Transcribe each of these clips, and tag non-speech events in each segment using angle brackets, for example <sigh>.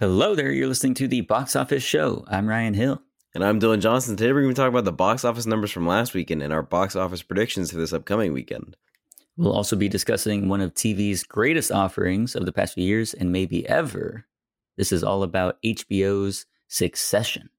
Hello there, you're listening to the Box Office Show. I'm Ryan Hill. And I'm Dylan Johnson. Today we're going to talk about the box office numbers from last weekend and our box office predictions for this upcoming weekend. We'll also be discussing one of TV's greatest offerings of the past few years and maybe ever. This is all about HBO's Succession.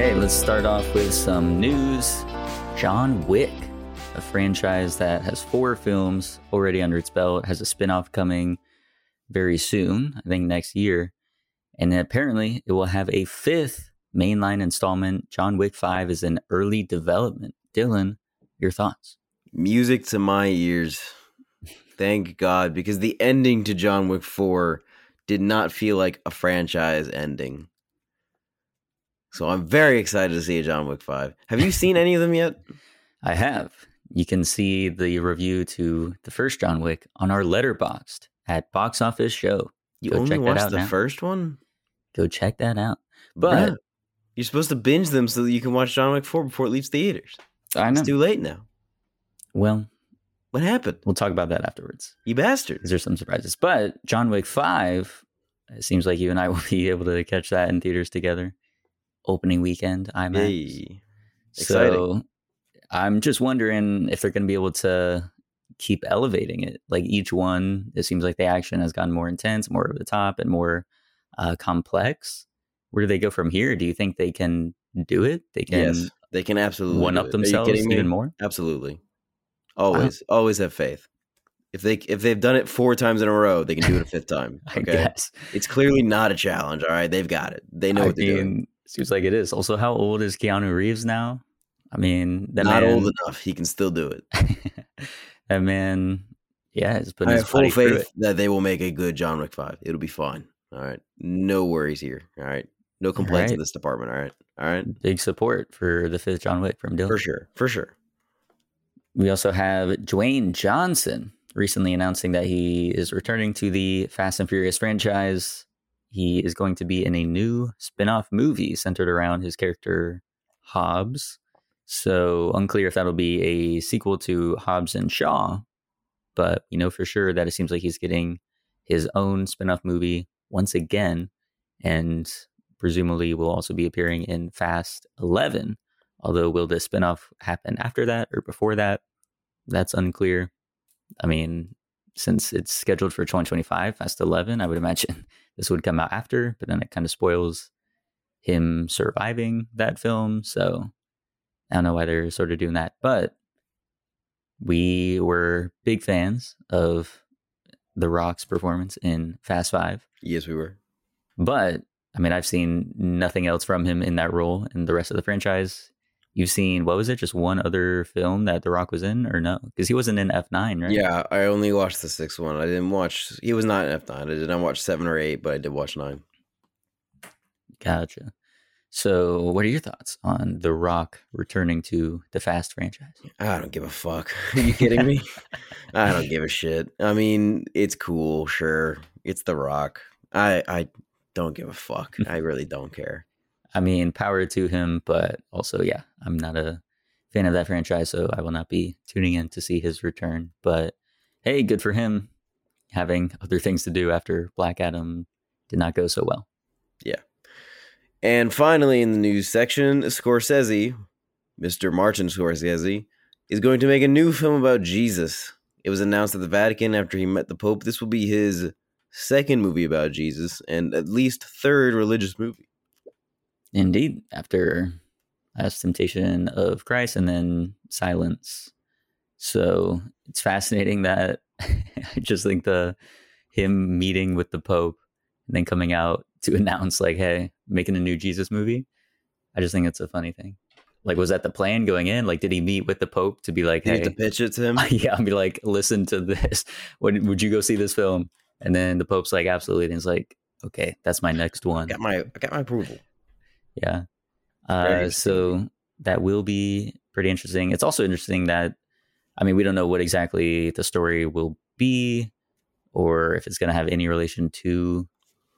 Okay, let's start off with some news. John Wick, a franchise that has four films already under its belt, has a spin-off coming very soon, I think next year. And apparently it will have a fifth mainline installment. John Wick 5 is in early development. Dylan, your thoughts? Music to my ears. Thank God, because the ending to John Wick 4 did not feel like a franchise ending. So I'm very excited to see a John Wick 5. Have you seen any of them yet? <laughs> I have. You can see the review to the first John Wick on our Letterboxd at Box Office Show. You Go only watched the now. first one? Go check that out. But you're supposed to binge them so that you can watch John Wick 4 before it leaves theaters. I know. It's too late now. Well, what happened? We'll talk about that afterwards. You bastard. There's some surprises. But John Wick 5, it seems like you and I <laughs> will be able to catch that in theaters together opening weekend IMAX. Hey, exciting. So I'm just wondering if they're going to be able to keep elevating it. Like each one, it seems like the action has gotten more intense, more over the top, and more uh, complex. Where do they go from here? Do you think they can do it? They can. Yes, they can absolutely one up themselves even more. Absolutely, always, wow. always have faith. If they if they've done it four times in a row, they can do it a fifth time. <laughs> Okay, it's clearly not a challenge. All right, they've got it. They know I what they're mean, doing. Seems like it is. Also, how old is Keanu Reeves now? I mean, that not man, old enough. He can still do it. <laughs> that man, yeah, has put I have full faith that they will make a good John Wick Five. It'll be fine. All right, no worries here. All right, no complaints right. in this department. All right, all right. Big support for the fifth John Wick from Dylan. For sure, for sure. We also have Dwayne Johnson recently announcing that he is returning to the Fast and Furious franchise he is going to be in a new spin-off movie centered around his character Hobbs. So unclear if that'll be a sequel to Hobbs and Shaw, but you know for sure that it seems like he's getting his own spin-off movie once again and presumably will also be appearing in Fast 11. Although will the spin-off happen after that or before that? That's unclear. I mean, since it's scheduled for 2025, Fast 11, I would imagine this would come out after, but then it kind of spoils him surviving that film. So I don't know why they're sort of doing that, but we were big fans of The Rock's performance in Fast Five. Yes, we were. But I mean, I've seen nothing else from him in that role in the rest of the franchise. You've seen what was it? Just one other film that The Rock was in, or no? Because he wasn't in F nine, right? Yeah, I only watched the sixth one. I didn't watch. He was not in F nine. I did not watch seven or eight, but I did watch nine. Gotcha. So, what are your thoughts on The Rock returning to the Fast franchise? I don't give a fuck. <laughs> Are you kidding me? <laughs> I don't give a shit. I mean, it's cool, sure. It's The Rock. I I don't give a fuck. <laughs> I really don't care. I mean, power to him, but also, yeah, I'm not a fan of that franchise, so I will not be tuning in to see his return. But hey, good for him having other things to do after Black Adam did not go so well. Yeah. And finally, in the news section, Scorsese, Mr. Martin Scorsese, is going to make a new film about Jesus. It was announced at the Vatican after he met the Pope. This will be his second movie about Jesus and at least third religious movie. Indeed, after Last Temptation of Christ and then Silence. So it's fascinating that <laughs> I just think the him meeting with the Pope and then coming out <laughs> to announce like, "Hey, making a new Jesus movie." I just think it's a funny thing. Like, was that the plan going in? Like, did he meet with the Pope to be like, "Hey," to pitch it to him? <laughs> yeah, I'll be like, "Listen to this. Would would you go see this film?" And then the Pope's like, "Absolutely." And he's like, "Okay, that's my next one." I got my I got my approval. Yeah. Uh, so that will be pretty interesting. It's also interesting that I mean, we don't know what exactly the story will be, or if it's going to have any relation to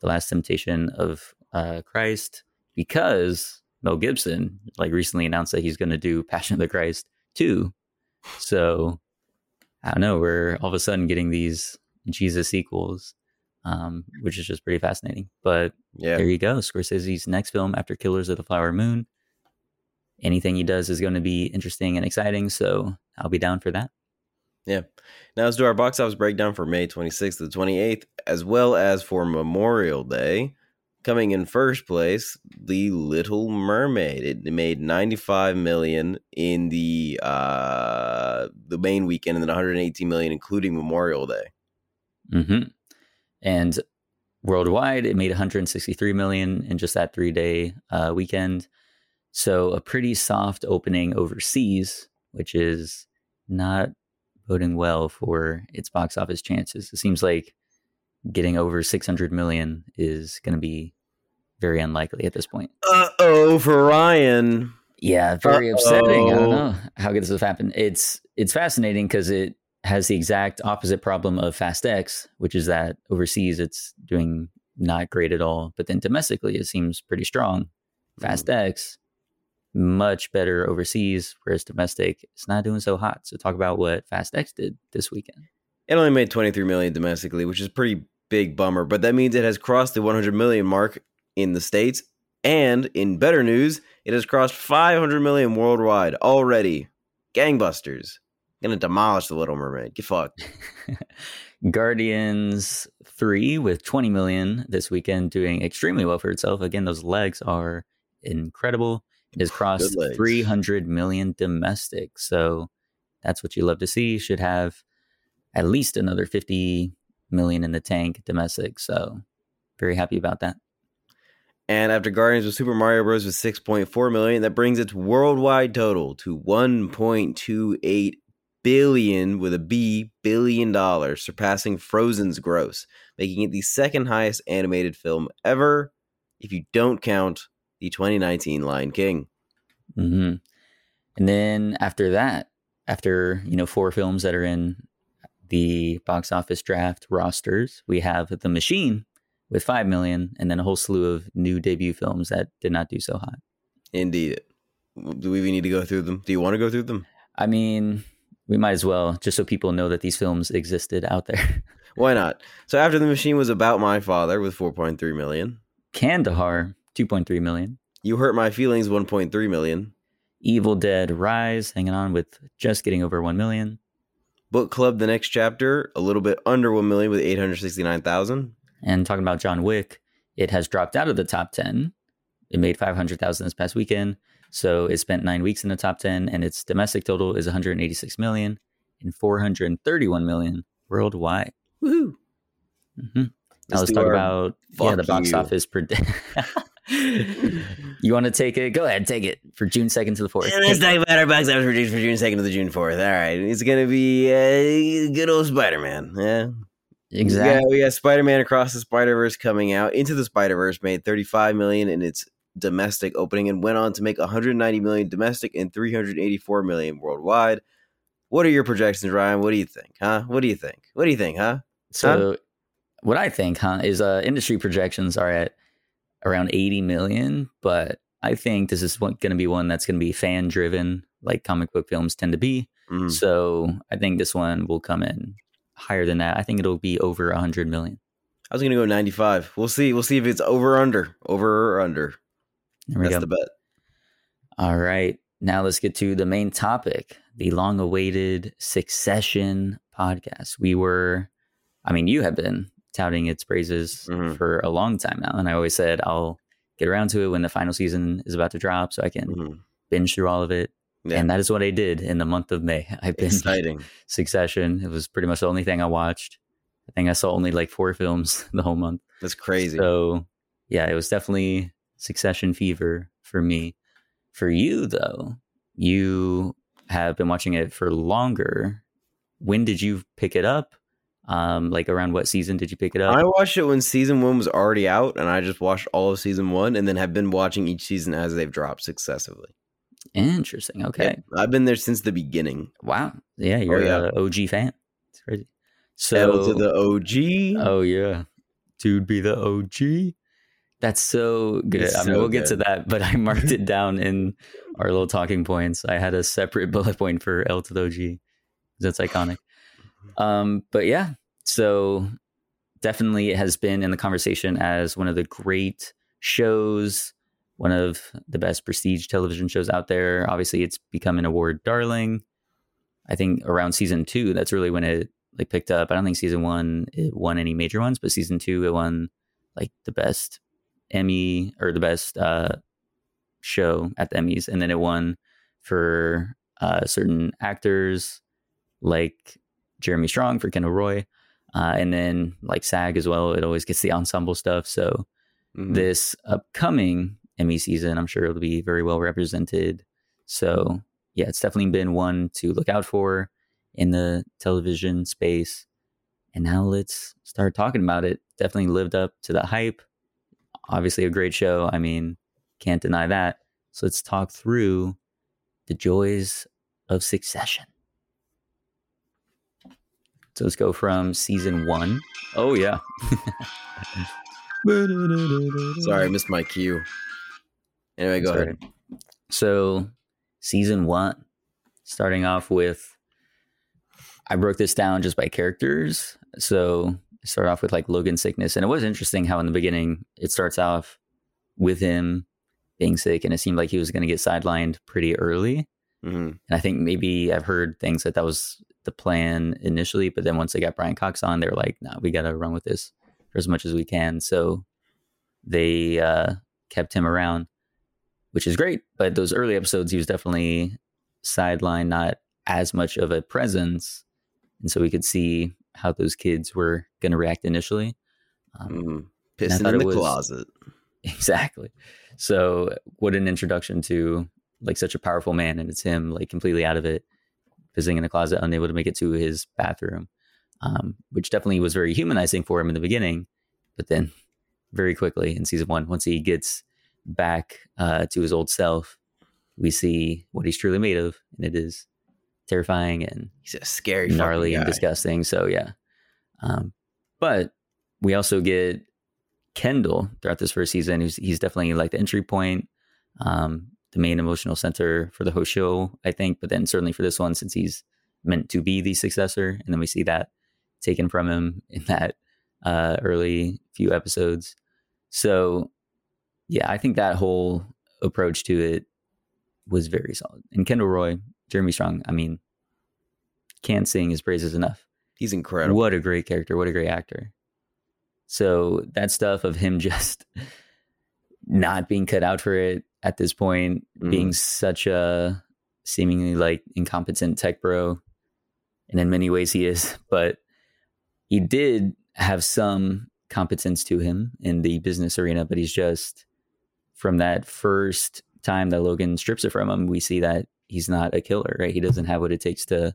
the Last Temptation of uh, Christ, because Mel Gibson like recently announced that he's going to do Passion of the Christ too. So I don't know. We're all of a sudden getting these Jesus sequels, um, which is just pretty fascinating. But Yeah. there you go. Scorsese's next film after Killers of the Flower Moon. Anything he does is going to be interesting and exciting. So I'll be down for that. Yeah. Now let's do our box office breakdown for May 26th to 28th, as well as for Memorial Day. Coming in first place, The Little Mermaid. It made 95 million in the uh the main weekend and then 118 million including Memorial Day. hmm And worldwide, it made 163 million in just that three day uh, weekend. So a pretty soft opening overseas, which is not boding well for its box office chances. It seems like getting over 600 million is going to be very unlikely at this point. Uh-oh for Ryan. Yeah, very upsetting. I don't know how could this have happened. It's it's fascinating because it has the exact opposite problem of Fast X, which is that overseas it's doing not great at all, but then domestically it seems pretty strong. Fast hmm. X much better overseas, whereas domestic it's not doing so hot. So talk about what Fast X did this weekend. It only made 23 million domestically, which is a pretty big bummer, but that means it has crossed the 100 million mark in the states and in better news, it has crossed 500 million worldwide already. Gangbusters. Gonna demolish the Little Mermaid. Get fucked. <laughs> Guardians 3 with 20 million this weekend doing extremely well for itself. Again, those legs are incredible. It has crossed 300 million domestic. So that's what you love to see. Should have at least another 50 million in the tank domestic. So very happy about that. And after Guardians of Super Mario Bros. with 6.4 million, that brings its worldwide total to 1.28 billion with a B billion dollars, surpassing Frozen's gross, making it the second highest animated film ever if you don't count the 2019 Lion King. hmm And then after that, after you know four films that are in the box office draft rosters, we have The Machine with five million, and then a whole slew of new debut films that did not do so hot. Indeed. Do we even need to go through them? Do you want to go through them? I mean, we might as well, just so people know that these films existed out there. <laughs> Why not? So after the machine was about my father with 4.3 million. Kandahar, two point three million. You hurt my feelings 1.3 million. Evil Dead Rise, hanging on with just getting over one million. Book Club the next chapter a little bit under 1 million with 869,000. And talking about John Wick, it has dropped out of the top 10. It made 500,000 this past weekend. So it spent nine weeks in the top 10, and its domestic total is 186 million and 431 million worldwide. Woohoo. hmm Now Let's let's talk about yeah, the box you. office. Pred- <laughs> you want to take it? Go ahead, take it for June 2nd to the 4th. And let's talk about our box office for June, for June 2nd to the June 4th. All right. It's going to be uh, good old Spider Man. Yeah. exactly. Yeah, we got Spider Man Across the Spider Verse coming out. Into the Spider Verse made 35 million in its domestic opening and went on to make 190 million domestic and 384 million worldwide. What are your projections, Ryan? What do you think? Huh? What do you think? What do you think, huh? So, what I think, huh, is uh, industry projections are at around 80 million, but I think this is going to be one that's going to be fan driven, like comic book films tend to be. Mhm. So, I think this one will come in higher than that. I think it'll be over 100 million. I was gonna go 95. We'll see. We'll see if it's over or under. Over or under. There That's go. the bet. All right. Now let's get to the main topic the long awaited Succession podcast. We were, I mean, you have been touting its praises Mhm. for a long time now. And I always said I'll get around to it when the final season is about to drop so I can Mhm. binge through all of it. Yeah. And that is what I did in the month of May. <laughs> I binged Exciting. <laughs> Succession. It was pretty much the only thing I watched. I think I saw only like four films <laughs> the whole month. That's crazy. So, yeah, it was definitely Succession fever for me. For you, though, you have been watching it for longer. When did you pick it up? Um, like around what season did you pick it up? I watched it when season one was already out, and I just watched all of season one, and then have been watching each season as they've dropped successively. Interesting. Okay. Yep, I've been there since the beginning. Wow. Yeah, you're yeah. a OG fan. It's crazy. L So to the OG. Oh yeah. Dude be the OG. That's so good. It's I mean, so we'll get to that, but I <laughs> marked it down in <laughs> our little talking points. I had a separate <laughs> bullet point for L to the OG. That's iconic. Um, but yeah, so definitely it has been in the conversation as one of the great shows, one of the best prestige television shows out there. Obviously, it's become an award darling. I think around season two, that's really when it like picked up. I don't think season one it won any major ones, but season two it won like the best Emmy or the best uh, show at the Emmys, and then it won for uh, certain actors like Jeremy Strong for Kendall Roy, uh, and then like SAG as well. It always gets the ensemble stuff. So Mhm. this upcoming Emmy season, I'm sure it'll be very well represented. So yeah, it's definitely been one to look out for in the television space. And now let's start talking about it. Definitely lived up to the hype. Obviously, a great show. I mean, can't deny that. So let's talk through the joys of Succession. So let's go from season one. Oh yeah. <laughs> Sorry, I missed my cue. Anyway, go That's ahead. So, season one, starting off with, I broke this down just by characters. So, start off with like Logan sickness, and it was interesting how in the beginning it starts off with him being sick, and it seemed like he was going to get sidelined pretty early. Mhm. And I think maybe I've heard things that that was the plan initially, but then once they got Brian Cox on, they were like, "No, we got to run with this for as much as we can." So they uh, kept him around, which is great. But those early episodes, he was definitely sidelined, not as much of a presence, and so we could see how those kids were going to react initially. Um, Mhm. Pissing in the was- closet. <laughs> Exactly. So, what an introduction to like such a powerful man, and it's him like completely out of it, visiting in a closet, unable to make it to his bathroom, um, which definitely was very humanizing for him in the beginning, but then very quickly in season one, once he gets back uh, to his old self, we see what he's truly made of, and it is terrifying and He's a scary, gnarly and disgusting. So yeah, um, but we also get Kendall throughout this first season. He's he's definitely like the entry point, um, the main emotional center for the whole show, I think. But then certainly for this one, since he's meant to be the successor, and then we see that taken from him <laughs> in that uh, early few episodes. So yeah, I think that whole approach to it was very solid. And Kendall Roy, Jeremy Strong, I mean, can't sing his praises enough. He's incredible. What a great character. What a great actor. So that stuff of him <laughs> just not being cut out for it at this point, mm-hmm. being such a seemingly like incompetent tech bro, and in many ways he is, <laughs> but he did have some competence to him in the business arena, but he's just from that first time that Logan strips it from him, we see that he's not a killer, right? He doesn't have what it takes to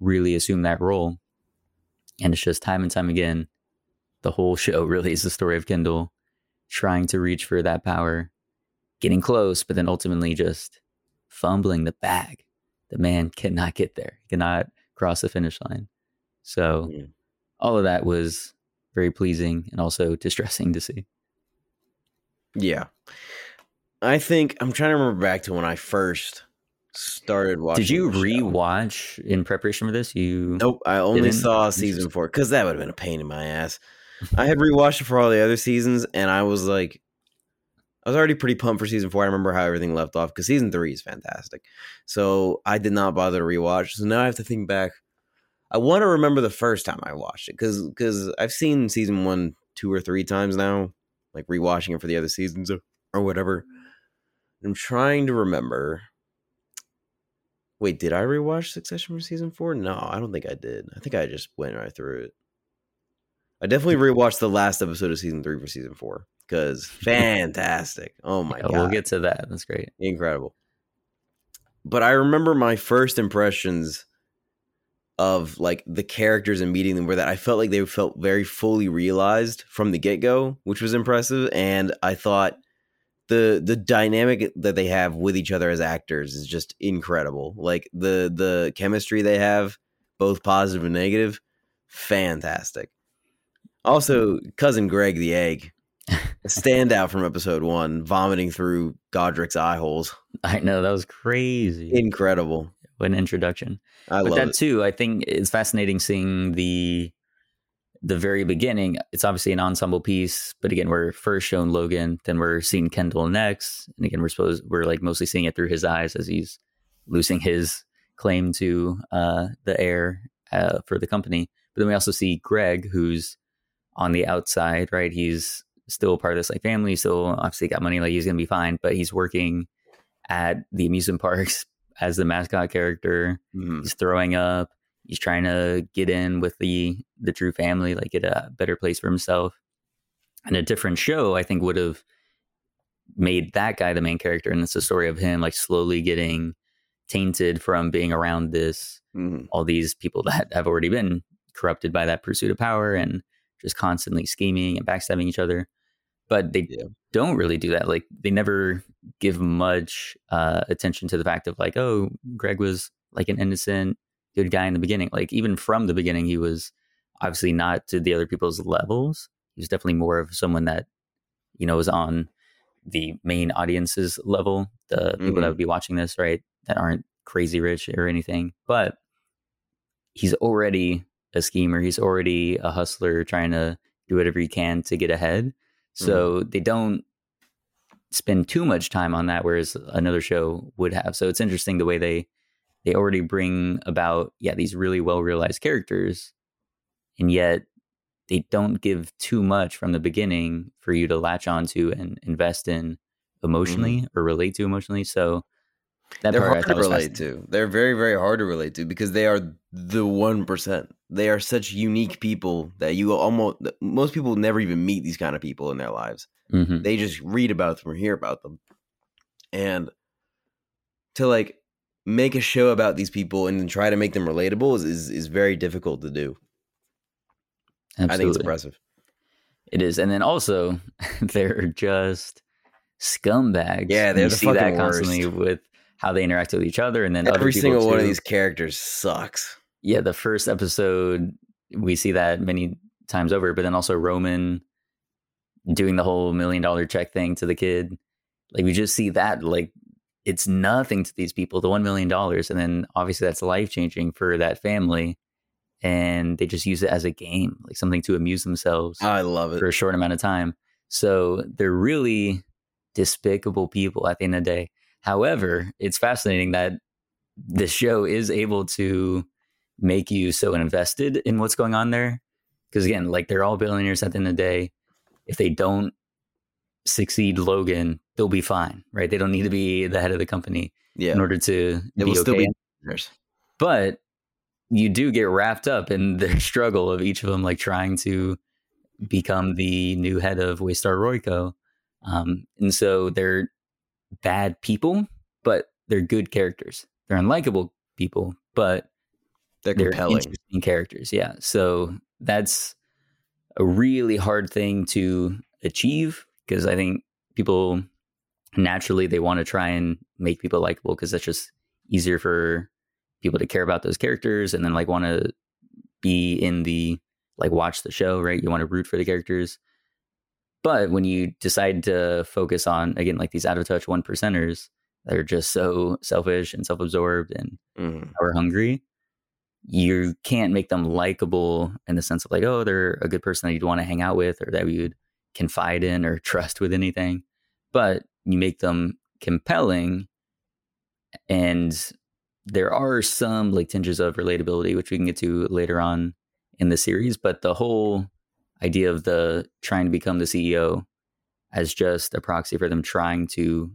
really assume that role. And it's just time and time again, the whole <laughs> show really is the story of Kendall trying to reach for that power, getting close, but then ultimately just fumbling the bag. The man cannot get there, he cannot cross the finish line. So Yeah. all of that was very pleasing and also <laughs> distressing to see. Yeah. I think I'm trying to remember back to when I first started watching. Did you rewatch in preparation for this? You Nope, I only Didn't? saw season four because that would have been a pain in my ass. <laughs> I had rewatched it for all the other seasons, and I was like, I was already pretty pumped for season four. I remember how everything left off because season three is fantastic. So I did not bother to rewatch. So now I have to think back. I want to remember the first time I watched it because because I've seen season one two or three times now, like rewatching it for the other seasons or, or whatever. I'm trying to remember. Wait, did I rewatch Succession for season four? No, I don't think I did. I think I just went right through it. I definitely rewatched the last episode of season three for season four because fantastic. Oh my Yeah, god, we'll get to that. That's great. incredible. But I remember my first impressions of like the characters and meeting them were that I felt like they felt very fully realized from the get go, which was impressive. And I thought the the dynamic that they have with each other as actors is just incredible. Like the the chemistry they have, both positive and negative, fantastic. Also, cousin Greg the egg, <laughs> standout from episode one, vomiting through Godric's eye holes. I know that was crazy. Incredible. What an introduction. I but love that it. too, I think it's fascinating seeing the the very beginning. It's obviously an ensemble piece, but again, we're first shown Logan, then we're seeing Kendall next, and again, we're supposed we're like mostly seeing it through his eyes as he's losing his claim to uh, the heir uh, for the company. But then we also see Greg, who's on the outside, right? He's still part of this like family, still obviously got money, like he's gonna be fine, but he's working at the amusement <laughs> parks as the mascot character Mhm. he's throwing up he's trying to get in with the the true family like get a better place for himself and a different show i think would have made that guy the main character and it's a story of him like slowly getting tainted from being around this Mhm. all these people <laughs> that have already been corrupted by that pursuit of power and just constantly scheming and backstabbing each other but they Yeah. don't really do that like they never give much uh, attention to the fact of like oh greg was like an innocent good guy in the beginning. Like even from the beginning he was obviously not to the other people's levels. He was definitely more of someone that you know was on the main audience's level the people Mhm. that would be watching this right? That aren't crazy rich or anything. But he's already a schemer. He's already a hustler trying to do whatever he can to get ahead. So they don't spend too much time on that whereas another show would have. So it's interesting the way they they already bring about yeah these really well realized characters and yet they don't give too much from the beginning for you to latch onto and invest in emotionally or relate to emotionally so that They're part I hard to relate to. They're very, very hard to relate to because they are the one percent. They are such unique people that you almost most people never even meet these kind of people in their lives. Mhm. They just read about them or hear about them, and to like make a show about these people and then try to make them relatable is is, is very difficult to do. I think it's impressive. It is, and then also <laughs> they're just scumbags. Yeah, they're you the see that constantly worst. with how they interact with each other, and then Every people single one of these characters sucks. Yeah, the first episode we see that many times over, but then also Roman doing the whole million dollar check thing to the kid. Like we just see that like it's nothing to these people, the one million dollars, and then obviously that's life changing for that family, and they just use it as a game, like something to amuse themselves I love it. for a short amount of time. So they're really despicable people at the end of the day. However, it's fascinating that this show is able to make you so invested in what's going on there. Because again, like they're all billionaires at the end of the day. If they don't succeed Logan, they'll be fine, right? They don't need to be the head of the company Yeah, in order to they be okay. be. but you do get wrapped up in the <laughs> struggle of each of them like trying to become the new head of Waystar Royco. Um, and so they're bad people, but they're good characters. They're unlikable people, but They're they're compelling. interesting characters. Yeah. So that's a really hard thing to achieve because I think people naturally they want to try and make people likable because that's just easier for people to care about those characters and then like want to be in the like watch the show, right? You want to root for the characters. But when you decide to focus on again like these out of touch one percenters that are just so selfish and self absorbed and Mhm. power hungry, you can't make them likable in the sense of like, oh, they're a good person that you'd want to hang out with or that you'd confide in or trust with anything. But you make them compelling and there are some like tinges of relatability, which we can get to later on in the series. But the whole idea of the trying to become the CEO as just a proxy for them trying to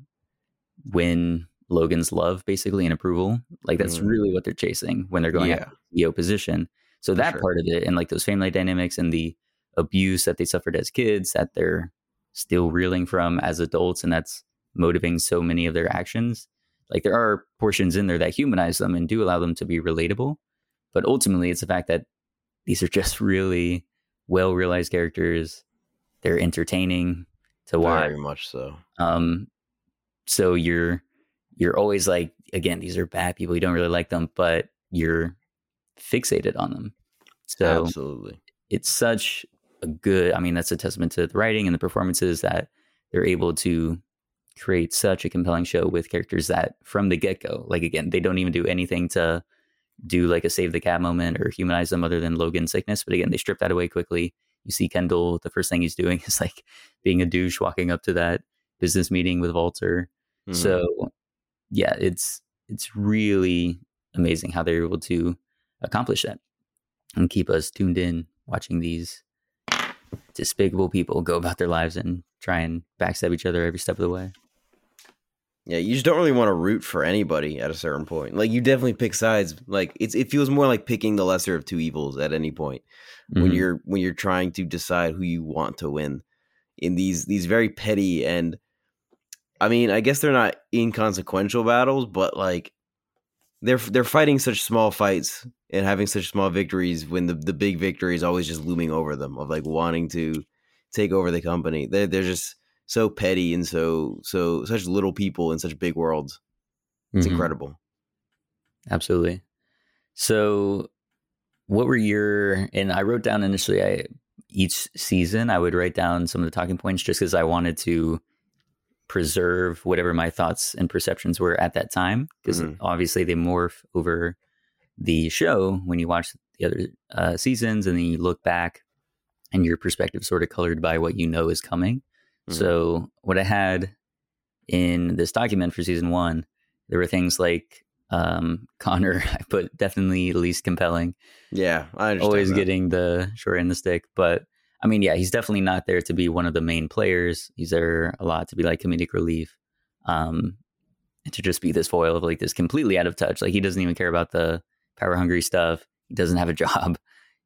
win Logan's love, basically, and approval. Like that's Mhm. really what they're chasing when they're going Yeah. after the CEO position. So For that sure. part of it, and like those family dynamics and the abuse that they suffered as kids, that they're still reeling from as adults, and that's motivating so many of their actions. Like there are portions in there that humanize them and do allow them to be relatable, but ultimately, it's the fact that these are just really well realized characters. They're entertaining to watch. Very much so. Um, so you're you're always like, again, these are bad people. You don't really like them, but you're fixated on them. So Absolutely. it's such a good. I mean, that's a testament to the writing and the performances that they're able to create such a compelling show with characters that from the get go, like again, they don't even do anything to do like a save the cat moment or humanize them other than Logan's sickness. But again, they strip that away quickly. You see Kendall, the first thing he's doing <laughs> is like being a douche walking up to that business meeting with Walter. Mhm. So yeah, it's it's really amazing how they're able to accomplish that and keep us tuned in watching these despicable people go about their lives and try and backstab each other every step of the way. Yeah, you just don't really want to root for anybody at a certain point. Like you definitely pick sides. Like it's it feels more like picking the lesser of two evils at any point when Mhm. you're when you're trying to decide who you want to win in these these very petty and I mean, I guess they're not inconsequential battles, but like they're they're fighting such small fights and having such small victories when the the big victory is always just looming over them of like wanting to take over the company. They are they're just so petty and so so such little people in such big worlds. It's Mhm. incredible. Absolutely. So, what were your? And I wrote down initially. I each season I would write down some of the talking points just because I wanted to preserve whatever my thoughts and perceptions were at that time because Mhm. obviously they morph over the show when you watch the other uh, seasons and then you look back and your perspective sort of colored by what you know is coming. Mhm. So what I had in this document for season one, there were things like um, <laughs> Connor. I put definitely least compelling, Yeah, I understand. always that. getting the short end of the stick. But I mean, yeah, he's definitely not there to be one of the main players. He's there a lot to be like comedic relief, um, and to just be this foil of like this completely out of touch. Like he doesn't even care about the power hungry stuff. He doesn't have a <laughs> job.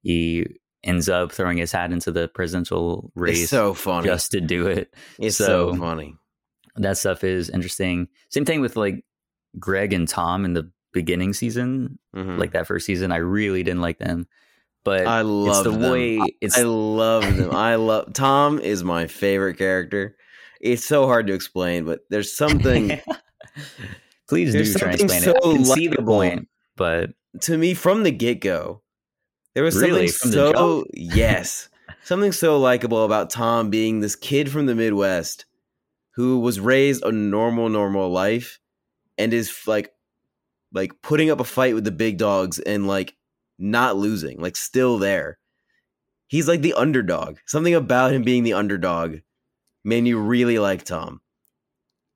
He ends up throwing his hat into the presidential race It's so funny. just to do it. it's so, so- funny. that stuff is interesting. Same thing with like Greg and Tom in the beginning season, Mhm. like that first season. I really didn't like them, but I it's love the them. way it's I love them. I love Tom is my favorite character. It's so hard to explain, but there's something <laughs> Please do there's try and something explain it. I can see the likable. point, but to me from the get go. There was Really? something From the so yes, something so likable about Tom being this kid from the Midwest who was raised a normal, normal life and is like, like putting up a fight with the big dogs and like not losing, like still there. He's like the underdog. Something about him being the underdog made you really like Tom.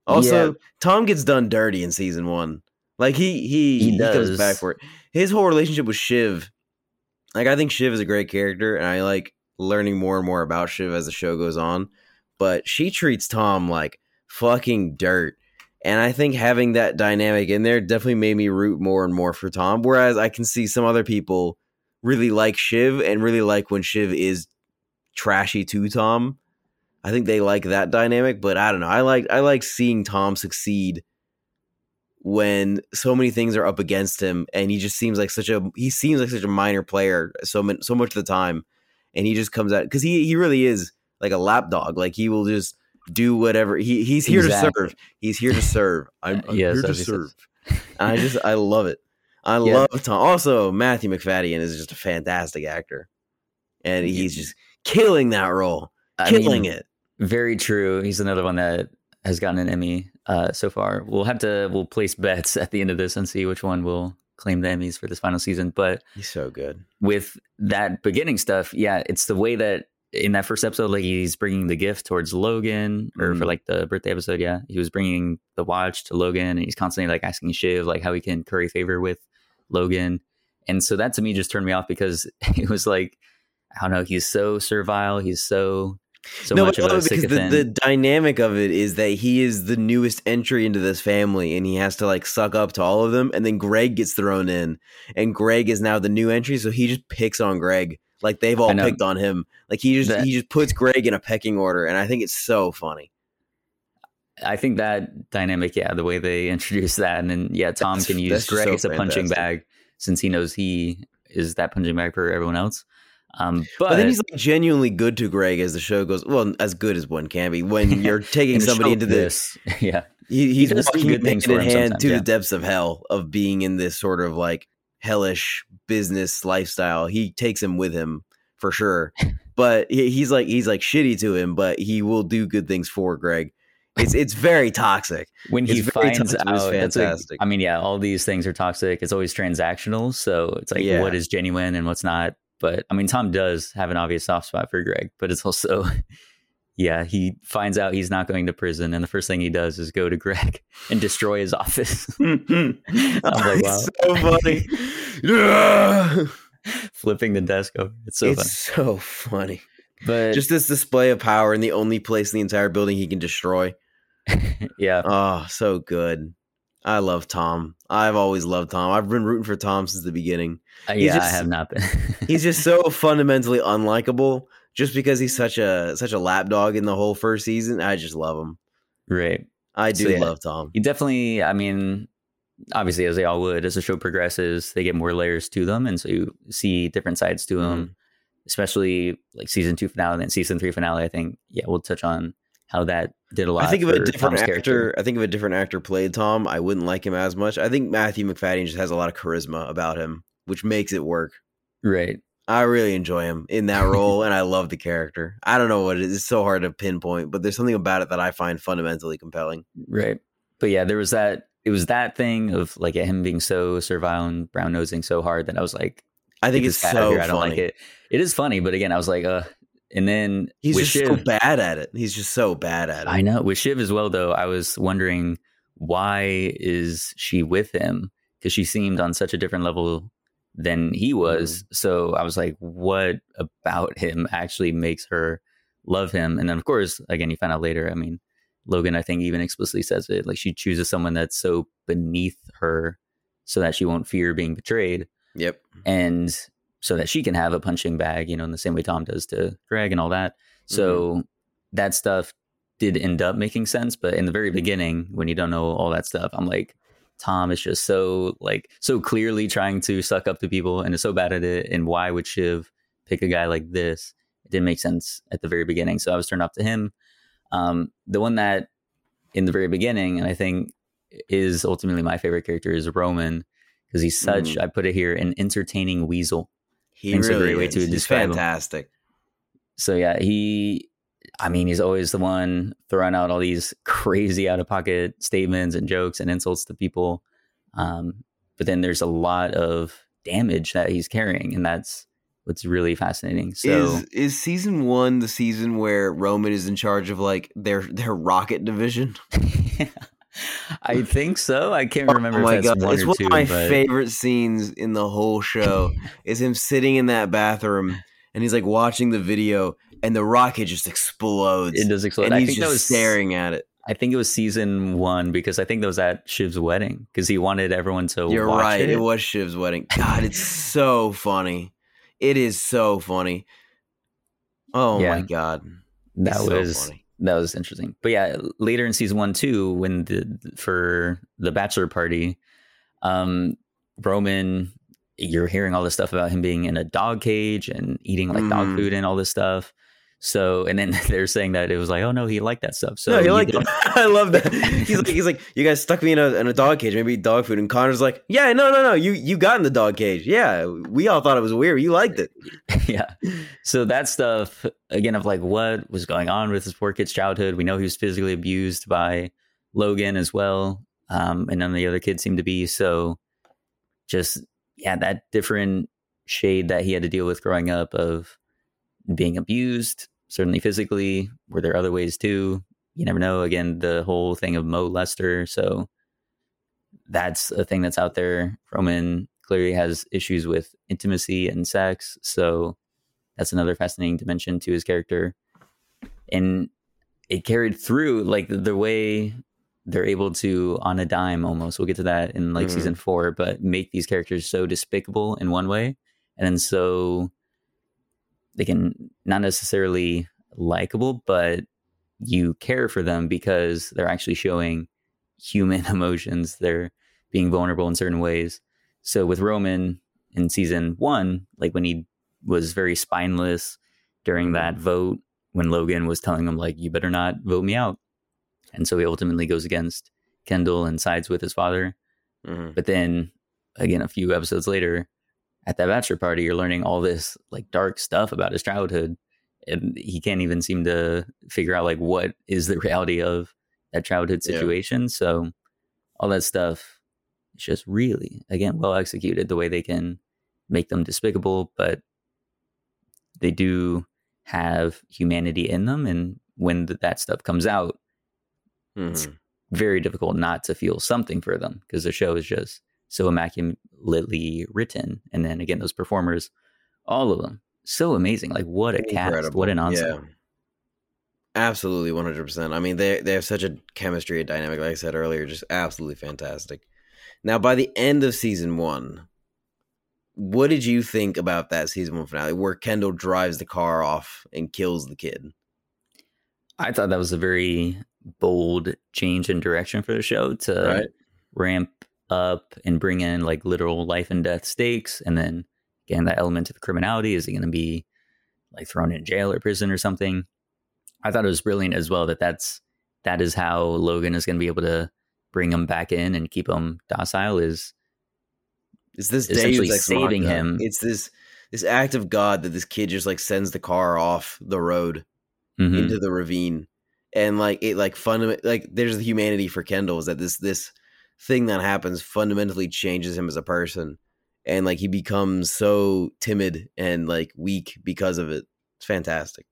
Also, Yeah. Tom gets done dirty in season one. Like he he He he, comes back for it. His whole relationship with Shiv, like I think Shiv is a great character, and I like learning more and more about Shiv as the show goes on. But she treats Tom like fucking dirt, and I think having that dynamic in there definitely made me root more and more for Tom. Whereas I can see some other people really like Shiv and really like when Shiv is trashy to Tom. I think they like that dynamic, but I don't know. I like I like seeing Tom succeed when so many things are up against him, and he just seems like such a he seems like such a minor player so so much of the time, and he just comes out because he he really is like a lapdog. Like he will just do whatever he he's here Exactly. to serve. He's here to serve. <laughs> I'm, I'm Yes, here to as he says. serve. <laughs> I just I love it. I Yeah. love Tom. Also, Matthew Macfadyen is just a fantastic actor, and he's just killing that role, I killing mean, it. Very true. He's another one that has gotten an Emmy uh, so far. We'll have to we'll place bets <laughs> at the end of this and see which one will claim the Emmys for this final season. But He's so good. with that beginning stuff, yeah, it's the way that in that first episode, like he's bringing the gift towards Logan, or for Mhm. like the birthday episode, yeah, he was bringing the watch to Logan, and he's constantly like asking Shiv like how he can curry favor with Logan, and so that to me just turned me off because <laughs> it was like I don't know, he's so servile, he's so so no, much but of a no, because the, the dynamic of it is that he is the newest entry into this family and he has to like suck up to all of them. And then Greg gets thrown in, and Greg is now the new entry. So he just picks on Greg. Like they've all picked on him. Like he just That- he just puts Greg in a pecking order. And I think it's so funny. I think that dynamic, yeah, the way they <laughs> introduce that, and then yeah, Tom That's- can use Greg so as a punching bag since he knows he is that punching bag for everyone else. Um, but, But, then he's like genuinely good to Greg as the show goes. Well, as good as one can be when <laughs> you're taking in somebody into this, <laughs> yeah, He, he's do walking good things in hand to yeah. the depths of hell of being in this sort of like hellish business lifestyle. He takes him with him for sure, <laughs> but he's like he's like shitty to him, but he will do good things for Greg. It's it's very toxic. when he finds toxic, out, fantastic. I mean, yeah, all these things are toxic. It's always transactional, so it's like Yeah. what is genuine and what's not. But I mean, Tom does have an obvious soft spot for Greg, but it's also, <laughs> yeah, he finds out he's not going to prison, and the first thing he does is go to Greg <laughs> and destroy his office. <laughs> I'm like, <laughs> wow, so funny. Yeah. flipping the desk over. It's so it's so funny. But Just this display of power in the only place in the entire building he can destroy. yeah, Oh, so good. I love Tom. I've always loved Tom. I've been rooting for Tom since the beginning. uh, yeah, I have not been. He's just so fundamentally unlikable just because he's such a such a lapdog in the whole first season. I just love him. right. I do So, yeah. love Tom. He definitely, I mean, obviously, as they all would, as the show progresses, they get more layers to them. And so you see different sides to them, Mm-hmm. especially like season two finale and season three finale. I think, yeah, we'll touch on how that did a lot. I think of a different Tom's actor, character. I think if a different actor played Tom, I wouldn't like him as much. I think Matthew Macfadyen just has a lot of charisma about him, which makes it work. Right. I really enjoy him in that role, <laughs> and I love the character. I don't know what it is; it's so hard to pinpoint, but there's something about it that I find fundamentally compelling. Right. But yeah, there was that, it was that thing of like him being so servile and brown nosing so hard that I was like, I think it's this guy out of so here. I don't funny. like it. It is funny, but again, I was like, uh, and then He's just so bad at it. He's just so bad at it. I know with Shiv as well, though. I was wondering why is she with him because she seemed on such a different level than he was. Mm-hmm. So I was like, what about him actually makes her love him? And then, of course, again, you find out later. I mean, Logan, I think, even explicitly says it. Like she chooses someone that's so beneath her, so that she won't fear being betrayed Yep. and so that she can have a punching bag, you know, in the same way Tom does to Greg and all that. So mm-hmm. that stuff did end up making sense, but in the very beginning, when you don't know all that stuff, I'm like, Tom is just so like so clearly trying to suck up to people and is so bad at it. And why would Shiv pick a guy like this? It didn't make sense at the very beginning. So I was turned off to him. Um, the one that in the very beginning, and I think is ultimately my favorite character is Roman because he's such, Mm. I put it here, an entertaining weasel. He Thanks a really great way is. to He's describe him. fantastic. So yeah, he I mean, he's always the one throwing out all these <laughs> crazy out of pocket statements and jokes and insults to people. Um, but then there's a lot of damage that he's carrying, and that's what's really fascinating. So is is season one the season where Roman is in charge of like their their rocket division? <laughs> I think so. I can't remember oh my god, one it's or one two. of my but favorite scenes in the whole show. <laughs> is him sitting in that bathroom and he's like watching the video, and the rocket just explodes, it does explode. and I he's think just was staring at it. I think it was season one because I think that was at Shiv's wedding because he wanted everyone to. You're watch right. It. It. was Shiv's wedding. God, it's so funny. It is so funny. Oh Yeah. my god, that It's so was funny. that was interesting. But yeah, later in season one too, when the for the bachelor party, um, Roman, you're hearing all this stuff about him being in a dog cage and eating like dog Mhm. food and all this stuff. So, and then <laughs> they're saying that it was like, oh no, he liked that stuff. So no, he liked it. <laughs> <laughs> I love that. He's like, he's like, you guys stuck me in a in a dog cage, maybe dog food. And Connor's like, yeah, no, no, no, you you got in the dog cage. Yeah, we all thought it was weird. You liked it. yeah. So that stuff again of like what was going on with his poor kid's childhood. We know he was physically abused by Logan as well, um, and none of the other kids seem to be. So just yeah, that different shade that he had to deal with growing up of being abused, certainly physically. Were there other ways too? You never know. Again, the whole thing of Mo Lester. So that's a thing that's out there. Roman clearly has issues with intimacy and sex. So that's another fascinating dimension to his character. And it carried through like the, the way they're able to on a dime almost. We'll get to that in like Mhm. season four, but make these characters so despicable in one way and then so they can not necessarily likable, but you care for them because they're actually showing human <laughs> emotions. They're being vulnerable in certain ways. So with Roman in season one, like when he was very spineless during that vote when Logan was telling him like you better not vote me out. And so he ultimately goes against Kendall and sides with his father. Mhm. But then again a few episodes later at that bachelor party you're learning all this like dark stuff about his childhood and he can't even seem to figure out like what is the <laughs> reality of that childhood Yeah. situation. So all that stuff is just really again well executed the way they can make them despicable, but they do have humanity in them and when th- that stuff comes out Mhm. very difficult not to feel something for them because the show is just so immaculately written. And then again, those performers, all of them, so amazing. Like what a cast, what an ensemble. Yeah. Absolutely, one hundred percent. I mean, they they have such a chemistry and dynamic. Like I said earlier, just absolutely fantastic. Now, by the end of season one, what did you think about that season one finale, where Kendall drives the car off and kills the kid? I thought that was a very bold change in direction for the show to Right. ramp up and bring in like literal life and death stakes. And then again, that element of criminality is he going to be like thrown in jail or prison or something? I thought it was brilliant as well that that's that is how Logan is going to be able to bring him back in and keep him docile. Is It's this Essentially saving Machina. him. It's this this act of God that this kid just like sends the car off the road Mhm. into the ravine and like it like fundament like there's the humanity for kendall is that this this thing that happens fundamentally changes him as a person and like he becomes so timid and like weak because of it it's fantastic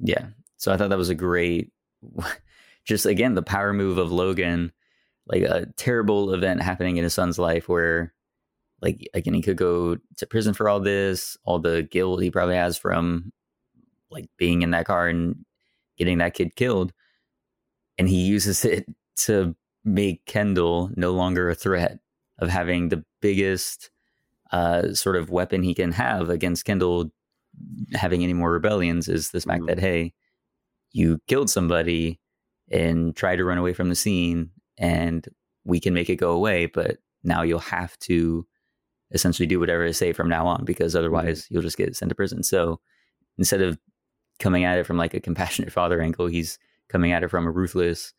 Yeah. So I thought that was a great, <laughs> just again, the power move of Logan, like a terrible event happening in his son's life where, like, again, he could go to prison for all this, all the guilt he probably has from, like, being in that car and getting that kid killed. And he uses it to make Kendall no longer a threat of having the biggest uh, sort of weapon he can have against Kendall having any more rebellions is this fact Mhm. that hey you killed somebody and tried to run away from the scene and we can make it go away but now you'll have to essentially do whatever I say from now on because otherwise you'll just get sent to prison. So instead of coming at it from like a compassionate <laughs> father angle he's coming at it from a ruthless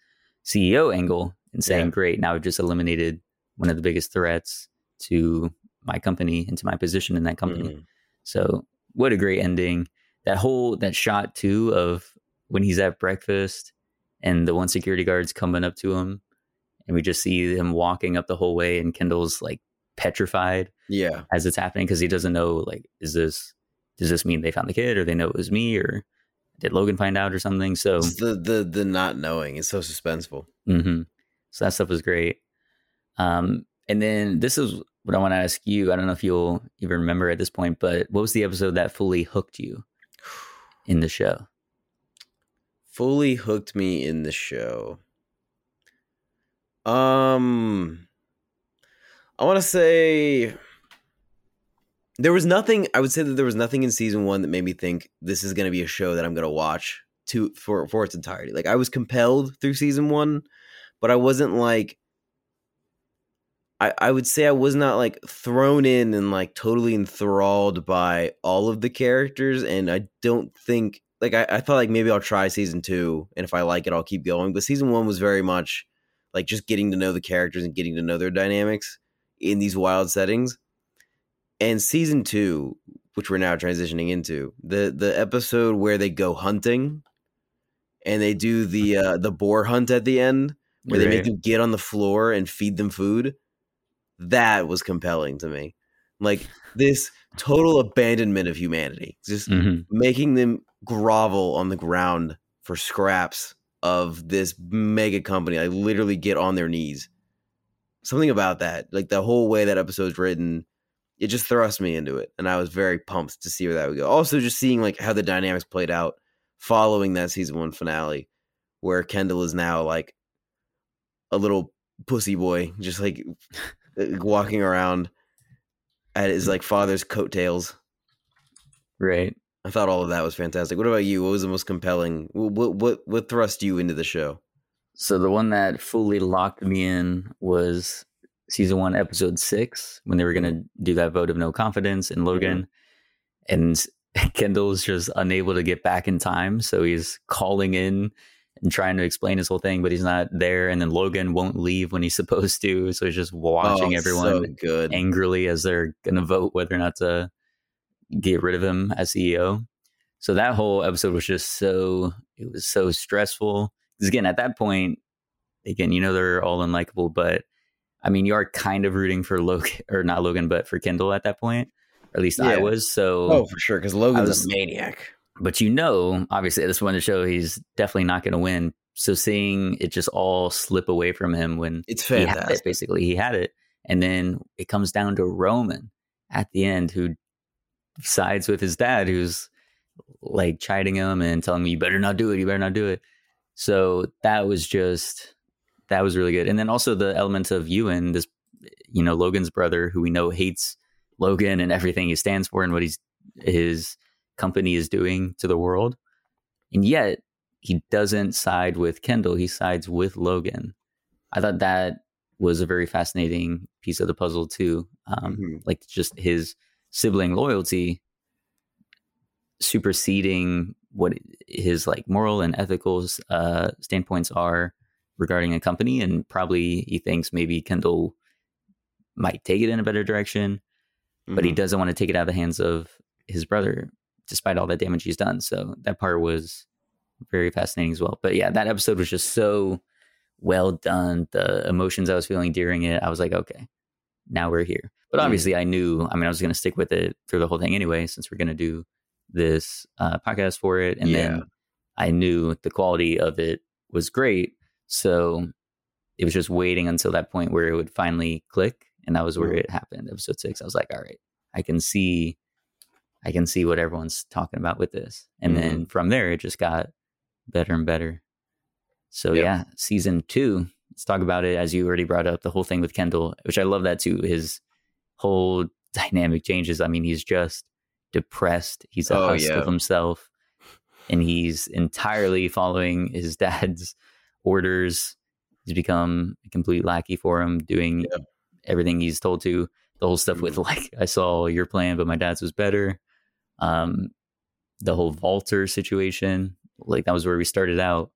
CEO angle and saying Yeah. great now I've just eliminated one of the biggest threats to my company and to my position in that company Mhm. so what a great ending. That whole that shot too of when he's at breakfast and the one security guard's coming up to him and we just see him walking up the whole way and Kendall's like petrified yeah as it's happening because he doesn't know like is this does this mean they found the kid or they know it was me or did Logan find out or something? So It's the the the not knowing is so suspenseful hmm So that stuff was great. Um, and then this is what I want to ask you. I don't know if you'll even remember at this point, but what was the episode that fully hooked you in the show? fully hooked me in the show um i want to say there was nothing i would say that there was nothing in season one that made me think this is going to be a show that i'm going to watch to for for its entirety like i was compelled through season one but i wasn't like I, I would say I was not like thrown in and like totally enthralled by all of the characters, and I don't think like I, I thought like maybe I'll try season two, and if I like it, I'll keep going. But season one was very much like just getting to know the characters and getting to know their dynamics in these wild settings. And season two, which we're now transitioning into, the the episode where they go hunting and they do the uh the boar hunt at the end, where they make Right. them get on the floor and feed them food. That was compelling to me. Like this total abandonment of humanity. Just Mhm. making them grovel on the ground for scraps of this mega company. Like literally get on their knees. Something about that, like the whole way that episode's written, it just thrust me into it, and I was very pumped to see where that would go. Also, just seeing like how the dynamics played out following that season one finale, where Kendall is now like a little pussy boy, just like <laughs> uh, walking around at his like father's coattails. Right. I thought all of that was fantastic. What about you? What was the most compelling? What what what thrust you into the show? So the one that fully locked me in was season one, episode six, when they were gonna do that vote of no confidence in mm-hmm. Logan. and <laughs> Kendall's just unable to get back in time, so he's calling in and trying to explain his whole thing, but he's not there. And then Logan won't leave when he's <laughs> supposed to, so he's just watching Oh, everyone so good. angrily as they're going to vote whether or not to get rid of him as CEO. So that whole episode was just so it was so stressful. Because again, at that point, again, you know they're all unlikable, but I mean, you are kind of rooting for Logan <laughs> or not Logan, but for Kendall at that point. Or at least I was. So Oh, for sure, because Logan's was- a maniac. But you know, obviously, at this point in the show, he's definitely not going to win. So seeing it just all slip away from him when It's he had it, fantastic. basically, he had it, and then it comes down to Roman at the end, who sides with his dad, who's like chiding him and telling me, "You better not do it. You better not do it." So that was just that was really good, and then also the element of Ewan, this you know Logan's brother, who we know hates Logan and everything he stands for and what he's his company is doing to the world, and yet he doesn't side with Kendall. He sides with Logan. I thought that was a very fascinating piece of the puzzle too. Um, Mhm. Like just his sibling loyalty superseding what his like moral and ethical uh, standpoints are regarding a company, and probably he thinks maybe Kendall might take it in a better direction, but he Mhm. doesn't want to take it out of the hands of his brother, despite all the damage he's done. So that part was very fascinating as well. But yeah, that episode was just so well done. The emotions I was feeling during it, I was like, okay, now we're here. But Mm. obviously, I knew. I mean, I was going to stick with it through the whole thing anyway, since we're going to do this uh, podcast for it, and Yeah. then I knew the quality of it was great. So it was just waiting until that point where it would finally click, and that was where Mhm. it happened. Episode six, I was like, all right, I can see, I can see what everyone's talking about with this, and Mm-hmm. then from there, it just got better and better. So Yep. yeah, season two. Let's talk about it as you already brought up the whole thing with Kendall, which I love that too. His whole <laughs> dynamic changes. I mean, he's just depressed. He's a Oh, husk yeah. of himself, and he's entirely following his <laughs> dad's orders. He's become a complete lackey for him, doing Yeah. everything he's told to. The whole stuff with Mhm. like, I saw your plan, but my dad's was better. Um, the whole Walter situation, like that was where we started out,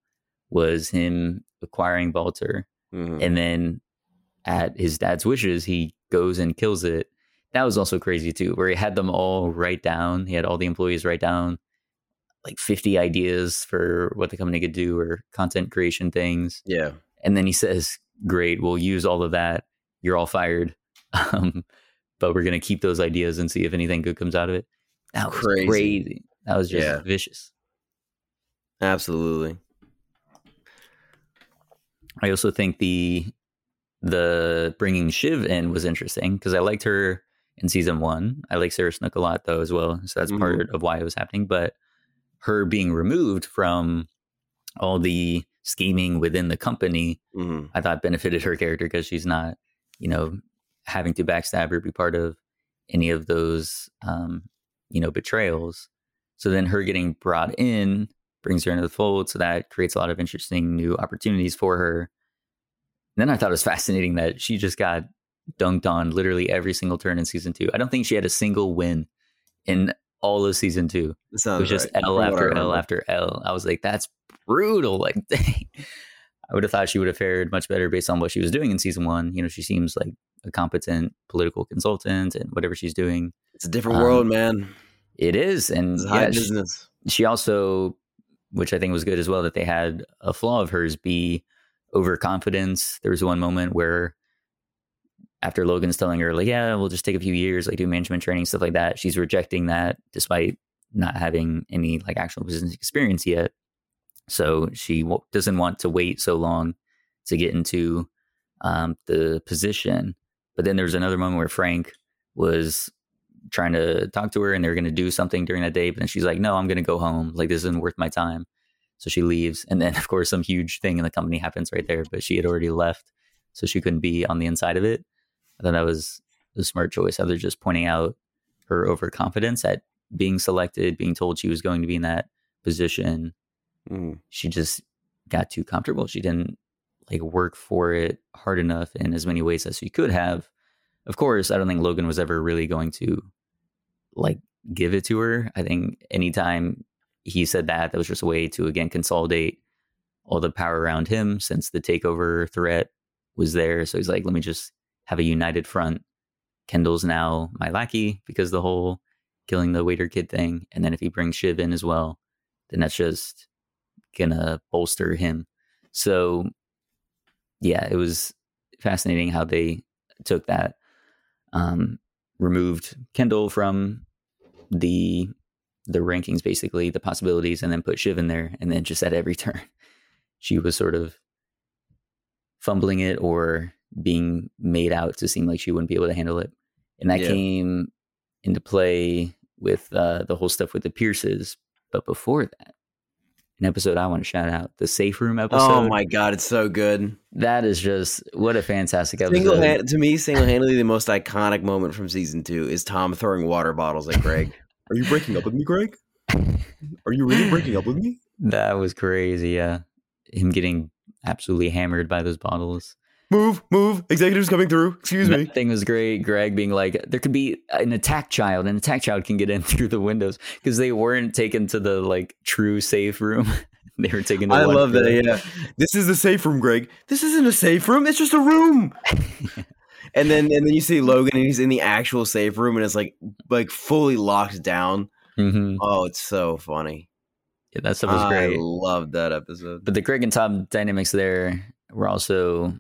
was him acquiring Walter, Mhm. and then at his dad's wishes, he goes and kills it. That was also crazy too, where he had them all write down. He had all the employees write down like 50 ideas for what the company could do or content creation things. yeah. And then he says, Great, we'll use all of that. You're all fired. <laughs> Um, but we're going to keep those ideas and see if anything good comes out of it. That was Crazy. crazy. That was just Yeah. vicious. Absolutely. I also think the the bringing Shiv in was interesting because I liked her in season one. I like Sarah Snook a lot though as well, so that's Mhm. part of why it was happening. But her being removed from all the scheming within the company, hmm I thought benefited her character because she's not, you know, having to backstab or be part of any of those, um, you know, betrayals. So then her getting brought in brings her into the fold. So that creates a lot of interesting new opportunities for her. And then I thought it was <laughs> fascinating that she just got dunked on literally every single turn in season two. I don't think she had a single win in all of season two. It was just right, L from what I after L after L. I was like, that's brutal. <laughs> Like, dang. I would have thought she would have fared much better based on what she was doing in season one. You know, she seems like a competent political consultant and whatever she's doing. It's a different Um, world, man. It is. And It's yeah, she, she also, which I think was good as well, that they had a flaw of hers be overconfidence. There was one moment where after Logan's telling her, like, yeah, we'll just take a few years, like do management training, stuff like that, she's rejecting that despite not having any like actual business experience yet. So she w- doesn't want to wait so long to get into um, the position. But then there's another moment where Frank was trying to talk to her and they're going to do something during that day. But then she's like, no, I'm going to go home. Like, this isn't worth my time. So she leaves. And then, <laughs> of course, some huge thing in the company happens right there. But she had already left. So she couldn't be on the inside of it. I thought that was a smart choice. Other just pointing out her overconfidence at being selected, being told she was going to be in that position. Mhm. She just got too comfortable. She didn't like work for it hard enough in as many ways as she could have. Of course, I don't think Logan was ever really going to like give it to her. I think anytime he said that, that was just a way to again consolidate all the power around him since the takeover threat was there. So he's like, let me just have a united front. Kendall's now my lackey because the whole killing the waiter kid thing. And then if he brings Shiv in as well, then that's just gonna bolster him. So yeah, it was fascinating how they took that, um, removed Kendall from the the rankings, basically the possibilities, and then put Shiv in there, and then just at every <laughs> turn, she was sort of fumbling it or being made out to seem like she wouldn't be able to handle it, and that Yeah. came into play with uh, the whole stuff with the Pierces. But before that, an episode I want to shout out the safe room oh episode. Oh my god, it's so good. That is just what a fantastic episode. Single hand, to me, single handedly, the most iconic moment from season two is Tom throwing water bottles at Greg. <laughs> Are you breaking up with me, Greg? Are you really breaking up with me? That was crazy. Yeah, him getting absolutely hammered by those bottles. Move, move. Executives coming through. Excuse me. That thing was great. Greg being like, there could be an attack child. An attack child can get in <laughs> through the windows because they weren't taken to the like true safe room. <laughs> they were taken. To I love for- that. Yeah, this is the safe room, Greg. This isn't a safe room. It's just a room. <laughs> and then, and then you see Logan, and he's in the actual safe room, and it's like, like fully locked down. Mhm. Oh, it's so funny. Yeah, that stuff was great. I great. love that episode. but the Greg and Tom dynamics there were also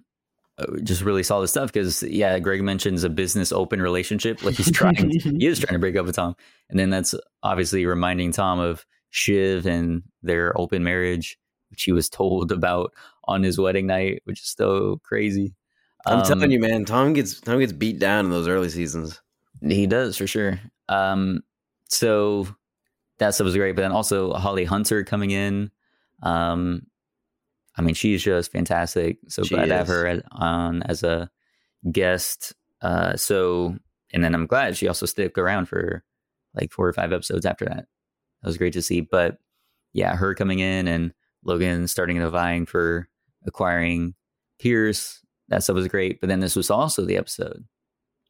just really solid stuff because yeah, Greg mentions a business open relationship, like he's trying, <laughs> he is trying to break up with Tom, and then that's obviously reminding Tom of Shiv and their open marriage, which he was told about on his wedding night, which is so crazy. I'm Um, telling you, man. Tom gets Tom gets beat down in those early seasons. He does for sure. Um, so that stuff was great, but then also Holly Hunter coming in. Um, I mean, she's just fantastic. So She glad to have her on as a guest. Uh, so and then I'm glad she also stuck around for like four or five episodes after that. That was great to see. But yeah, her coming in and Logan starting to vying for acquiring Pierce. That stuff was great. But then this was also the episode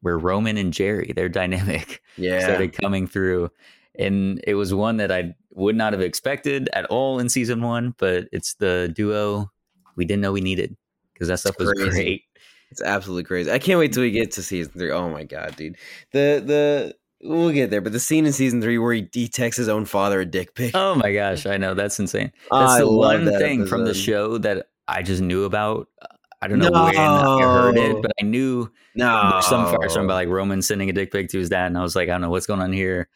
where Roman and Gerri, their dynamic, <laughs> Yeah, started coming through. And it was one that I would not have expected at all in season one, but it's the duo we didn't know we needed because that stuff was crazy. great. it's absolutely crazy. I can't wait till we get to season three. Oh my god, dude. The the we'll get there, but the scene in season three where he, he texts his own father a dick pic. Oh my gosh, I know that's insane. That's I the one that thing from the show that I just knew about. I don't know when I heard it, but I knew No, some firestorm about like Roman sending a dick pic to his dad, and I was like, I don't know what's going on here.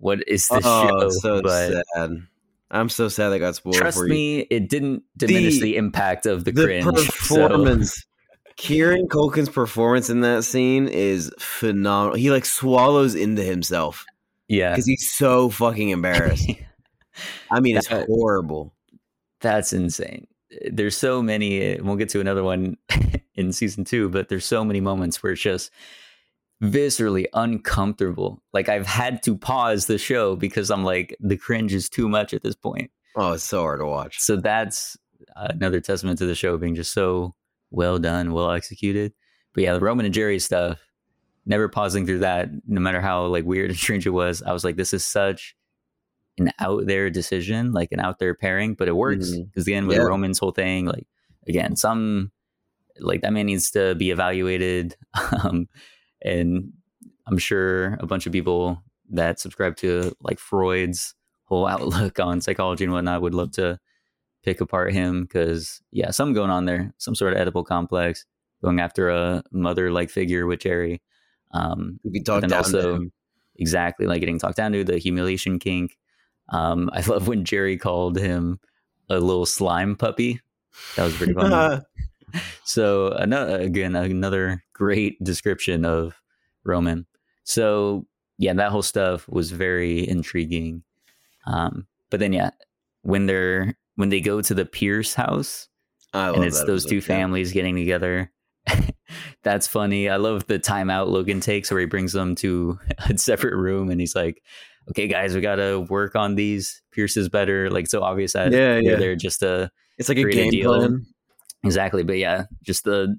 What is this oh, show? so but sad. I'm so sad that got spoiled trust for you. me, it didn't diminish The- the, impact of the, the cringe. so- performance. Kieran Culkin's performance in that scene is phenomenal. He like swallows into himself yeah, because he's so fucking embarrassed. <laughs> I mean, it's horrible. That's insane. There's so many. We'll get to another one <laughs> in season two, but there's so many moments where it's just viscerally uncomfortable. Like I've had to pause the show because I'm like, the cringe is too much at this point. Oh, it's so hard to watch. So that's another testament to the show being just so well done, well executed. But yeah, the Roman and Gerri stuff, never pausing through that, no matter how like weird and strange it was. I was like, this is such an out there decision, like an out there pairing, but it works because again with Yeah. Roman's whole thing, like again, some like that man needs to be evaluated, <laughs> um, and I'm sure a bunch of people that subscribe to like Freud's whole <laughs> outlook on psychology and whatnot would love to pick apart him because yeah, something going on there, some sort of Oedipal complex, going after a mother like figure with Gerri. Um, We can but talk down also to exactly like getting talked down to the humiliation kink. Um, <laughs> I love when Gerri called him a little slime puppy. That was pretty funny. <laughs> so another again another great description of Roman. So yeah, that whole stuff was very intriguing. Um, but then yeah, when they're when they go to the Pierce house I love and it's those two yeah. families getting together. <laughs> That's funny. I love the timeout Logan takes where he brings them to <laughs> a separate room and he's like, "Okay, guys, we gotta work on these Pierces better." Like so obvious that Yeah, they're there just to It's like a a game deal. plan. Exactly. But yeah, just the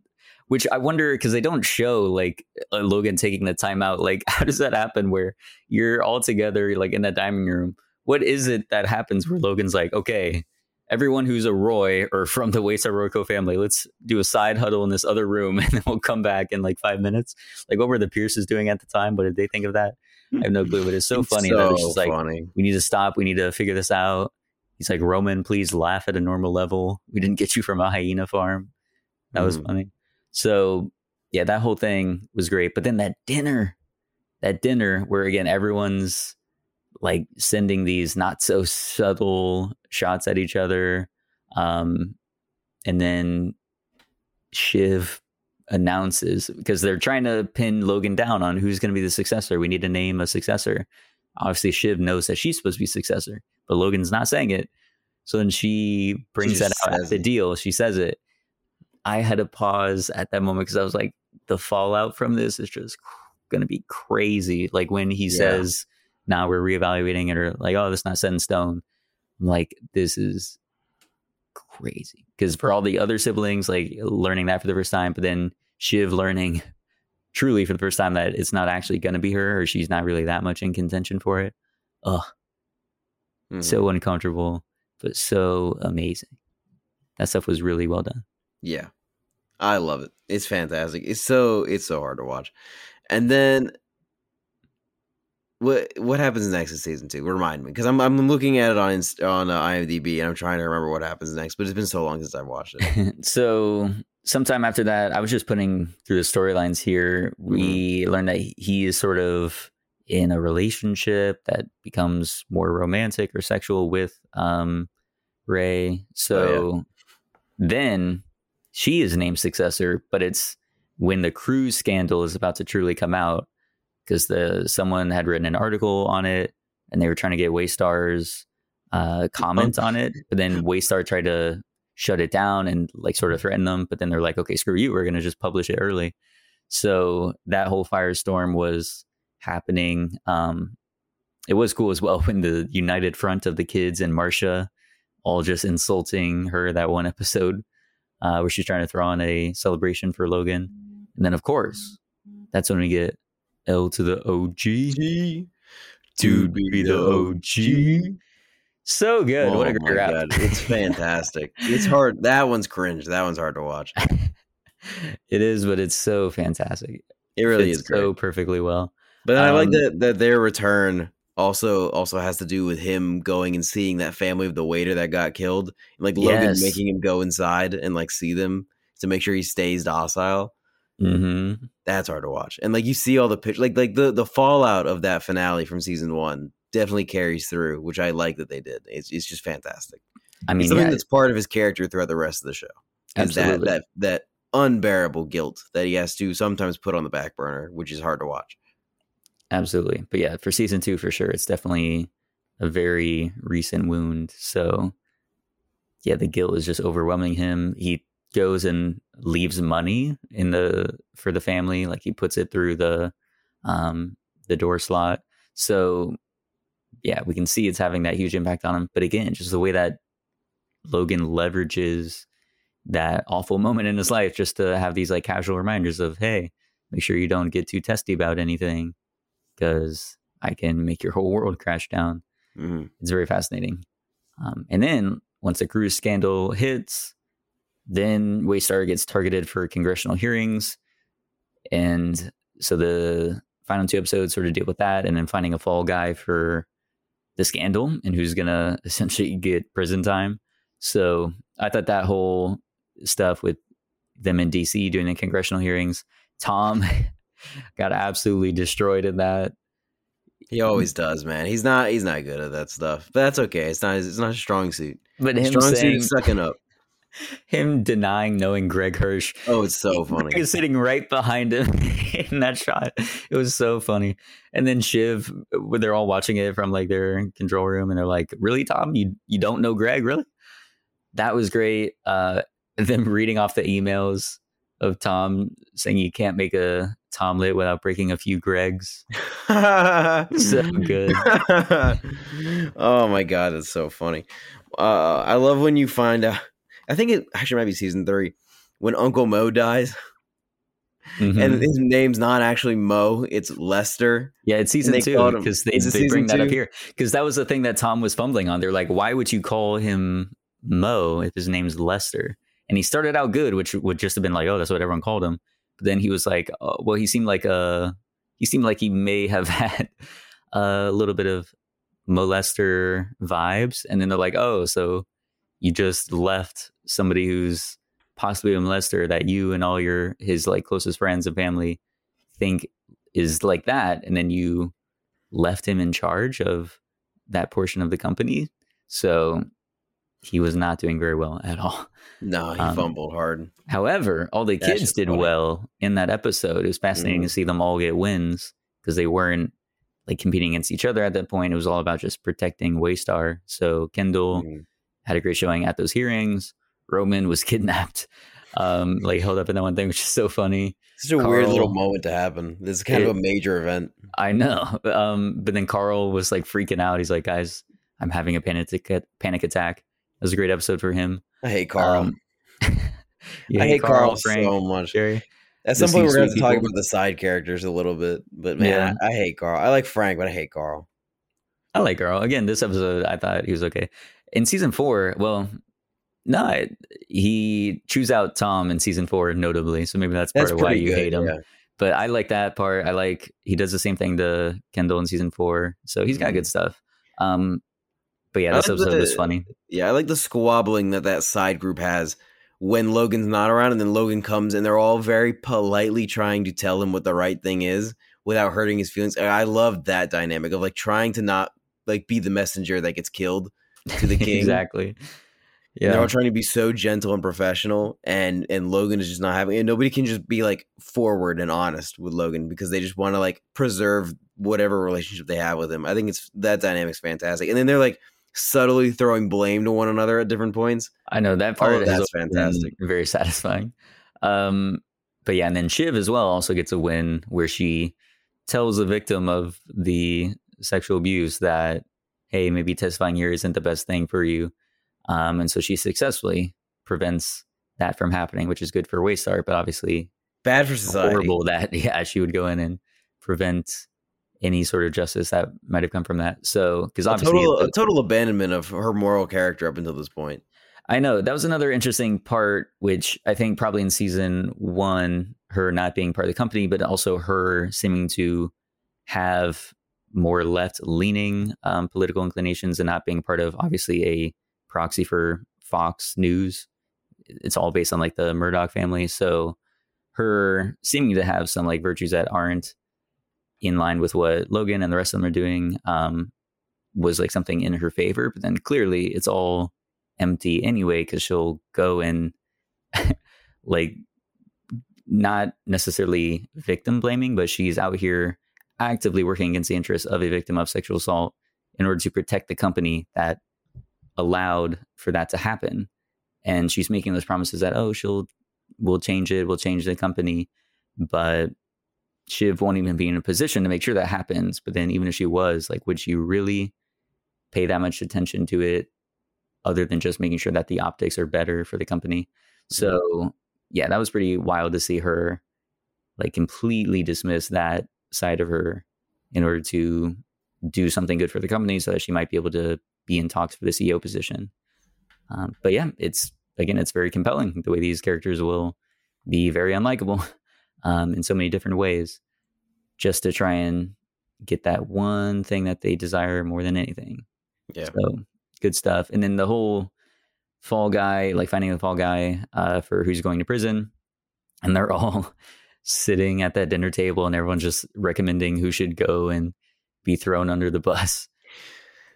which I wonder because they don't show like uh, Logan taking the time out. Like, <laughs> how does that happen where you're all together, like in that dining room? What is it that happens where Logan's like, okay, everyone who's a Roy or from the Waystar Royco family, let's do a side huddle in this other room <laughs> and then we'll come back in like five minutes. Like, what were the Pierces doing at the time? What did they think of that? I have no clue, but it's so funny so that it's just like, funny. we need to stop. We need to figure this out. He's like, Roman, please laugh at a normal level. We didn't get you from a hyena farm. That was Mhm. funny. So, yeah, that whole thing was great. But then that dinner, that dinner where again, everyone's like sending these not so subtle shots at each other. Um, and then Shiv announces because they're trying to pin Logan down on who's going to be the successor. We need to name a successor. Obviously, Shiv knows that she's supposed to be successor, but Logan's not saying it. So then she brings that out at the it. deal. She says it. I had to pause at that moment because I was like, the fallout from this is just going to be crazy. Like when he Yeah. says, now we're reevaluating it, or like, oh, that's not set in stone. I'm like, this is crazy. Because for all the other siblings, like learning that for the first time, but then Shiv learning truly for the first time that it's not actually going to be her, or she's not really that much in contention for it. Ugh, Mhm. so uncomfortable, but so amazing. That stuff was really well done. Yeah. I love it. It's fantastic. It's so it's so hard to watch. And then what what happens next in season 2? Remind me cuz I'm I'm looking at it on on uh, IMDb and I'm trying to remember what happens next, but it's been so long since I've watched it. <laughs> so sometime after that, I was just putting through the storylines here. We learned that he is sort of in a relationship that becomes more romantic or sexual with um, Rhea. So then she is named successor, but it's when the cruise scandal is about to truly come out because the someone had written an article on it and they were trying to get Waystar's uh, comment on it, but then <laughs> Waystar tried to shut it down and like sort of threaten them. But then they're like, okay, screw you, we're gonna just publish it early. So that whole firestorm was happening. Um, it was cool as well <laughs> when the united front of the kids and Marcia all just insulting her that one episode uh, where she's trying to throw on a celebration for Logan. And then, of course, that's when we get L to the OG. Dude be the OG. So good. what a Oh great rap. God, It's fantastic. it's hard. That one's cringe. That one's hard to watch. <laughs> it is, but it's so fantastic. It really Fits is great. so perfectly well. But I like Um, that that their return also also has to do with him going and seeing that family of the waiter that got killed, and like Logan Yes. making him go inside and like see them to make sure he stays docile. hmm That's hard to watch, and like you see all the pictures, like like the the fallout of that finale from season one definitely carries through, which I like that they did. It's it's just fantastic. I It's mean, something yeah, that's part of his character throughout the rest of the show. Is that that that unbearable guilt that he has to sometimes put on the back burner, which is hard to watch. Absolutely. But yeah, for season two, for sure, it's definitely a very recent wound. So yeah, the guilt is just overwhelming him. He goes and leaves money in the for the family, like he puts it through the um the door slot. So yeah, we can see it's having that huge impact on him. But again, just the way that Logan leverages that awful moment in his life just to have these like casual reminders of, hey, make sure you don't get too testy about anything because I can make your whole world crash down. Mhm. It's very fascinating. Um, and then once the cruise scandal hits, then Waystar gets targeted for congressional hearings. And so the final two episodes sort of deal with that and then finding a fall guy for the scandal and who's going <laughs> to essentially get prison time. So I thought that whole stuff with them in DC doing the congressional hearings, Tom <laughs> got absolutely destroyed in that. He always does, man. He's not he's not good at that stuff. But that's okay. It's not his- it's not a strong suit. But him strong suit saying, is sucking up. <laughs> him denying knowing Greg Hirsch Oh, it's so <laughs> funny. Greg is sitting right behind him <laughs> in that shot. It was so funny. And then Shiv, when they're all watching it from like their control room, and they're like, "Really, Tom? You you don't know Greg? Really?" That was great. Uh, them reading off the emails of Tom saying you can't make a Tomlet without breaking a few Gregs. <laughs> so good. oh my god, that's so funny. Uh, I love when you find out. I think it actually might be season three when Uncle Mo dies. Mhm. and his name's not actually Mo; it's Lester. yeah, it's season two because they, they bring that up here because that was the thing that Tom was fumbling on. They're like, why would you call him Mo if his name's Lester? And he started out good, which would just have been like, oh, that's what everyone called him. But then he was like, oh, well, he seemed like a he seemed like he may have <laughs> had a little bit of molester vibes. And then they're like, oh, so you just left somebody who's possibly a molester that you and all your his like closest friends and family think is like that, and then you left him in charge of that portion of the company. So he was not doing very well at all. No, he Um, fumbled hard. However, all the That's kids did funny. well in that episode. It was fascinating Mhm. to see them all get wins because they weren't like competing against each other at that point. It was all about just protecting Waystar. So Kendall Mhm. had a great showing at those hearings. Roman was <laughs> kidnapped, um, like held up in that one thing, which is so funny. Such a weird little moment to happen. This is kind of a major event. I know. <laughs> Um, but then Karl was like freaking out. He's like, guys, I'm having a panic, panic attack. It was a great episode for him. I hate Karl. Um, <laughs> I hate Karl, Frank, so much. Gerri. At some point, we're going to talk about the side characters a little bit. But man, Yeah. I, I hate Karl. I like Frank, but I hate Karl. I like Karl. Again, this episode, I thought he was okay. In season four, well, no, he chews out Tom in season four, notably. So maybe that's part That's of why you good. hate him. yeah. But I like that part. I like he does the same thing to Kendall in season four. So he's got good stuff. Um, but yeah, this like episode the- was funny. Yeah, I like the squabbling that that side group has when Logan's not around, and then Logan comes, and they're all very politely trying to tell him what the right thing is without hurting his feelings. And I love that dynamic of like trying to not like be the messenger that gets killed to the <laughs> king. exactly. And they're all trying to be so gentle and professional, and and Logan is just not having. And nobody can just be like forward and honest with Logan because they just want to like preserve whatever relationship they have with him. I think it's that dynamic's fantastic. And then they're like subtly throwing blame to one another at different points. I know that part of has that's fantastic. very satisfying. Um, but yeah, and then Shiv as well also gets a win where she tells the victim of the sexual abuse that, hey, maybe testifying here isn't the best thing for you. Um, and so she successfully prevents that from happening, which is good for Waystar, but obviously Bad for society. horrible that <laughs> yeah she would go in and prevent any sort of justice that might have come from that. So because A obviously total, a total abandonment of her moral character up until this point. I know that was another interesting part, which I think probably in season one, her not being part of the company, but also her seeming to have more left leaning um, political inclinations and not being part of obviously a proxy for Fox News. It's all based on like the Murdoch family. So her seeming to have some like virtues that aren't in line with what Logan and the rest of them are doing um, was like something in her favor. But then clearly it's all empty anyway because she'll go and <laughs> like not necessarily victim blaming, but she's out here actively working against the interests of a victim of sexual assault in order to protect the company that allowed for that to happen. And she's making those promises that, oh, she'll, we'll change it, we'll change the company. But Shiv won't even be in a position to make sure that happens. But then, even if she was, like, would she really pay that much attention to it other than just making sure that the optics are better for the company? So, yeah, that was pretty wild to see her like completely dismiss that side of her in order to do something good for the company so that she might be able to be in talks for the CEO position. Um, but yeah, it's again, it's very compelling the way these characters will be very unlikable <laughs> um, in so many different ways just to try and get that one thing that they desire more than anything. Yeah. So good stuff. And then the whole fall guy, like finding the fall guy uh, for who's going to prison, and they're <laughs> all sitting at that dinner table, and everyone's just recommending who should go and be thrown under the bus.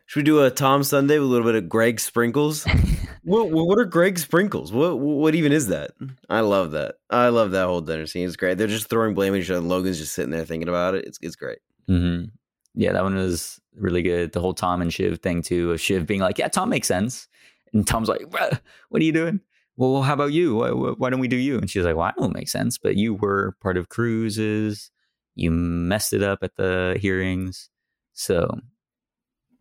Should we do a Tom Sunday with a little bit of Greg Sprinkles? <laughs> what, what are Greg Sprinkles? What what even is that? I love that. I love that whole dinner scene. It's great. They're just throwing blame at each other. and Logan's just sitting there thinking about it. It's it's great. hmm Yeah, that one was really good. The whole Tom and Shiv thing too, of Shiv being like, "Yeah, Tom makes sense," and Tom's like, "What are you doing?" Well, how about you? Why, why why don't we do you? And she's like, "Well, I don't make sense, but you were part of cruises. You messed it up at the hearings, so."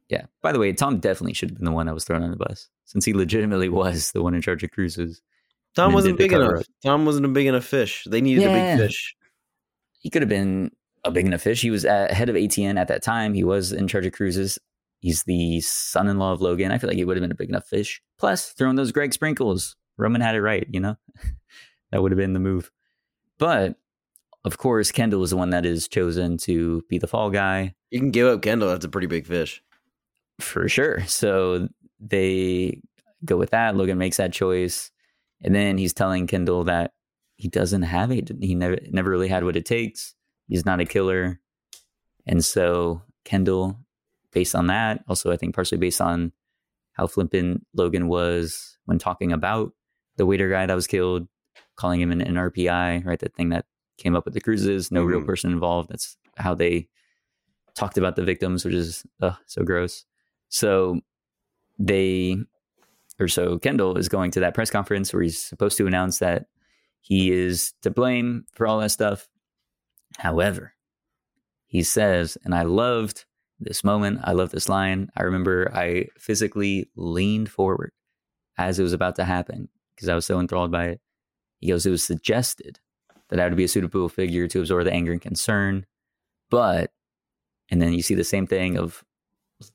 Yeah. By the way, Tom definitely should have been the one that was thrown on the bus, since he legitimately was the one in charge of cruises. Tom wasn't big enough. cover-up. Tom wasn't a big enough fish. They needed a big fish. he could have been a big enough fish. He was at, head of ATN at that time. He was in charge of cruises. He's the son-in-law of Logan. I feel like he would have been a big enough fish. Plus, throwing those Greg sprinkles, Roman had it right. You know, <laughs> that would have been the move. But of course, Kendall is the one that is chosen to be the fall guy. You can give up Kendall. That's a pretty big fish. For sure. So they go with that. Logan makes that choice. And then he's telling Kendall that he doesn't have it. He never never really had what it takes. He's not a killer. And so Kendall, based on that, also I think partially based on how flippant Logan was when talking about the waiter guy that was killed, calling him an NRPI, right? That thing that came up with the cruises, no mm-hmm. real person involved. That's how they talked about the victims, which is so gross. So they, or so Kendall is going to that press conference where he's supposed to announce that he is to blame for all that stuff. However, he says, and I loved this moment. I love this line. I remember I physically leaned forward as it was about to happen because I was so enthralled by it. He goes, It was suggested that I would be a suitable figure to absorb the anger and concern. But, and then you see the same thing of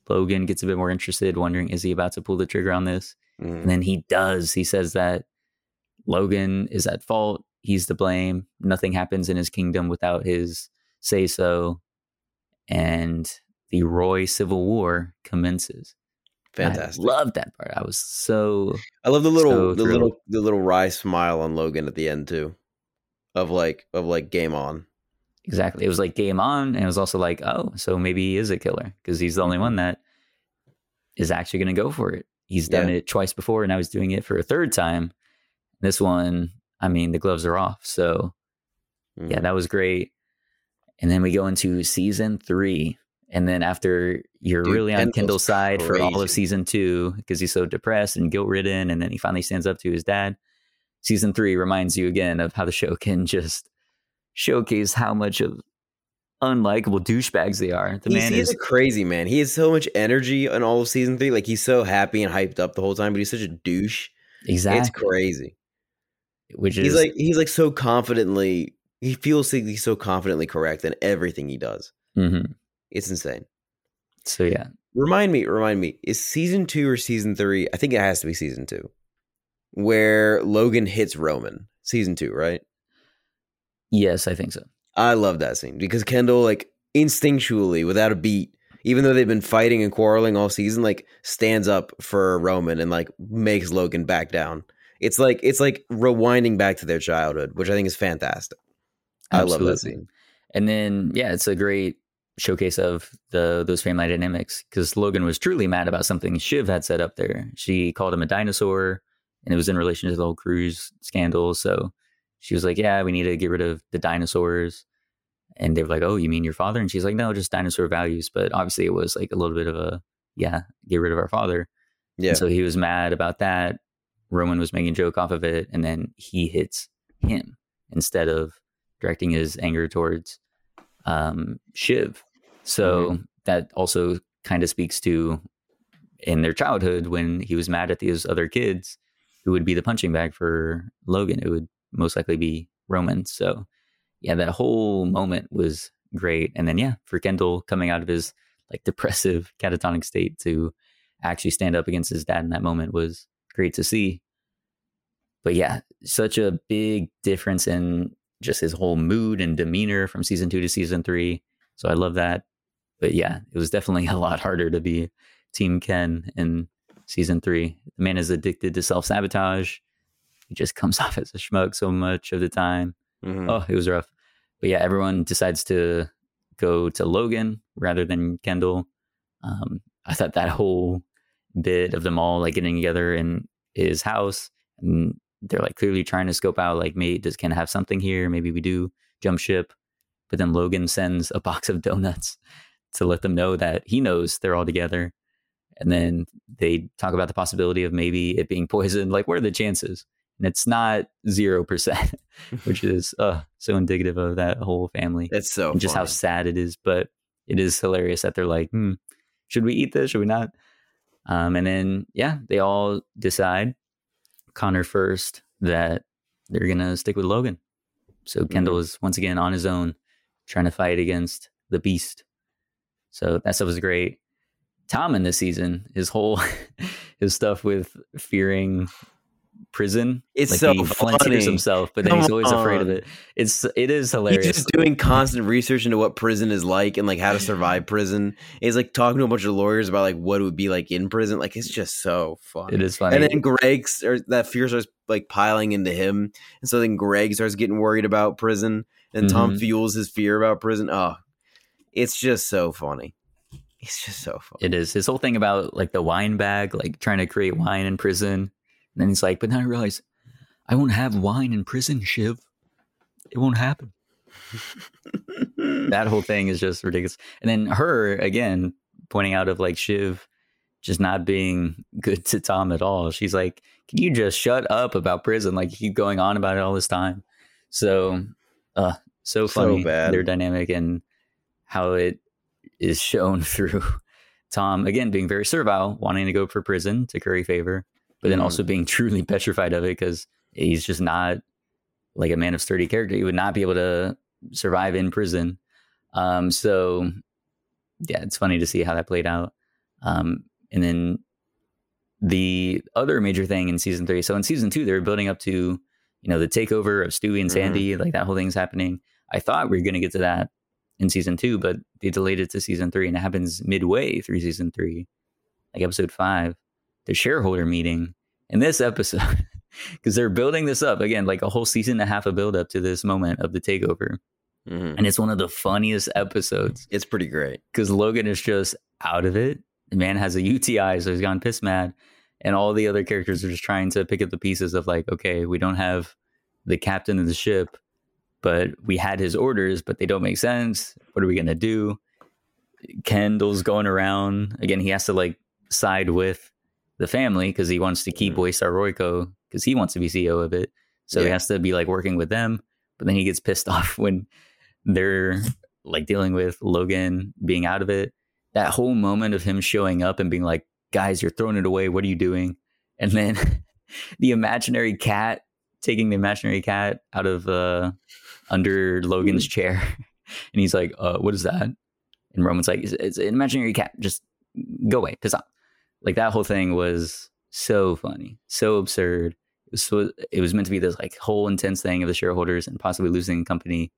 Logan gets a bit more interested, wondering, is he about to pull the trigger on this? Mm. And then he does. He says that Logan is at fault. He's to blame. Nothing happens in his kingdom without his say so. And the Roy Civil War commences. Fantastic. I love that part. I was so I love the little so the little the little wry smile on Logan at the end too. Of like of like game on. Exactly. It was like game on and it was also like, oh, so maybe he is a killer because he's the only one that is actually going to go for it. He's done yeah. it twice before and now he's doing it for a third time. This one, I mean, the gloves are off. So mm. yeah, that was great. And then we go into season 3 and then after you're Dude, really on Kendall's side crazy. for all of season two because he's so depressed and guilt ridden, and then he finally stands up to his dad. Season three reminds you again of how the show <laughs> can just showcase how much of unlikable douchebags they are. The he's, man he's is a crazy man. He has so much energy in all of season three. Like he's so happy and hyped up the whole time, but he's such a douche. Exactly, it's crazy. Which he's is like he's like so confidently. He feels like he's so confidently correct in everything he does. Mm-hmm. It's insane. So yeah. Remind me, remind me, is season two or season three? I think it has to be season two. Where Logan hits Roman. Season two, right? Yes, I think so. I love that scene because Kendall, like, instinctually, without a beat, even though they've been fighting and quarreling all season, like stands up for Roman and like makes Logan back down. It's like it's like rewinding back to their childhood, which I think is fantastic. Absolutely. I love that scene. And then yeah, it's a great showcase of the those family dynamics because Logan was truly mad about something Shiv had set up there. She called him a dinosaur, and it was in relation to the whole cruise scandal. So she was like, "Yeah, we need to get rid of the dinosaurs." And they were like, "Oh, you mean your father?" And she's like, "No, just dinosaur values." But obviously, it was like a little bit of a yeah, get rid of our father. Yeah. And so he was mad about that. Roman was making a joke off of it, and then he hits him instead of directing his anger towards um, Shiv. So mm-hmm. that also kind of speaks to in their childhood when he was mad at these other kids who would be the punching bag for Logan. It would most likely be Roman. So yeah, that whole moment was great. And then yeah, for Kendall coming out of his like <laughs> depressive catatonic state to actually stand up against his dad in that moment was great to see. But yeah, such a big difference in just his whole mood and demeanor from season two to season three. So I love that but yeah, it was definitely a lot harder to be Team Ken in season three. The man is addicted to self sabotage. He just comes <laughs> off as a schmuck so much of the time. Mm-hmm. Oh, it was rough. But yeah, everyone decides to go to Logan rather than Kendall. Um, I thought that whole bit of them all like getting together in his house and they're like clearly trying to scope out like maybe does Ken have something here? Maybe we do jump ship. But then Logan sends a <laughs> box of donuts to let them know that he knows they're all together. And then they talk about the possibility of maybe it being poisoned. Like, what are the chances? And it's not zero percent, <laughs> which <laughs> is uh, so indicative of that whole family. It's so just how sad it is. But it is hilarious that they're like, hmm, should we eat this? Should we not? Um, and then yeah, they all decide Connor first that they're gonna stick with Logan. So Kendall mm-hmm. is once again on his own trying to fight against the beast. So that stuff was great. Tom in this season, his whole <laughs> his stuff with fearing prison. It's like so he volunteers funny. himself, but then Come he's always afraid of it. It's it is hilarious. He's just doing constant research into what prison is like and like how to survive prison. He's like talking to a bunch of lawyers about like what it would be like in prison. Like it's just so fun. it is funny. And then Greg starts that fear starts like piling into him, and so then Greg starts getting worried about prison, and Tom Mhm. fuels his fear about prison. Oh, it's just so funny. It's just so funny. It is his whole thing about like the wine bag, like trying to create wine in prison. And then he's like, but then I realize I won't have wine in prison, Shiv. It won't happen. <laughs> That whole thing is just ridiculous. And then her again pointing out of like Shiv just not being good to Tom at all. She's like, Can you just shut up about prison? Like you keep going on about it all this time. So uh so So funny bad. their dynamic and how it is shown <laughs> through Tom again being very servile, wanting to go for prison to curry favor, but then also being truly <laughs> petrified of it because he's just not like a man of sturdy character. He would not be able to survive in prison. Um, so yeah, it's funny to see how that played out. Um, and then the other major thing in season three. So in season two, they were building up to, you know, the takeover of Stewy and Mhm. Sandy, like that whole thing's happening. I thought we were going to get to that in season two, but they delayed it to season three, and it happens midway through season three, like episode five, the shareholder meeting. In this episode, <laughs> because they're building this up again, like a whole season and a half of build up to this moment of the takeover, Mhm. and it's one of the funniest episodes It's pretty great. because Logan is just out of it. The man has a UTI, so he's gone piss mad. And all the other characters are just trying to pick up the pieces of like, okay, we don't have the captain of the ship, but we had his orders, but they don't make sense. What are we gonna do? Kendall's going around again. He has to like side with the family because he wants to keep Mhm. Waystar Royco because he wants to be CEO of it. So he has to be like working with them. But then he gets pissed <laughs> off when they're like dealing with Logan being out of it. That whole moment of him showing up and being like, guys, you're throwing it away. What are you doing? And then <laughs> the imaginary cat taking the imaginary cat out of uh, under Logan's chair. <laughs> And he's like, uh, what is that? And Roman's like, it's, it's an imaginary cat. Just go away. Piss off. Like that whole thing was so funny, so absurd. It was, so, it was meant to be this like whole intense thing of the shareholders and possibly losing the company.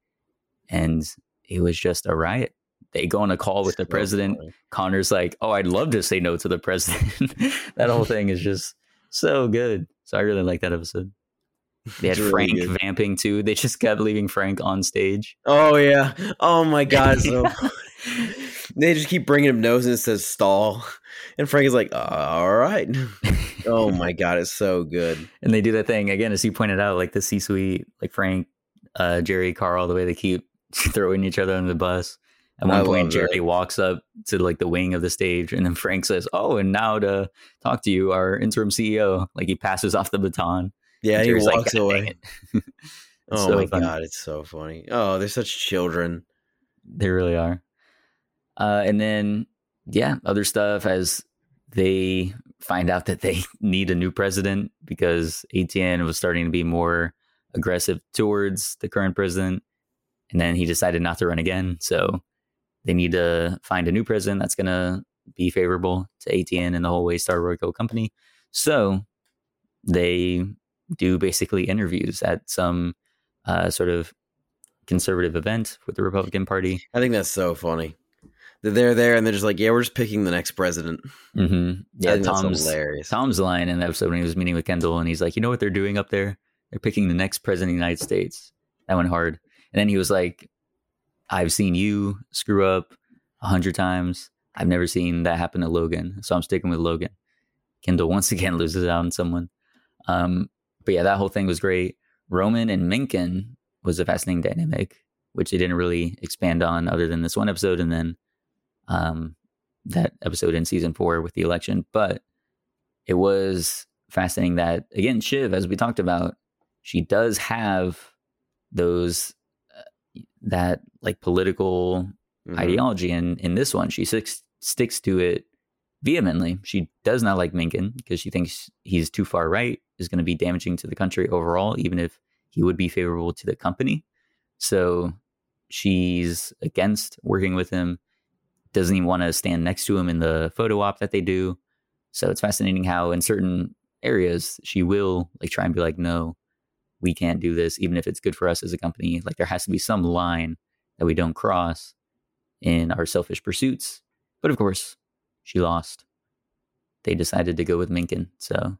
And it was just a riot. They go on a call with the <laughs> president. Connor's like, "Oh, I'd love to say no to the president." <laughs> that whole thing is just so good. So I really like that episode. They had really Frank good. vamping too. They just kept leaving Frank on stage. Oh yeah. Oh my god. So <laughs> they just keep bringing him nose and it says stall, and Frank is like, all right. Oh my <laughs> god, it's so good. and they do that thing again, as you pointed out, like the C-suite, like Frank, uh, Gerri, Karl, the way they keep <laughs> throwing each other under the bus. At one I point, Gerri that. walks up to like the wing of the stage, and then Frank says, "Oh, and now to talk to you, our interim CEO." Like he passes off the baton. Yeah, he Gerri's like, walks away. <laughs> oh so my funny. god, it's so funny. Oh, they're such children. They really are. Uh, and then, yeah, other stuff as they find out that they <laughs> need a new president because ATN was starting to be more aggressive towards the current president. And then he decided not to run again. So they need to find a new president that's going to be favorable to ATN and the whole Waystar Royco company. So they do basically interviews at some uh, sort of conservative event with the Republican Party. I think that's so funny. They're there and they're just like, yeah, we're just picking the next president. Mm-hmm. Yeah, Tom's hilarious. Tom's line in the episode when he was meeting with Kendall, and he's like, "You know what they're doing up there? They're picking the next president of the United States." That went hard. And then he was like, "I've seen you screw up a hundred times. I've never seen that happen to Logan, so I'm sticking with Logan." Kendall once <laughs> again loses out on someone. Um, but yeah, that whole thing was great. Roman and Mencken was a fascinating dynamic, which they didn't really expand on other than this one episode, and then um, that episode in season four with the election. But it was fascinating that again, Shiv, as we talked about, she does have those uh, that like political Mhm. ideology, and in this one, she sticks sticks to it vehemently. She does not like Mencken because she thinks he's too far right, is going to be damaging to the country overall, even if he would be favorable to the company. So she's against working with him, doesn't even want to stand next to him in the photo op that they do. So it's fascinating how in certain areas she will like try and be like, no, we can't do this, even if it's good for us as a company. Like there has to be some line that we don't cross in our selfish pursuits. But of course, she lost. They decided to go with Mencken. So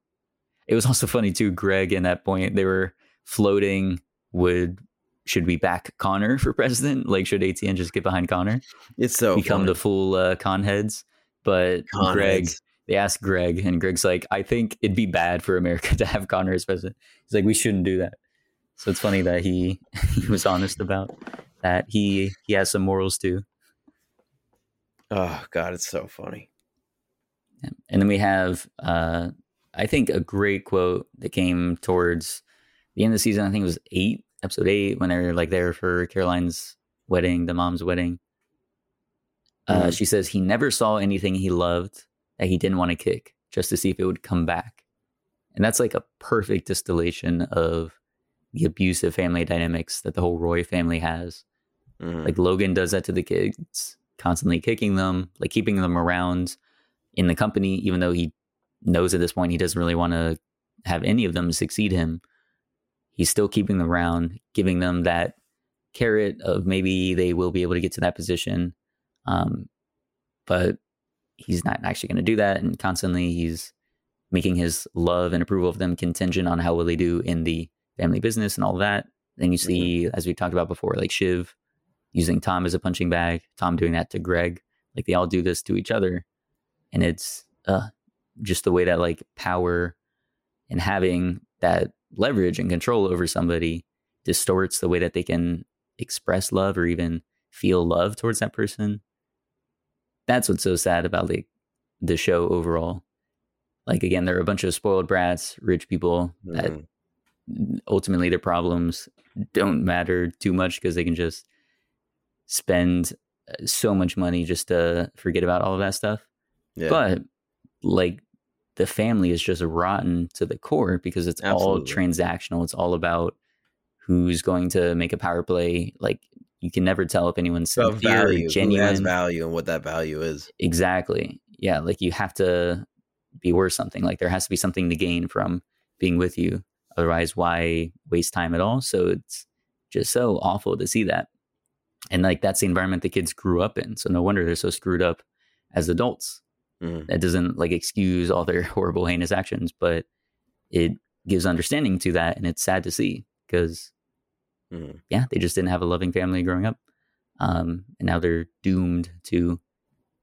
it was also funny too, Greg in that point, they were floating would should we back Connor for president? Like should ATN just get behind Connor? It's so become funny. the full uh, con heads. But Con Greg, heads. they asked Greg, and Greg's like, I think it'd be bad for America <laughs> to have Connor as president. He's like, we shouldn't do that. So it's funny that he <laughs> he was honest about that. He he has some morals too. Oh god, it's so funny. And then we have, uh, I think, a great quote that came towards the end of the season. I think it was eight, episode eight, when they're like there for Caroline's wedding, the mom's wedding. Uh, Mhm. She says he never saw anything he loved that he didn't want to kick just to see if it would come back. And that's like a perfect distillation of the abusive family dynamics that the whole Roy family has. Mhm. Like Logan does that to the kids, constantly kicking them, like keeping them around in the company, even though he knows at this point he doesn't really want to have any of them succeed him. He's still keeping them around, giving them that carrot of maybe they will be able to get to that position. Um, but he's not actually going to do that. And constantly he's making his love and approval of them contingent on how will they do in the family business and all that. Then you see, as we talked about before, like Shiv using Tom as a punching bag, Tom doing that to Greg. Like they all do this to each other. And it's uh, just the way that like power and having that leverage and control over somebody distorts the way that they can express love or even feel love towards that person. That's what's so sad about like the show overall. Like again, there are a bunch of spoiled brats, rich people that Mhm. ultimately their problems don't matter too much because they can just spend uh, so much money just to forget about all of that stuff. Yeah. But like the family is just rotten to the core because it's all transactional. It's all about who's going to make a power play. Like you can never tell if anyone's About sincere value, genuine. value and what that value is. Exactly. Yeah. Like you have to be worth something. Like there has to be something to gain from being with you. Otherwise, why waste time at all? So it's just so awful to see that. And like that's the environment the kids grew up in. So no wonder they're so screwed up as adults. Mhm. That doesn't like excuse all their <laughs> horrible, heinous actions, but it gives understanding to that. And it's sad to see because, Mhm. yeah, they just didn't have a loving family growing up. Um, and now they're doomed to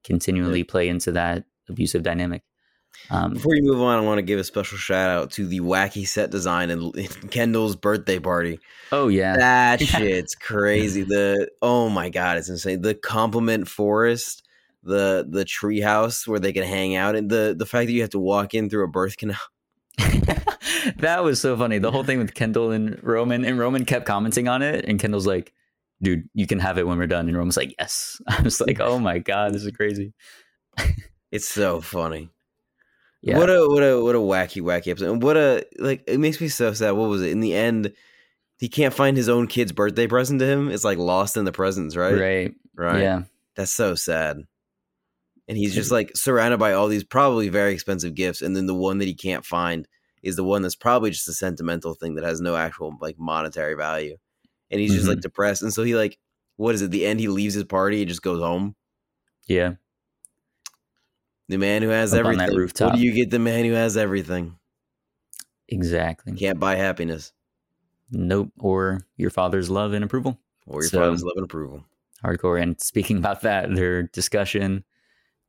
continually play into that abusive dynamic. Um, Before you move on, I want to give a special shout out to the wacky set design in, <laughs> in Kendall's birthday party. oh yeah, That <laughs> shit's crazy. The oh my god, it's insane. The compliment forest, the the tree house where they can hang out, and the the fact that you have to walk in through a birth canal. <laughs> <laughs> that was so funny. The whole thing with Kendall and Roman, and Roman kept commenting on it, and Kendall's like, "Dude, you can have it when we're done." And Roman's like, "Yes." <laughs> I was like, "Oh my god, this is crazy." It's so funny. Yeah, What a what a what a wacky wacky episode. And what a like it makes me so sad. What was it? In the end, he can't find his own kid's birthday present to him. It's like lost in the presents, right? right. Right. Yeah, That's so sad. And he's just mm-hmm. like surrounded by all these probably very expensive gifts, and then the one that he can't find is the one that's probably just a sentimental thing that has no actual like monetary value. And he's just like mm-hmm. depressed. And so he like what is it? The end he leaves his party and just goes home. yeah. The man who has Up on that everything. What do you get the man who has everything? Exactly. Can't buy happiness. Nope. Or your father's love and approval. Or your So- father's love and approval. hardcore. And speaking about that, their discussion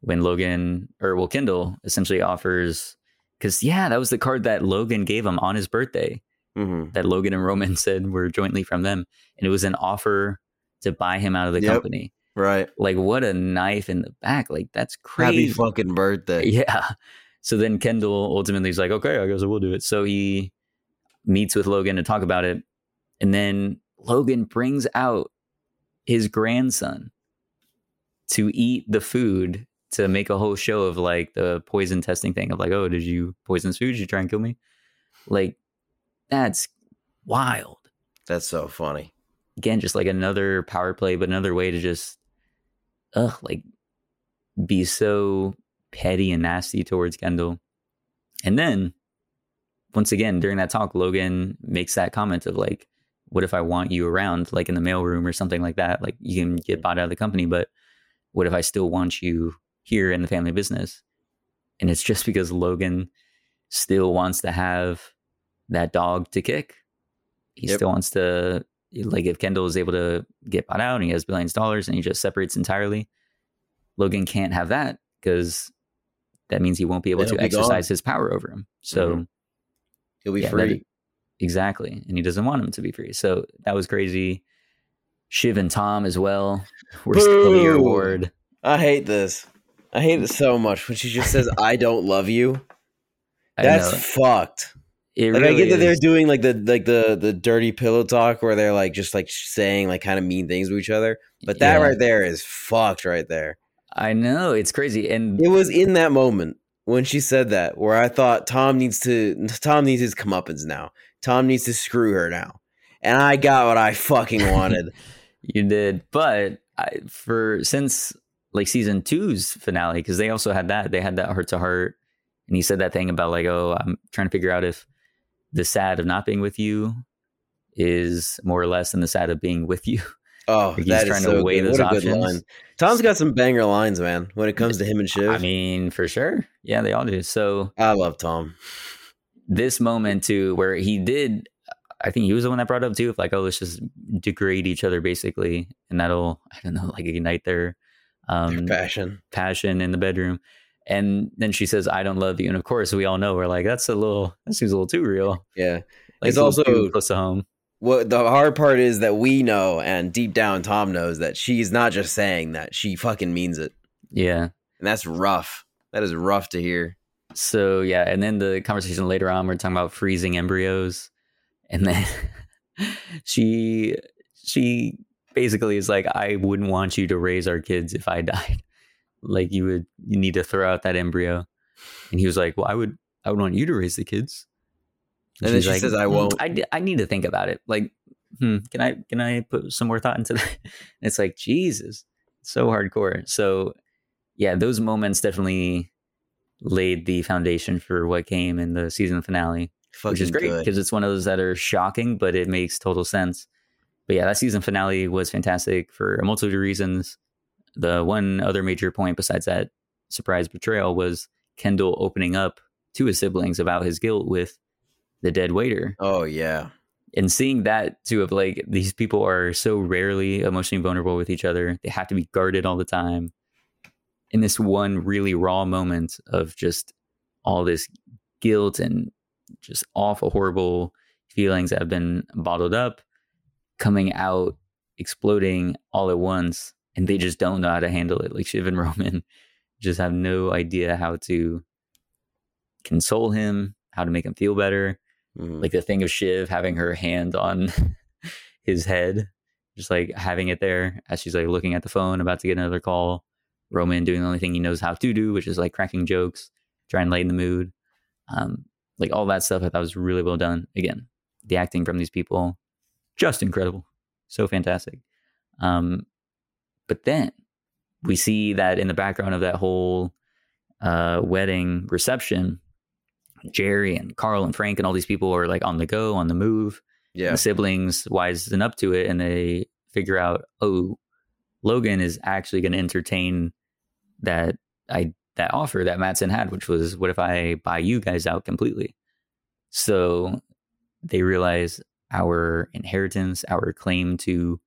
when Logan or well, Kendall essentially offers because yeah, that was the card that Logan gave him on his birthday hmm that Logan and Roman <laughs> said were jointly from them, and it was an offer to buy him out of the Yep. company. Right. Like what a knife in the back! Like that's Happy crazy. fucking birthday. <laughs> Yeah. So then Kendall ultimately is like, okay, I guess I will do it. So he meets with Logan to talk about it. And then Logan brings out his grandson to eat the food to make a whole show of like the poison testing thing of like, oh, did you poison this food? Did you try and kill me? Like, that's wild. That's so funny. again, just like another power play, but another way to just, ugh, like be so petty and nasty towards Kendall. And then once again, during that talk, Logan makes that comment of like, what if I want you around, like in the mailroom or something like that? Like you can get bought out of the company, but what if I still want you here in the family business? And it's just because Logan still wants to have that dog to kick. He Yep. still wants to like if Kendall is able to get bought out and he has billions of dollars and he just separates entirely, Logan can't have that because that means he won't be able to be exercise gone. his power over him. So Mhm. He'll be Yeah, that- free. exactly, and he doesn't want him to be free. So that was crazy. Shiv and Tom as well were still the Boo. reward. I hate this. I hate it so much when she just says, <laughs> "I don't love you." That's fucked. It Like I get that they're doing like the like the the dirty pillow talk where they're like just like saying like kind of mean things to each other, but that Yeah. right there is fucked right there. I know it's crazy, and It was in that moment when she said that where I thought Tom needs to Tom needs his comeuppance now. Tom needs to screw her now, and I got what I fucking wanted. <laughs> You did, but I, for since like season two's finale, because they also had that, they had that heart to heart, and he said that thing about like, oh, I'm trying to figure out if the sad of not being with you is more or less than the sad of being with you. Oh, <laughs> Like, he's that is trying to so weigh good. those What a good options. line. Tom's got some banger lines, man. When it comes to him and <laughs> Shiv, I mean, for sure, yeah, they all do. So I love Tom. this moment too, where he did, I think he was the one that brought up too, of like, oh, let's just degrade each other basically, and that'll, I don't know, like ignite Their um, passion. passion in the bedroom. And then she says, "I don't love you." And of course, we all know we're like, "That's a little. That seems a little too real." Yeah. Like, It's also- close to home. What the hard part is that we know, and deep down, Tom knows that she's not just saying that; she fucking means it, Yeah. and that's rough. That is rough to hear. So yeah, and then the conversation later on, we're talking about freezing embryos, and then <laughs> she she basically is like, "I wouldn't want you to raise our kids if I <laughs> died. Like you would, you need to throw out that embryo." And he was like, "Well, I would, I would want you to raise the kids." And then she's she says, "I "Hmm, won't." I, I need to think about it. Like, hmm, can I can I put some more thought into <laughs> that? And it's like Jesus, so hardcore. So yeah, those moments definitely laid the foundation for what came in the season finale, Fucking which is great because it's one of those that are shocking, but it makes total sense. But yeah, that season finale was fantastic for a multitude of reasons. The one other major point besides that surprise betrayal was Kendall opening up to his siblings about his guilt with the dead waiter. Oh yeah, and seeing that too of like these people are so rarely emotionally vulnerable with each other. They have to be guarded all the time. In this one really raw moment of just all this guilt and just awful horrible feelings that have been bottled up coming out exploding all at once and they just don't know how to handle it like shiv and <laughs> roman just have no idea how to console him how to make him feel better Mhm. like the thing of Shiv having her hand on <laughs> his head, just like having it there as she's like looking at the phone, about to get another call. Roman doing the only thing he knows how to do, which is like cracking jokes, trying to lighten the mood. Um, like all that stuff I thought was really well done. Again, the acting from these people, just incredible. So fantastic. Um, but then we see that in the background of that whole uh, wedding reception, Gerri and Karl and Frank and all these people are like on the go, on the move. yeah. The siblings wisen up to it and they figure out, oh, Logan is actually going to entertain that I that offer that Matsson had, which was, what if I buy you guys out completely? So they realize our inheritance, our claim to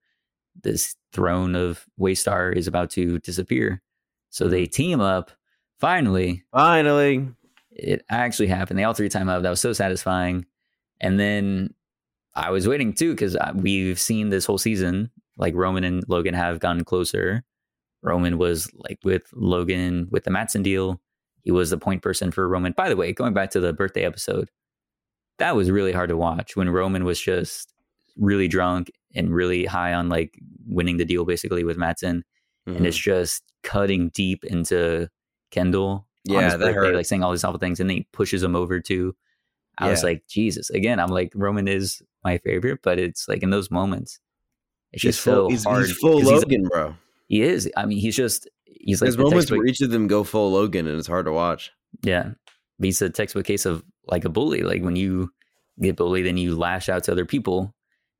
this throne of Waystar is about to disappear. So they team up. Finally, Finally, it actually happened. They all three time up. That was so satisfying. And then I was waiting too because we've seen this whole season like Roman and Logan have gotten closer. Roman was like with Logan with the Matsson deal. He was the point person for Roman. By the way, going back to the birthday episode, that was really hard to watch when Roman was just really drunk and really high on like winning the deal basically with Matsson. Mhm. And it's just cutting deep into Kendall Yeah, that birthday, hurt. like saying all these awful things, and then he pushes him over too. I was like, Jesus. Again, I'm like, Roman is my favorite, but it's like in those moments, It's He's just full, so he's, hard. he's full 'cause he's- Logan, bro. he is. I mean, he's just he's like There's the moments textbook- where each of them go full Logan, and it's hard to watch. Yeah. But he's a textbook case of like a bully. Like when you get bullied, then you lash out to other people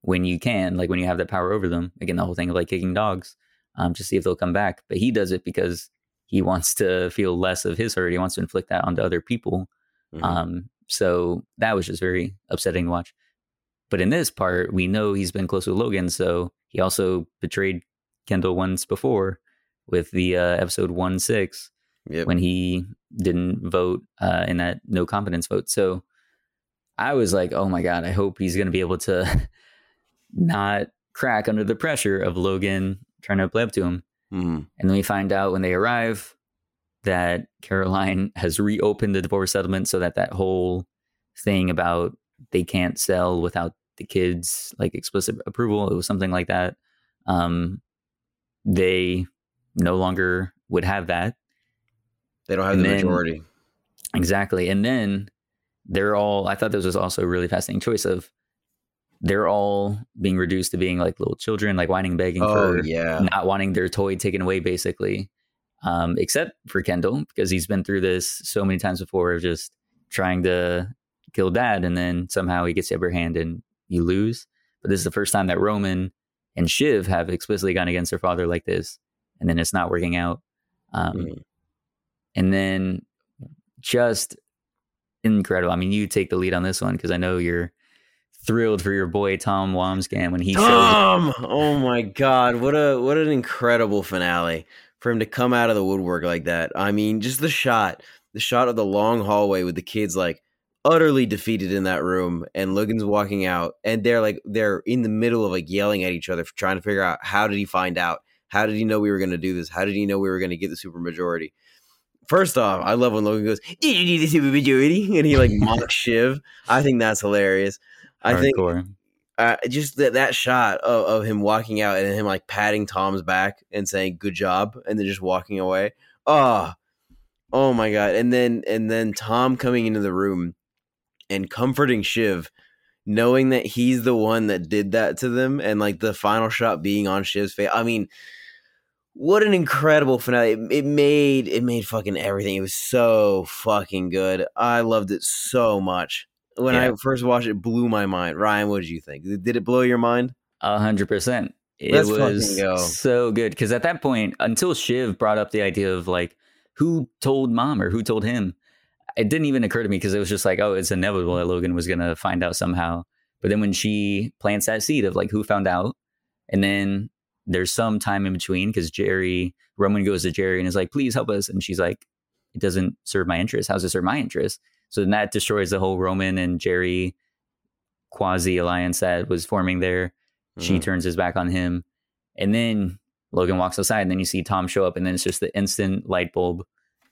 when you can, like when you have that power over them. Again, the whole thing of like kicking dogs um, to see if they'll come back. But he does it because he wants to feel less of his hurt. He wants to inflict that onto other people. Mhm. Um, so that was just very upsetting to watch. But in this part, we know he's been close with Logan. So he also betrayed Kendall once before with the uh, episode 1 6 yep. when he didn't vote uh, in that no confidence vote. So I was like, oh my God, I hope he's going to be able to <laughs> not crack under the pressure of Logan trying to play up to him. Mhm. And then we find out when they arrive that Caroline <laughs> has reopened the divorce settlement so that that whole thing about they can't sell without the kids like explicit approval, it was something like that. Um, they no longer would have that. They don't have And the then- majority. Exactly. And then they're all, I thought this was also a really fascinating choice of they're all being reduced to being like little children, like whining, begging Oh for yeah. not wanting their toy taken away, basically. Um, except for Kendall, because he's been through this so many times before of just trying to kill dad, and then somehow he gets the upper hand and you lose. But this is the first time that Roman and Shiv have explicitly gone against their father like this, and then it's not working out. Um, Mhm. And then just incredible. I mean, you take the lead on this one because I know you're thrilled for your boy Tom Wambsgans when he showed Tom! Oh my god, what a what an incredible finale for him to come out of the woodwork like that. I mean, just the shot, the shot of the long hallway with the kids like utterly defeated in that room and Logan's walking out and they're like they're in the middle of like yelling at each other trying to figure out how did he find out? How did he know we were going to do this? How did he know we were going to get the supermajority? First off, I love when Logan goes, "Did you need the supermajority?" <laughs> and he like mocks <laughs> Shiv. I think that's hilarious. I think uh, just that that shot of, of him walking out and him like patting Tom's back and saying "good job" and then just walking away. Oh, oh my god! And then and then Tom coming into the room and comforting Shiv, knowing that he's the one that did that to them, and like the final shot being on Shiv's face. I mean, what an incredible finale! It, it made it made fucking everything. It was so fucking good. I loved it so much. When Yeah. I first watched it, it blew my mind. Ryan, what did you think? Did it blow your mind? A hundred percent. It Let's was go. so good because at that point, until Shiv brought up the idea of like who told mom or who told him, it didn't even occur to me because it was just like, oh, it's inevitable that Logan was gonna find out somehow. But then when she plants that seed of like who found out, and then there's some time in between because Gerri Roman goes to Gerri and is like, please help us, and she's like, it doesn't serve my interest. How's it serve my interest? So then that destroys the whole Roman and Gerri quasi alliance that was forming there. She Mhm. turns his back on him. And then Logan walks outside, and then you see Tom show up, and then it's just the instant light bulb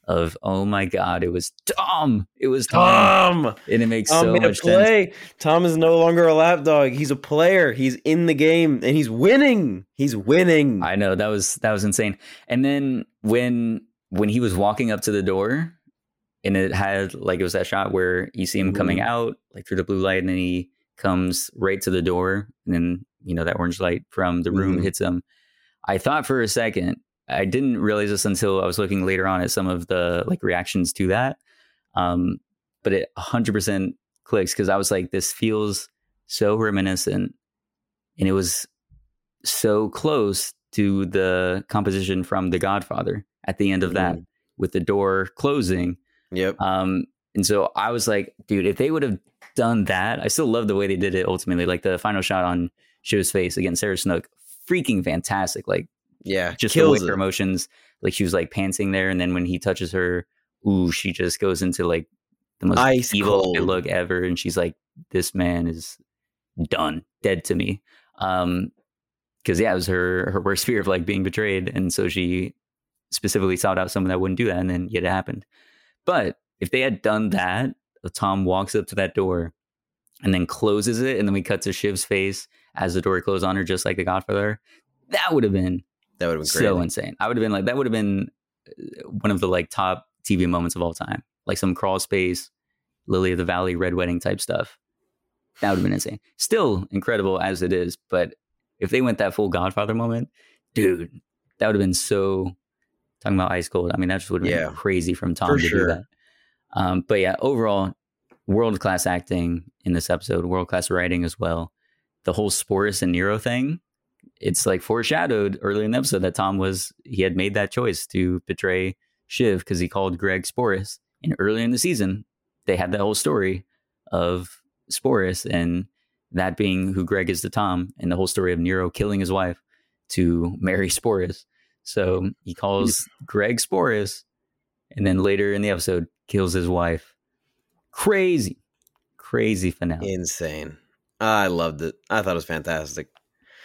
of, oh my God, it was Tom. It was Tom. Tom. And it makes Tom so much sense. Tom is no longer a lapdog. He's a player. He's in the game and he's winning. He's winning. I know that was that was insane. And then when when he was walking up to the door, and it had like it was that shot where you see him coming Mhm. out like through the blue light, and then he comes right to the door, and then you know that orange light from the room Mhm. hits him. I thought for a second, I didn't realize this until I was looking later on at some of the like reactions to that. Um, but it 100% clicks because I was like, this feels so reminiscent, and it was so close to the composition from The Godfather at the end of that Mhm. with the door closing. Yep. Um, and so I was like, dude, if they would have done that, I still love the way they did it ultimately. Like the final shot on Shiv's face against Sarah Snook, freaking fantastic. Like Yeah. just the way her emotions, like she was like pantsing there, and then when he touches her, ooh, she just goes into like the most Ice evil look ever, and she's like, "This man is done, dead to me." Um, because yeah, it was her her worst <laughs> fear of like being betrayed, and so she specifically sought out someone that wouldn't do that, and then yet it happened. But if they had done that, Tom walks up to that door and then closes it, and then we cut to Shiv's face as the door closed on her, just like The Godfather. That would have been That would have been so insane. I would have been like, that would have been uh, one of the like top TV moments of all time, like some crawl space, Lily of the Valley, Red Wedding type stuff. That would have been insane. Still incredible as it is, but if they went that full Godfather moment, dude, that would have been so. Talking about ice cold, I mean that just would have been crazy from Tom to sure. do that. Um, but yeah, overall, world class acting in this episode, world class writing as well. The whole Sporus and Nero thing, it's like foreshadowed early in the episode that Tom was he had made that choice to betray Shiv because he called Greg Sporus. And early in the season, they had that whole story of Sporus and that being who Greg is to Tom, and the whole story of Nero killing his wife to marry Sporus. So he calls Greg Sporus, and then later in the episode kills his wife. Crazy, crazy finale. Insane. I loved it. I thought it was fantastic.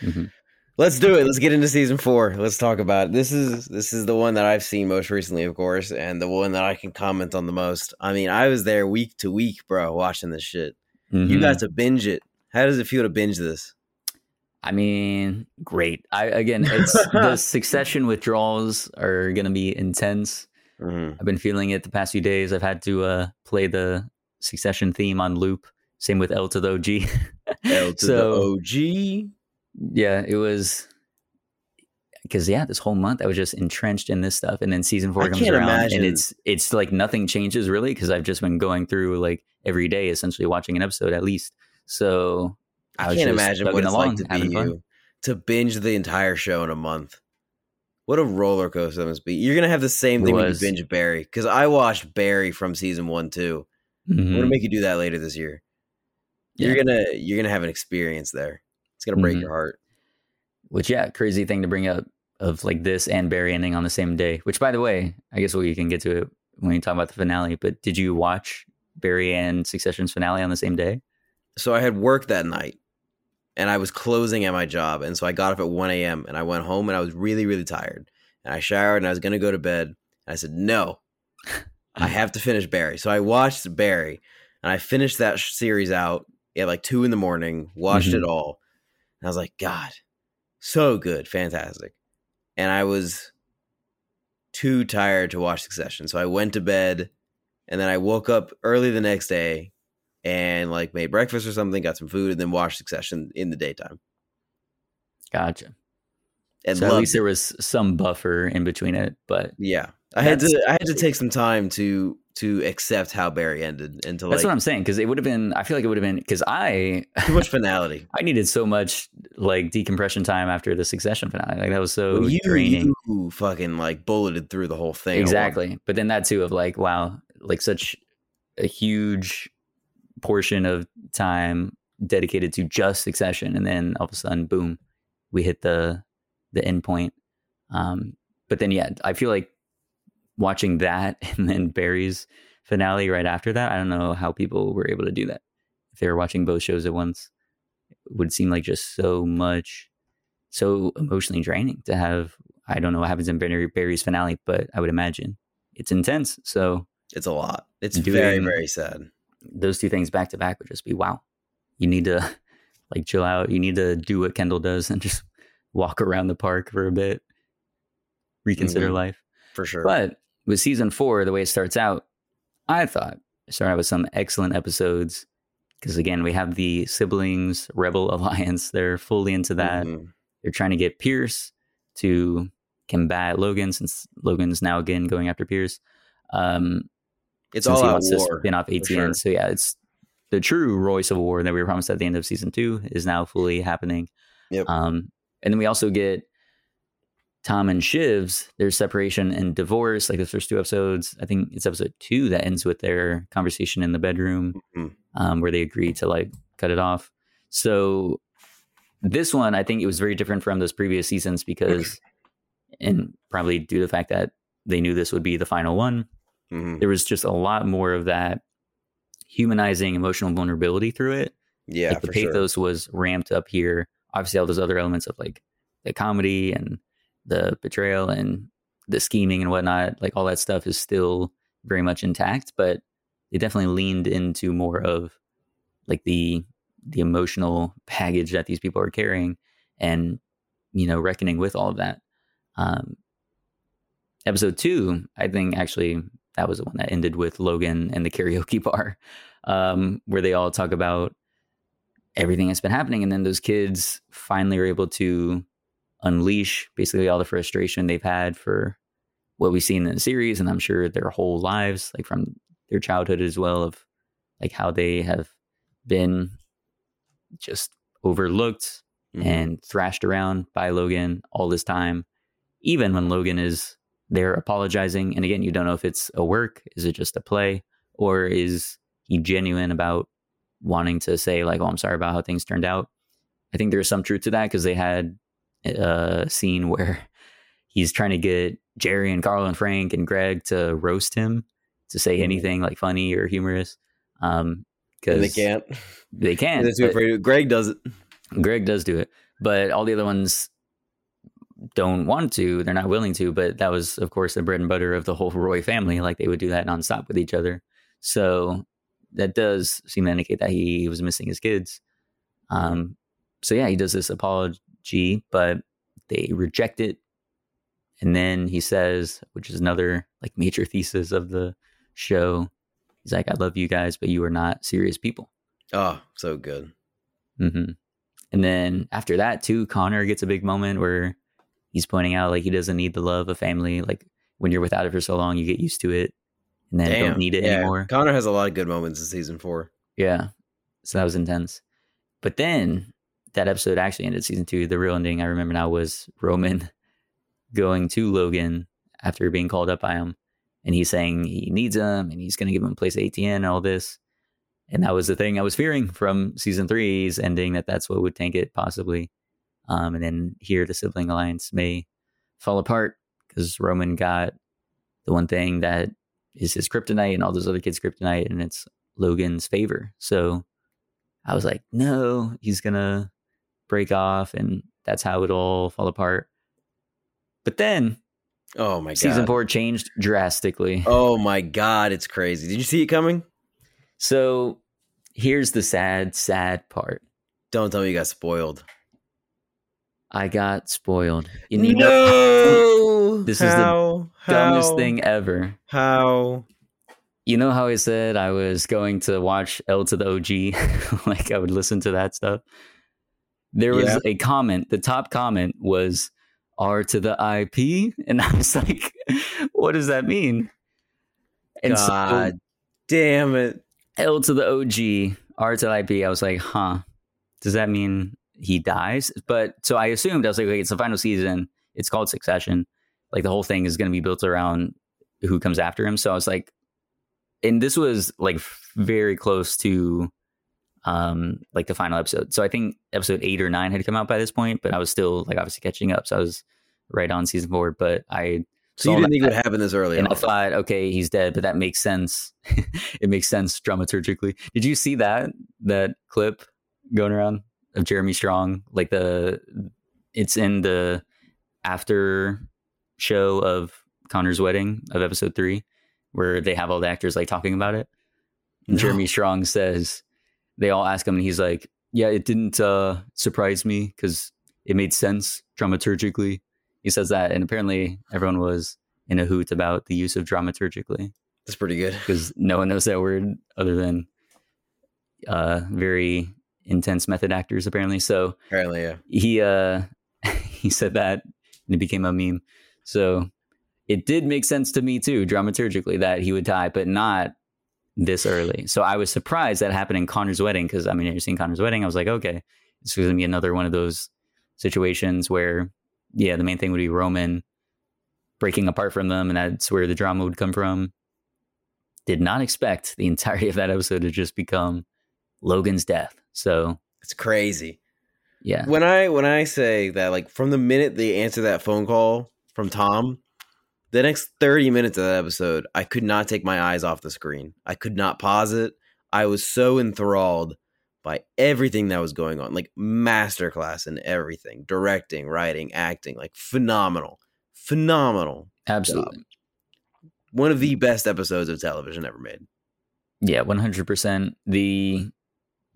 Mhm. Let's do it. Let's get into season four. Let's talk about it. This is this is the one that I've seen most recently, of course, and the one that I can comment on the most. I mean, I was there week to week, bro, watching this shit. You Mhm. got to binge it. How does it feel to binge this? I mean, great. I again, it's <laughs> the succession withdrawals are going to be intense. Mhm. I've been feeling it the past few days. I've had to uh, play the succession theme on loop. Same with L to the OG. L to <laughs> So- the OG. Yeah, it was because yeah, this whole month I was just entrenched in this stuff, and then season four I comes around, imagine- and it's it's like nothing changes really because I've just been going through like every day, essentially watching an episode at least. So I, was can't imagine what it's along, like to be having fun. to binge the entire show in a month. What a roller coaster that must be. You're gonna have the same thing when you binge Barry because I watched Barry from season one too. I'm Mhm. gonna make you do that later this year. Yeah. You're gonna you're gonna have an experience there. Gonna break Mhm. your heart. Which yeah, crazy thing to bring up of like this and Barry ending on the same day. Which by the way, I guess we can get to it when we talk about the finale. But did you watch Barry and Succession's finale on the same day? So I had work that night, and I was closing at my job, and so I got up at 1 a.m. and I went home, and I was really really tired, and I showered, and I was gonna go to bed, and I said no, <laughs> I have to finish Barry. So I watched Barry, and I finished that series out at like two in the morning. Watched Mhm. it all, and I was like, God, so good, fantastic. And I was too tired to watch Succession, so I went to bed, and then I woke up early the next day, and like made breakfast or something, got some food, and then watched Succession in the daytime. Gotcha. And so at least it. there was some buffer in between it, but yeah, I had to I had to take some time to to accept how Barry ended and to that's like what I'm saying. Because it would have been, I feel like it would have been because I too much finality. <laughs> I needed so much like decompression time after the Succession finale. Like that was so Well, you draining. you fucking like bulleted through the whole thing. exactly. But then that too of like, wow, like such a huge portion of time dedicated to just Succession, and then all of a sudden, boom, we hit the the end point. Um, but then yeah, I feel like watching that <laughs> and then Barry's finale right after that. I don't know how people were able to do that if they were watching both shows at once. It would seem like just so much, so emotionally draining to have. I don't know what happens in Barry, Barry's finale, but I would imagine it's intense. So It's a lot. It's very very sad. those two things back to back would just be wow. You need to <laughs> like chill out. You need to do what Kendall does and <laughs> just walk around the park for a bit, reconsider Mhm. life. For sure. But with season four, the way it starts out, I thought it started out with some excellent episodes. Because again, we have the siblings rebel <laughs> alliance. They're fully into that. Mhm. They're trying to get Pierce to combat Logan, since Logan's now again going after Pierce. Um, It's all he out wants to war. spin off ATN. sure. So yeah, it's the true Roy Civil War that we were promised at the end of season two is now fully happening. Yep. Um, and then we also get Tom and Shiv's their separation and divorce, like the first two episodes. I think it's episode two that ends with their conversation in the bedroom, Mhm. um, where they agree to like cut it off. So this one, I think it was very different from those previous seasons because, and probably due to the fact that they knew this would be the final one, Mhm. there was just a lot more of that humanizing emotional vulnerability through it. Yeah, like the for sure. pathos was ramped up here. Obviously, all those other elements of like the comedy and the betrayal and the scheming and whatnot, like all that stuff is still very much intact, but they definitely leaned into more of like the the emotional <laughs> baggage that these people are carrying and you know reckoning with all of that um episode two i think actually that was the one that ended with logan and the karaoke <laughs> bar um where they all talk about everything that's been happening. And then those kids finally are able to unleash basically all the frustration they've had for what we've seen in the series. And I'm sure their whole lives, like from their childhood as well, of like how they have been just overlooked mm-hmm. and thrashed around by Logan all this time, even when Logan is there apologizing. And again, you don't know if it's a work, is it just a play, or is he genuine about wanting to say, like, oh, I'm sorry about how things turned out. I think there's some truth to that because they had a scene where <laughs> he's trying to get Gerri and Karl and Frank and Greg to roast him to say mm-hmm. anything like funny or humorous. Um, because they can't. They <laughs> can't. They're too afraid. Greg does it. Greg does do it, but all the other ones don't want to. They're not willing to. But that was, of course, the bread and butter of the whole Roy family. Like they would do that nonstop with each other. So that does seem to indicate that he was missing his kids. Um, so yeah, he does this apology, but they reject it. And then he says, which is another like major thesis of the show, he's like, "I love you guys, but you are not serious people." Oh, so good. Mm-hmm. And then after that, too, Connor gets a big moment where he's pointing out like he doesn't need the love of family. Like when you're without it for so long, you get used to it, and then Damn. don't need it yeah. anymore. Connor has a lot of good moments in season four. Yeah, so that was intense. But then that episode actually ended season two. The real ending I remember now was Roman <laughs> going to Logan after being called up by him, and he's saying he needs him and he's going to give him a place at ATN and all this. And that was the thing I was fearing from season three's ending that that's what would tank it possibly. Um, and then here the sibling alliance may fall apart because Roman got the one thing that is his kryptonite and all those other kids' kryptonite, and it's Logan's favor. So I was like, no, he's gonna break off, and that's how it all fall apart. But then, oh my god, season four changed drastically. Oh my god, it's crazy. Did you see it coming? So here's the sad, sad part. Don't tell me you got spoiled. I got spoiled. You need no. This how? is the dumbest how? thing ever. How? You know how I said I was going to watch L to the OG? <laughs> like I would listen to that stuff. There was yeah. a comment. The top comment was R to the IP, and <laughs> I was like, "What does that mean?" And God so, damn it! L to the OG, R to the IP. I was like, "Huh? Does that mean he dies?" But so I assumed I was like, "Okay, it's the final season. It's called Succession. Like the whole thing is going to be built around who comes after him." So I was like, and this was like very close to um like the final episode. So I think episode 8 or 9 had come out by this point, but I was still like obviously catching up. So I was right on season 4, but I so you didn't think it would happen this early. And on. I thought, okay, he's dead, but that makes sense. <laughs> it makes sense dramaturgically. Did you see that that clip going around of Jeremy Strong? Like the it's in the after show of Connor's wedding of episode three, where they have all the actors like talking about it. No. Jeremy Strong says they all ask him, and he's like, "Yeah, it didn't uh, surprise me because it made sense dramaturgically." He says that, and apparently everyone was in a hoot about the use of dramaturgically. That's pretty good because no one knows that word other than uh, very intense method actors, apparently. So apparently, yeah, he uh, <laughs> he said that, and it became a meme. So it did make sense to me too, dramaturgically, that he would die, but not this early. So I was surprised that happened in Connor's wedding because I mean, you're seeing Connor's wedding. I was like, okay, it's going to be another one of those situations where, yeah, the main thing would be Roman breaking apart from them, and that's where the drama would come from. Did not expect the entirety of that episode to just become Logan's death. So it's crazy. Yeah. When I when I say that, like from the minute they answer that phone call from Tom the next 30 minutes of that episode, I could not take my eyes off the screen. I could not pause it. I was so enthralled by everything that was going on, like masterclass in everything directing, writing, acting, like phenomenal, phenomenal. Absolutely. Job. One of the best episodes of television ever made. Yeah, 100%. The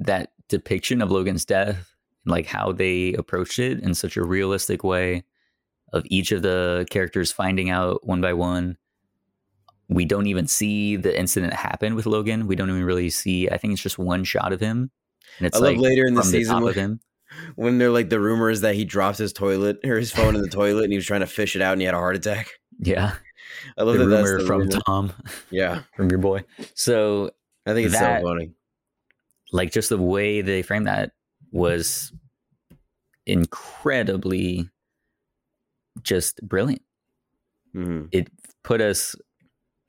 that depiction of Logan's death, like how they approached it in such a realistic way of each of the characters finding out one by one. We don't even see the incident happen with Logan. We don't even really see. I think it's just one shot of him And it's I love like later in the season top when, of him. <laughs> when they're like the rumor is that he dropped his toilet or his phone in the toilet and he was trying to fish it out and he had a heart attack. Yeah. <laughs> I love the that that's rumor the from rumor. Tom, <laughs> Yeah, from your boy. So I think it's That- so funny. like just the way they framed that was incredibly just brilliant. hmm It put us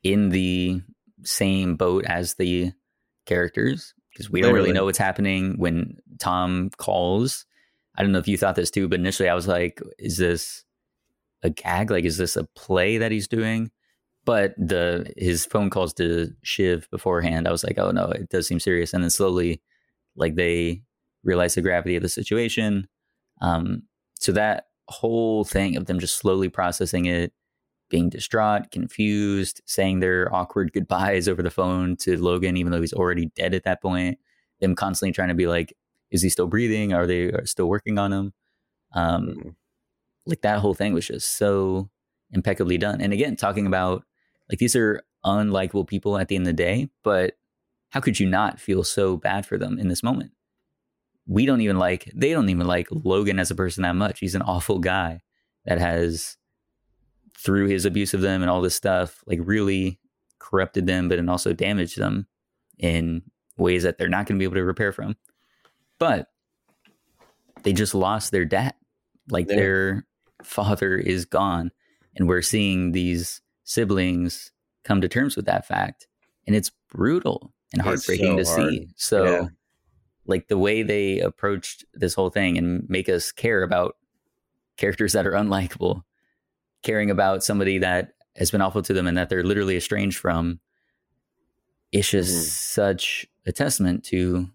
in the same boat as the characters because we don't really know what's happening when Tom calls. I don't know if you thought this too, but initially I was like, is this a gag? Like, is this a play that he's doing? But the his phone calls to Shiv beforehand, I was like, oh no, it does seem serious. And then slowly, like they realize the gravity of the situation. Um, so that whole thing of them just slowly processing it, being distraught, confused, saying their awkward <laughs> goodbyes over the phone to Logan, even though he's already dead at that point. Them constantly trying to be like, is he still breathing? Are they still working on him? Um, Mhm. like that whole thing was just so impeccably done. And again, talking about like these are unlikable people at the end of the day, but how could you not feel so bad for them in this moment? We don't even like, they don't even like Logan as a person that much. He's an awful guy that has, through his abuse of them and all this stuff, like really corrupted them, but then also damaged them in ways that they're not going to be able to repair from. But they just lost their dad. Like Yeah. their father is gone. And we're seeing these siblings come to terms with that fact. And it's brutal and heartbreaking so to hard. see. So, Yeah. Like the way they approached this whole thing and make us care about characters that are unlikable, caring about somebody that has been awful to them and that they're literally estranged from, it's just Mhm. such a testament to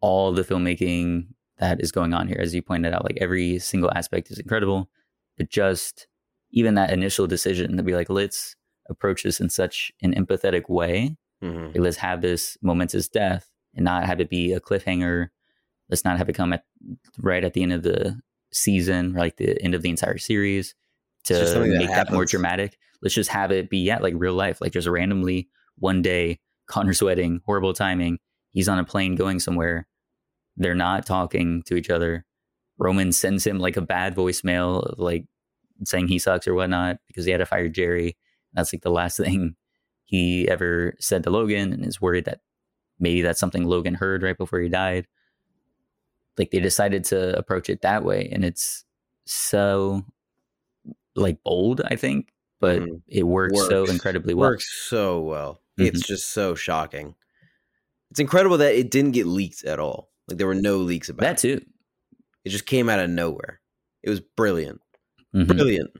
all the filmmaking that is going on here. As you pointed out, like every single aspect is incredible, but just even that initial decision to be like, let's approach this in such an empathetic way. Mhm. Like, let's have this momentous death and not have it be a cliffhanger. Let's not have it come at right at the end of the season, like the end of the entire series to something that make that more dramatic. Let's just have it be, yeah, like real life, like just randomly one day, Connor's <laughs> wedding, horrible timing. He's on a plane going somewhere. They're not talking to each other. Roman sends him like a bad voicemail, like saying he sucks or whatnot because he had to fire Gerri. That's like the last <laughs> thing he ever said to Logan and is worried that maybe that's something Logan heard right before he died. Like they decided to approach it that way. And it's so like bold, I think, but Mhm. it works, so incredibly well. It works so well. Mhm. It's just so shocking. It's incredible that it didn't get leaked at all. Like there were no leaks about That it. too. It just came out of nowhere. It was brilliant. Mhm. Brilliant.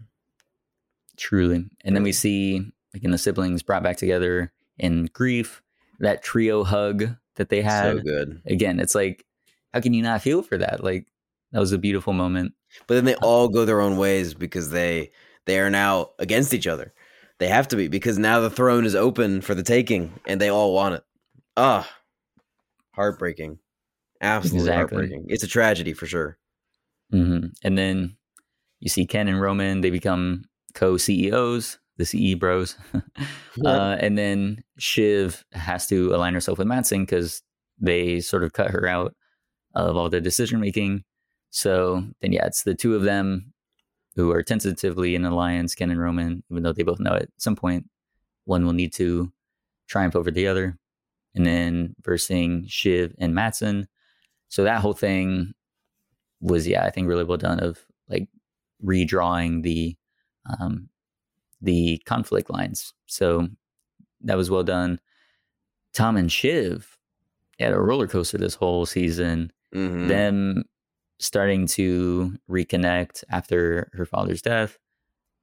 Truly. And then we see like in the siblings brought back together in grief, that trio hug that they had. So good. Again, it's like, how can you not feel for that? Like that was a beautiful moment. But then they all go their own ways because they they are now against each other. They have to be because now the throne is open for the taking and they all want it. Ah. heartbreaking. Absolutely Exactly. heartbreaking. It's a tragedy for sure. hmm And then you see Ken and Roman, they become co CEOs, the CE bros. <laughs> uh, and then Shiv has to align herself with Matsson because they sort of cut her out of all the decision making. So then, yeah, it's the two of them who are tentatively in alliance, Ken and Roman, even though they both know at some point one will need to triumph over the other. And then versing Shiv and Matsson. So that whole thing was, yeah, I think really well done of like redrawing the um, the conflict lines. So that was well done. Tom and Shiv had a roller coaster this whole season. Mhm. Them starting to reconnect after her father's death,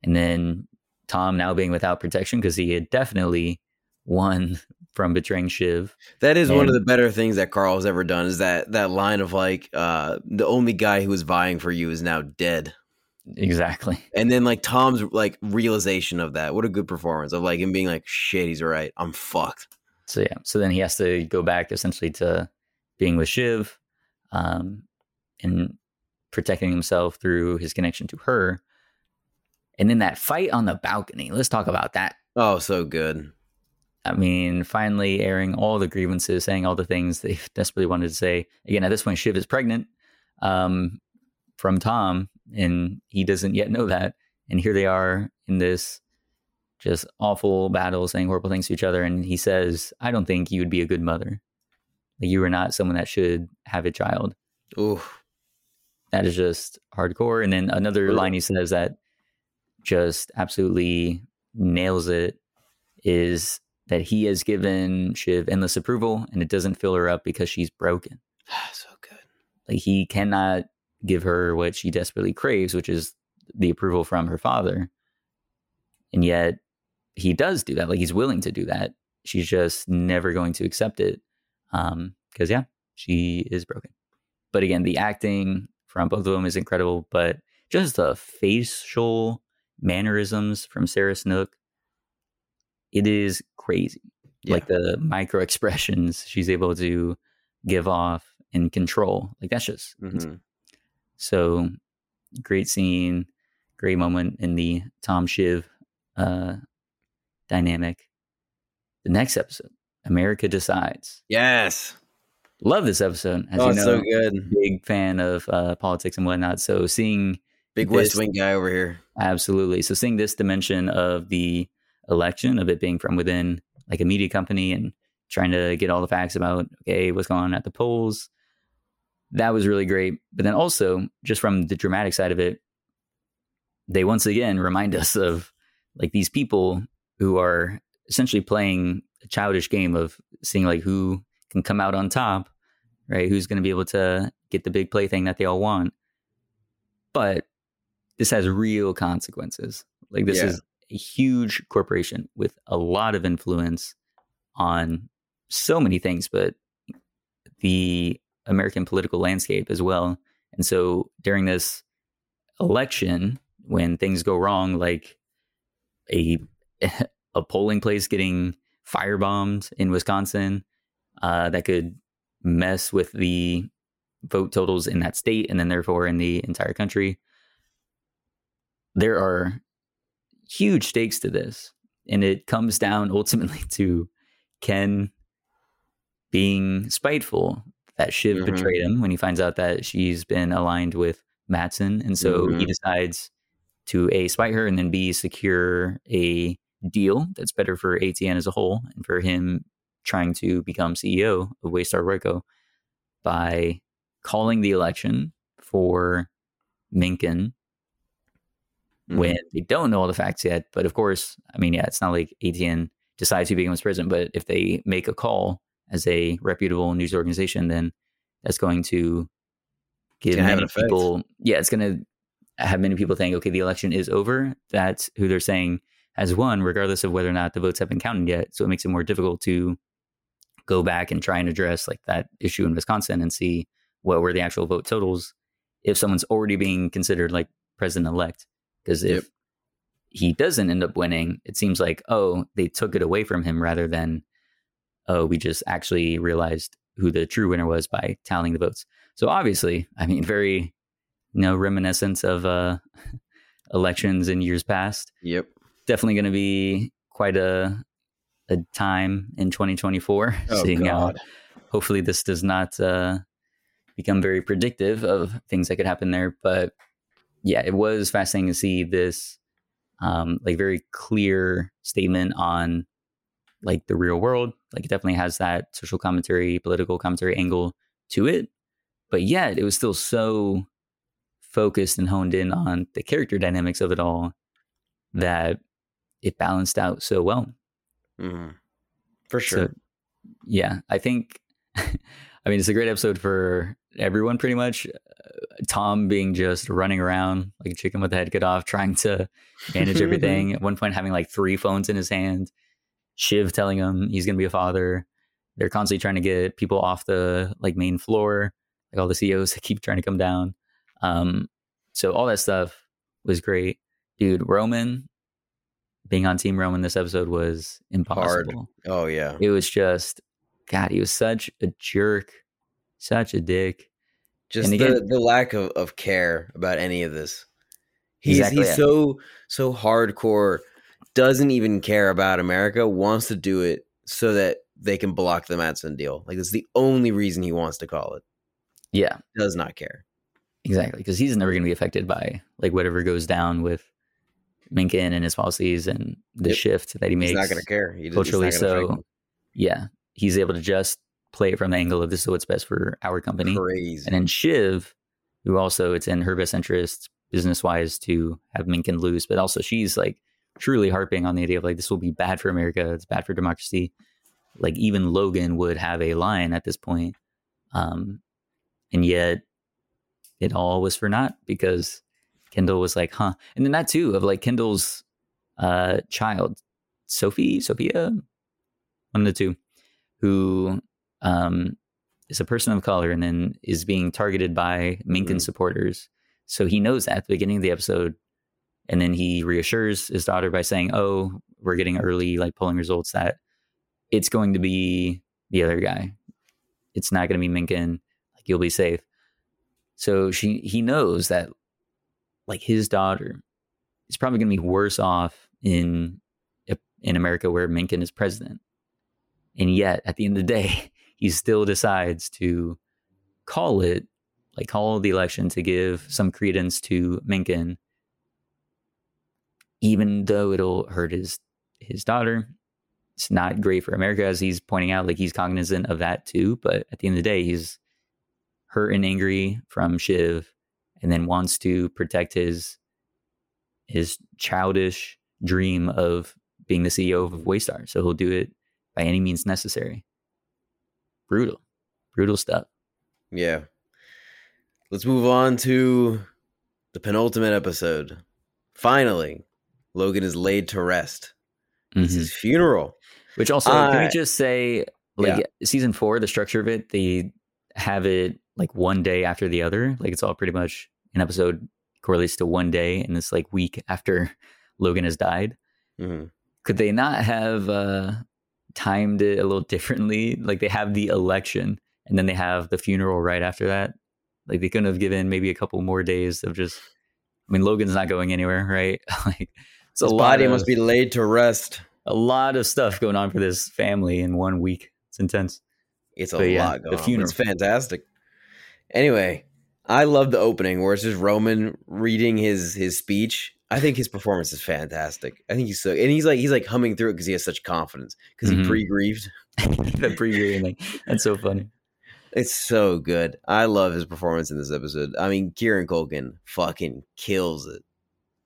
and then Tom now being without protection because he had definitely won <laughs> from betraying Shiv. That is one of the better things that Karl has ever done. Is that that line of like uh, the only guy who was vying for you is now dead, Exactly. <laughs> and then like Tom's like realization of that. What a good performance of like him being like, "Shit, he's right. I'm fucked." So yeah, so then he has to go back essentially to being with Shiv, um, and protecting himself through his connection to her. And then that fight on the balcony. Let's talk about that. Oh, so good. I mean, finally airing all the grievances, saying all the things they <laughs> desperately wanted to say. Again, at this point, Shiv is pregnant um, from Tom, and he doesn't yet know that. And here they are in this just awful battle, saying horrible things to each other. And he says, "I don't think you would be a good mother. Like you are not someone that should have a child." Ooh, that is just hardcore. And then another line he says that just absolutely nails it is that he has given Shiv endless approval and it doesn't fill her up because she's broken. <sighs> so good. Like he cannot give her what she desperately craves, which is the approval from her father. And yet he does do that. Like he's willing to do that. She's just never going to accept it. Um, because yeah, she is broken. But again, the acting from both of them is incredible, but just the facial mannerisms from Sarah Snook, it is crazy. Yeah. Like the micro expressions she's able to give off and control. Like that's just mm-hmm. So great scene, great moment in the Tom Shiv uh, dynamic. The next episode, America Decides. Yes. Love this episode. As oh, you know, so good. Big fan of uh, politics and whatnot. So seeing big West Wing guy over here. Absolutely. So seeing this dimension of the election, of it being from within like a media company and trying to get all the facts about okay what's going on at the polls, that was really great. But then also just from the dramatic side of it, they once again remind <laughs> us of like these people who are essentially playing a childish game of seeing like who can come out on top, right? Who's going to be able to get the big play thing that they all want. But this has real consequences. Like this yeah. is a huge corporation with a lot of influence on so many things, but the American political landscape as well. And so during this election, when things go wrong, like a <laughs> a polling place getting firebombed in Wisconsin, uh, that could mess with the vote totals in that state and then therefore in the entire country. There are huge stakes to this. And it comes down <laughs> ultimately to Ken being spiteful that Shiv mm-hmm. betrayed him when he finds out that she's been aligned with Matsson. And so mm-hmm. he decides to A, spite her and then B, secure a deal that's better for ATN as a whole and for him trying to become CEO of Waystar Royco by calling the election for Mencken mm-hmm. when they don't know all the facts yet. But of course, I mean, yeah, it's not like ATN decides who becomes president, but if they make a call as a reputable news organization, then that's going to give many people, yeah, it's going to have many people think, okay, the election is over. That's who they're saying has won, regardless of whether or not the votes have been counted yet. So it makes it more difficult to go back and try and address like that issue in Wisconsin and see what were the actual vote totals if someone's already being considered like president elect. Because if yep. he doesn't end up winning, it seems like, oh, they took it away from him rather than, oh, we just actually realized who the true winner was by tallying the votes. So obviously, I mean, very, you know, reminiscence of uh, <laughs> elections in years past. Yep. Definitely going to be quite a a time in 2024. <laughs> Oh, seeing God. how hopefully this does not uh, become very predictive of things that could happen there. But yeah, it was fascinating to see this um, like very clear statement on like the real world. Like it definitely has that social commentary, political commentary angle to it. But yet it was still so focused and honed in on the character dynamics of it all that it balanced out so well. Mm-hmm. For sure. So, yeah, I think. <laughs> I mean, it's a great episode for everyone, pretty much. Tom being just running around like a chicken with the head cut off, trying to manage <laughs> everything. At one point, having like three phones in his hand. Shiv telling him he's going to be a father. They're constantly trying to get people off the like main floor, like all the CEOs <laughs> that keep trying to come down. Um, so all that stuff was great, dude. Roman being on Team Roman this episode was impossible. Hard. Oh yeah. It was just God, he was such a jerk, such a dick. Just again, the, the lack of, of care about any of this. He's exactly he's so so hardcore, doesn't even care about America, wants to do it so that they can block the Matsson deal. Like that's the only reason he wants to call it. Yeah, Does not care. exactly. Because he's never going to be affected by like whatever goes down with Mencken and his policies and the Yep. shift that he makes. He's not going to care. He, culturally. gonna So yeah, he's able to just play it from the angle of this is what's best for our company. crazy. And then Shiv, who also it's in her best interest business wise to have Mencken lose, but also she's like truly harping on the idea of like this will be bad for America, it's bad for democracy. Like even Logan would have a line at this point. Um and yet it all was for naught because Kendall was like, huh. And then that too of like Kendall's uh child, Sophie, Sophia, one of the two, who um is a person of color and then is being targeted by Mencken Mhm. supporters. So he knows at the beginning of the episode. And then he reassures his daughter by saying, Oh, we're getting early like polling results that it's going to be the other guy. It's not going to be Mencken. Like you'll be safe. So she he knows that like his daughter is probably going to be worse off in in America where Mencken is president. And yet at the end of the day, <laughs> he still decides to call it like call the election to give some credence to Mencken even though it'll hurt his his daughter. It's not great for America as he's pointing out like he's cognizant of that too, but at the end of the day he's hurt and angry from Shiv and then wants to protect his his childish dream of being the CEO of Waystar. So he'll do it by any means necessary. Brutal. Brutal stuff. Yeah. Let's move on to the penultimate episode. Finally, Logan is laid to rest. It's Mhm. his funeral. Which also, can I- we just say, like season four, the structure of it, they have it like one day after the other. Like it's all pretty much an episode correlates to one day, and it's like week after <laughs> Logan has died. Mhm. Could they not have uh, timed it a little differently? Like they have the election, and then they have the funeral right after that. Like they couldn't have given maybe a couple more days of just. I mean, Logan's not going anywhere, right? <laughs> like it's a lot body must be laid to rest. a lot of stuff going on for this family in one week. It's intense. It's a But lot the going on. funeral. It's fantastic. Anyway, I love the opening where it's just Roman reading his his speech. I think his performance is fantastic. I think he's so, and he's like he's like humming through it because he has such confidence because Mhm. he pre-grieved. <laughs> <laughs> the pre thing. That's so funny. It's so good. I love his performance in this episode. I mean, Kieran Culkin fucking kills it.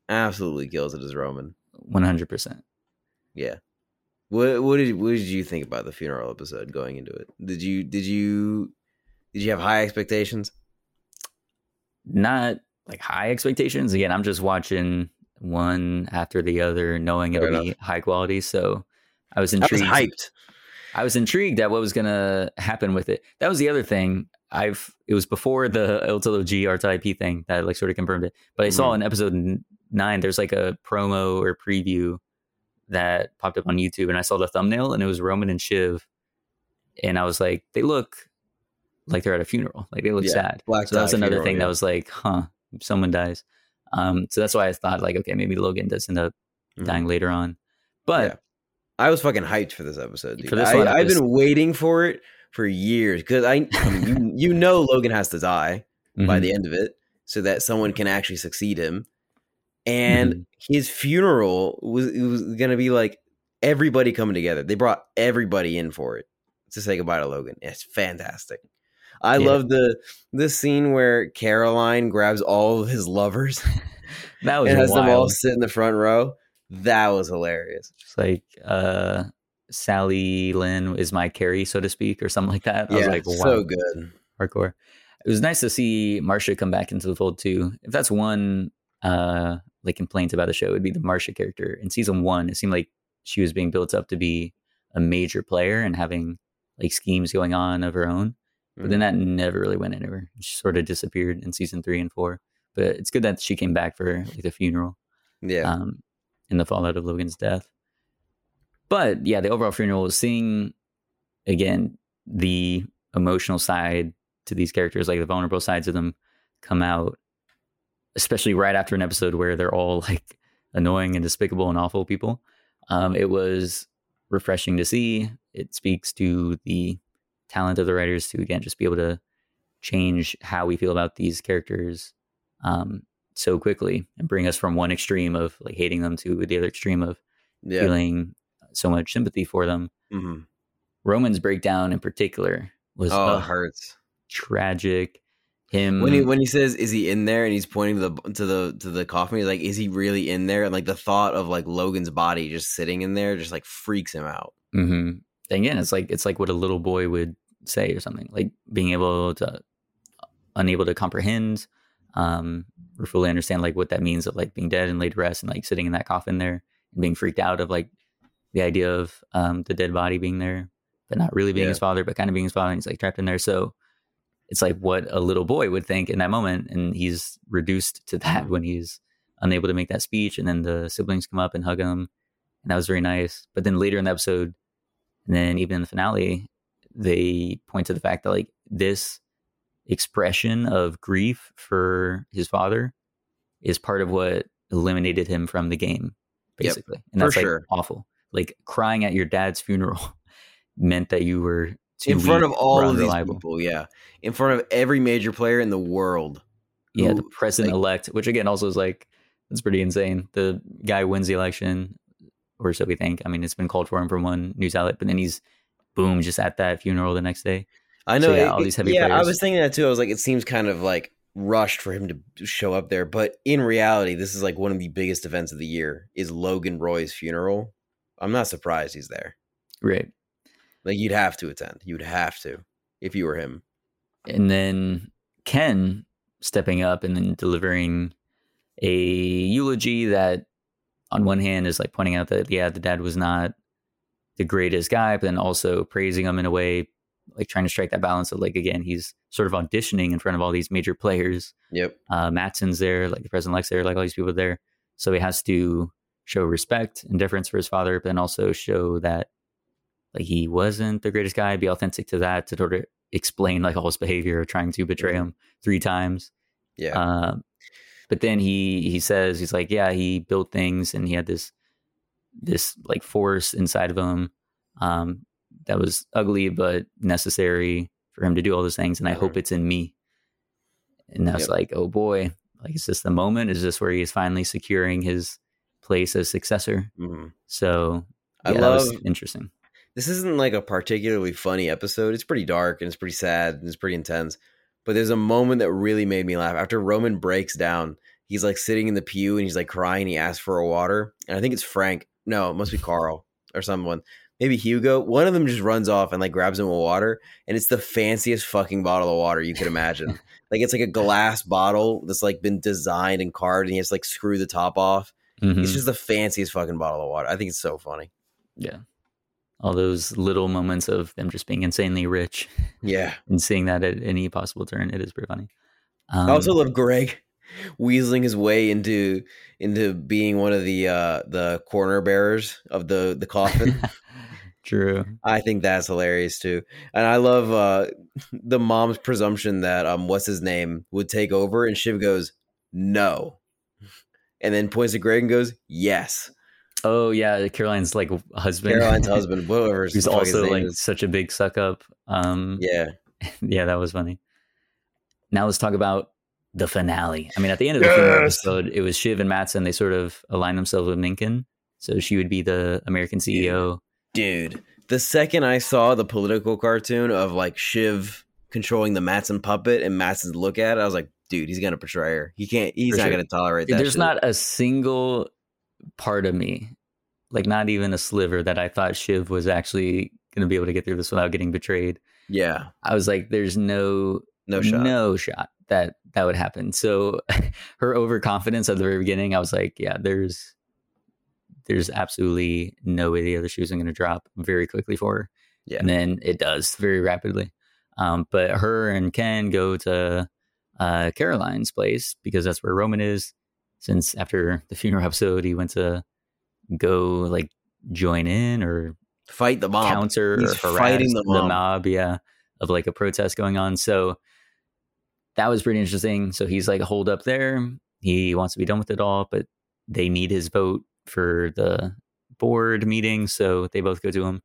Absolutely kills it as Roman. One hundred percent. Yeah. What what did what did you think about the funeral episode going into it? Did you did you did you have high expectations? Not like high expectations. Again, I'm just watching one after the other, knowing Fair it'll be high quality. So I was I was intrigued. hyped. I was intrigued at what was gonna happen with it. That was the other thing. I've it was before the L G G R T I P thing that like sort of confirmed it. But I saw Mhm. in episode n- nine, there's like a promo or preview that popped up on YouTube, and I saw the thumbnail, and it was Roman and Shiv, and I was like, they look like they're at a funeral, like they look Yeah, sad. Black So that was another funeral, thing yeah. that was like, huh, someone dies. Um, so that's why I thought like, okay, maybe Logan does end up Mhm. dying later on. But Yeah. I was fucking hyped for this episode. Dude. For this I, one, I I've was- been waiting for it for years because I, I mean, you, you know Logan has to die by <laughs> mhm, the end of it so that someone can actually succeed him. And Mhm. his funeral was it was gonna be like everybody coming together. They brought everybody in for it to say goodbye to Logan. It's fantastic. I Yeah. love the the scene where Caroline grabs all of his lovers <laughs> that <laughs> was and has them all sit in the front row. That was hilarious. It's like uh Sally-Anne is my Kerry, so to speak, or something like that. I was yeah, like, wow, so good. hardcore. It was nice to see Marcia come back into the fold too. If that's one uh like complaint about the show, it'd be the Marcia character. In season one, it seemed like she was being built up to be a major player and having like schemes going on of her own. But then Mm-hmm. that never really went anywhere. She sort of disappeared in season three and four. But it's good that she came back for like the funeral Yeah. um, in the fallout of Logan's death. But yeah, the overall funeral was seeing again the emotional side to these characters, like the vulnerable sides of them, come out, especially right after an episode where they're all <laughs> like annoying and despicable and awful people. Um, it was refreshing to see. It speaks to the talent of the writers to again just be able to change how we feel about these characters um, so quickly and bring us from one extreme of like hating them to the other extreme of Yeah. feeling so much sympathy for them. Mhm. Roman's breakdown in particular was Oh, hurts. tragic. Him When he when he says, "Is he in there?" and he's pointing to the to the to the coffin, he's like, "Is he really in there?" And like the thought of like Logan's body just sitting in there just like freaks him out. mm-hmm. Again, it's like it's like what a little boy would say or something, like being able to unable to comprehend um, or fully understand like what that means of like being dead and laid to rest and like sitting in that coffin there and being freaked out of like the idea of um, the dead body being there, but not really being Yeah. his father, but kind of being his father. And he's like trapped in there. So it's like what a little boy would think in that moment, and he's reduced to that mm-hmm. when he's unable to make that speech, and then the siblings come up and hug him, and that was very nice. But then later in the episode, and then even in the finale, they point to the fact that like this expression of grief for his father is part of what eliminated him from the game, Yep, basically. and that's like sure. awful. Like crying at your dad's funeral <laughs> meant that you were in front of all of these people, yeah, in front of every major player in the world. Yeah, the president elect, which again also is like that's pretty insane. The guy wins the election, or so we think. I mean, it's been called for him from one news outlet, but then he's boom just at that funeral the next day. I know. So, yeah, it- all these heavy yeah, I was thinking that too. I was like, it seems kind of like rushed for him to show up there, but in reality, this is like one of the biggest events of the year. Is Logan Roy's funeral? I'm not surprised he's there. Right. Like you'd have to attend. You'd have to if you were him. and then Ken stepping up and then delivering a eulogy that, on one hand, is like pointing out that yeah, the dad was not the greatest guy, but then also praising him in a way, like trying to strike that balance of like again, he's sort of auditioning in front of all these major players. Yep. Uh, Matsson's there, like the president elect's there, like all these people there, so he has to show respect and deference for his father, but then also show that like he wasn't the greatest guy, be authentic to that to sort of explain like all his behavior, trying to betray Mhm. him three times. Yeah. Um, but then he he says he's like, yeah, he built things and he had this this like force inside of him um, that was ugly but necessary for him to do all those things, and I hope Mhm. it's in me. And I was Yep. like, oh boy, like is this the moment? Is this where he is finally securing his place as successor? Mhm. So I yeah, that love was interesting. This isn't like a particularly funny episode. It's pretty dark and it's pretty sad and it's pretty intense. But there's a moment that really made me laugh. After Roman breaks down, he's like sitting in the pew and he's like crying. He asks for a water. And I think it's Frank. No, it must be Karl or someone. Maybe Hugo. One of them just runs off and like grabs him a water. And it's the fanciest fucking bottle of water you could imagine. <laughs> like it's like a glass bottle that's like been designed and carved and he has to like screw the top off. Mhm. It's just the fanciest fucking bottle of water. I think it's so funny. yeah, all those little moments of them just being insanely rich Yeah. and seeing that at any possible turn, it is pretty funny. Um, I also love Greg weaseling his way into into being one of the uh the corner bearers of the the coffin. <laughs> true. I think that's hilarious too. And I love uh the mom's presumption that um what's his name would take over and Shiv goes, "No." And then points to Greg and goes, "Yes." Oh yeah, Caroline's like husband. Caroline's <laughs> husband, whatever. Who's the fuck his also like is. such a big suck up. Um, Yeah. <laughs> yeah, that was funny. Now let's talk about the finale. I mean, at the end of the funeral Yes. episode, it was Shiv and Matsson. They sort of aligned themselves with Mencken, so she would be the American CEO. Dude, the second I saw the political cartoon of like Shiv controlling the Matsson puppet and Matsson's look at it, I was like, dude, he's gonna portray her. He can't. He's For not sure. gonna tolerate that. There's shit. not a single part of me, like not even a sliver, that I thought Shiv was actually going to be able to get through this without getting betrayed. Yeah, I was like, there's no no shot. no shot that that would happen. So <laughs> her overconfidence at the very beginning, I was like, yeah, there's there's absolutely no way the other shoes are going to drop very quickly for her. Yeah. And then it does very rapidly. Um, but her and Ken go to uh, Caroline's place because that's where Roman is. Since after the funeral <laughs> episode, he went to go like join in or Fight the mob. counter He's or harass fighting the the mob. mob. yeah, of like a protest going on. So that was pretty interesting. So he's like hold up there. He wants to be done with it all, but they need his vote for the board meeting, so they both go to him.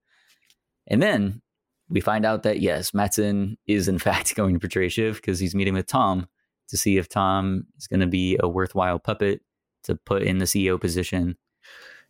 And then we find out that yes, Matsson is in <laughs> fact going to portray Shiv because he's meeting with Tom to see if Tom is going to be a worthwhile puppet to put in the CEO position.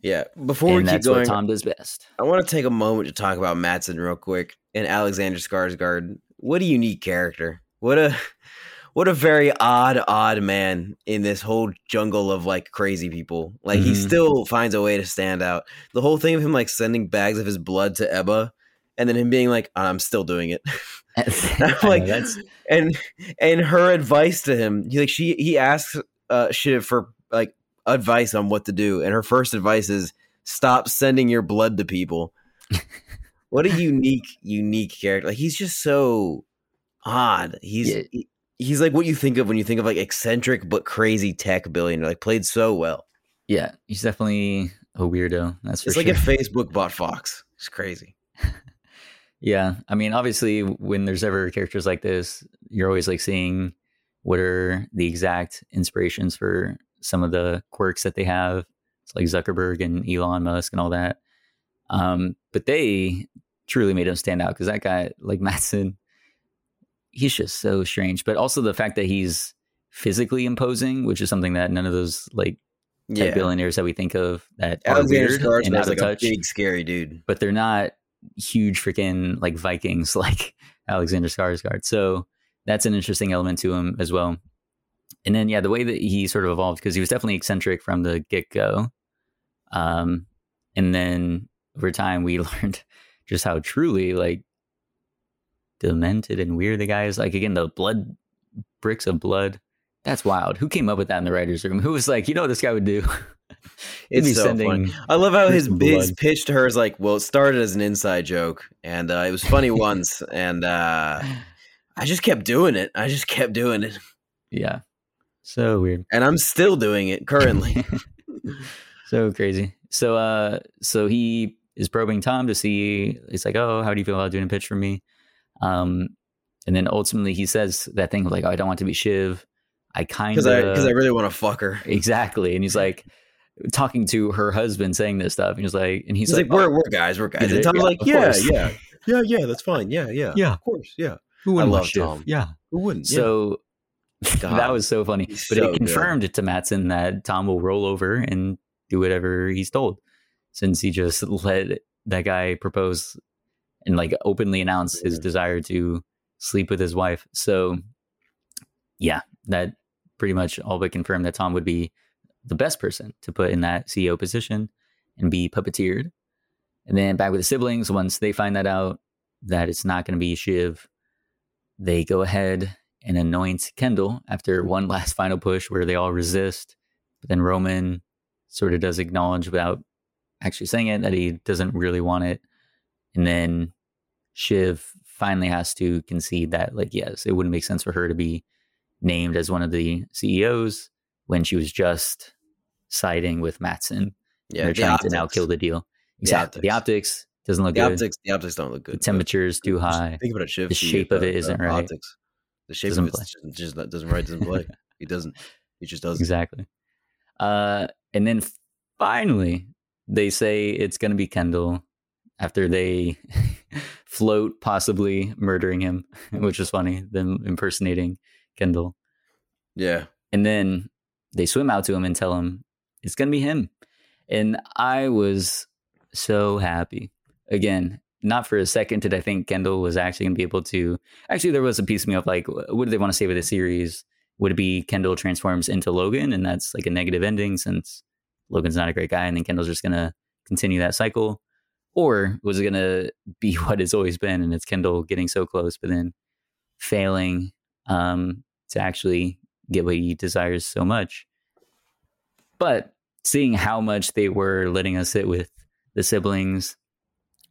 Yeah. Before and we keep going, Tom does best. I want to take a moment to talk about Matsson real quick and Alexander Skarsgård. What a unique character. What a <laughs> what a very odd, odd man in this whole jungle of like crazy people. Like he Mhm. still finds a way to stand out. The whole thing of him like sending bags of his blood to Ebba and then him being like, I'm still doing it. <laughs> <laughs> Know, like that's and and her advice to him, he, like she he asks uh Shiv for like advice on what to do, and her first advice is stop sending your blood to people. <laughs> what a unique, unique character! Like he's just so odd. He's Yeah. he- he's like what you think of when you think of like eccentric but crazy tech billionaire. Like played so well. yeah, he's definitely a weirdo. That's for It's sure. like if Facebook bought Fox. It's crazy. Yeah, I mean, obviously, when there's ever characters like this, you're always like seeing what are the exact inspirations for some of the quirks that they have. It's like Zuckerberg and Elon Musk and all that. Um, but they truly made him stand out because that guy, like <laughs> Matsson, he's just so strange. But also the fact that he's physically imposing, which is something that none of those like Yeah, billionaires that we think of that are weird and out of like a touch big scary dude. but they're not huge freaking like Vikings <laughs> like Alexander Skarsgård. So that's an interesting element to him as well. And then yeah, the way that he sort of evolved because he was definitely eccentric from the get go. Um, and then over time we <laughs> learned just how truly like demented and weird the guy is. Like again, the blood bricks of blood. That's wild. Who came up with that in the writers' room? Who was like, you know what this guy would do? <laughs> <laughs> It's so sending I love how his, his pitch to her is like, well, it started as an inside joke, and uh, it was funny once, and uh, I just kept doing it. I just kept doing it, Yeah. So weird. and I'm still doing it currently. <laughs> so crazy. So uh so he is probing Tom to see he's like, Oh, how do you feel about doing a pitch for me? Um and then ultimately he says that thing of like, oh, I don't want to be Shiv. I kind Because I of because I really want to fuck her. exactly. And he's like talking to her husband saying this stuff. And he's like, and he's, He's like, like, we're "Oh, we're guys, we're guys. And? Tom's Yeah, like, yeah, course." yeah, <laughs> yeah, yeah. That's fine. Yeah, yeah, Yeah. of course, yeah. who wouldn't I love? Tom. Yeah. Who wouldn't? So <laughs> that was so funny. But so it good. confirmed to Matsson that Tom will roll over and do whatever he's told, since he just let that guy propose and like openly announce his Yeah. desire to sleep with his wife. So, yeah, that pretty much all but confirmed that Tom would be the best person to put in that CEO position and be puppeteered. And then back with the siblings, once they find that out that it's not going to be Shiv, they go ahead and anoint Kendall after one <laughs> last final push where they all resist. But then Roman sort of does acknowledge without actually saying it that he doesn't really want it. And then Shiv finally has to concede that, like, yes, it wouldn't make sense for her to be named as one of the CEOs when she was just siding with Matsson. yeah, They're the trying to now kill the deal. Exactly. The optics, optics. doesn't look The good. optics, the optics don't look good. the temperature is too high. Think about it, Shiv. The shape of it isn't right. Optics. The shape Doesn't of it just, just doesn't right. Doesn't play. It doesn't. It just doesn't. Exactly. Uh, and then finally, they say it's going to be Kendall after they <laughs> float possibly murdering him, <laughs> which is funny, them impersonating Kendall. Yeah. And then they swim out to him and tell him it's going to be him. And I was so happy. Again, not for a second did I think Kendall was actually going to be able to. Actually, there was a piece of me of like, what do they want to say with the series? Would it be Kendall transforms into Logan and that's like a negative ending since Logan's not a great guy and then Kendall's just going to continue that cycle? Or was it going <laughs> to be what it's always been and it's Kendall getting so close, but then failing um, to actually get what he desires so much? But seeing how much they were letting us sit with the siblings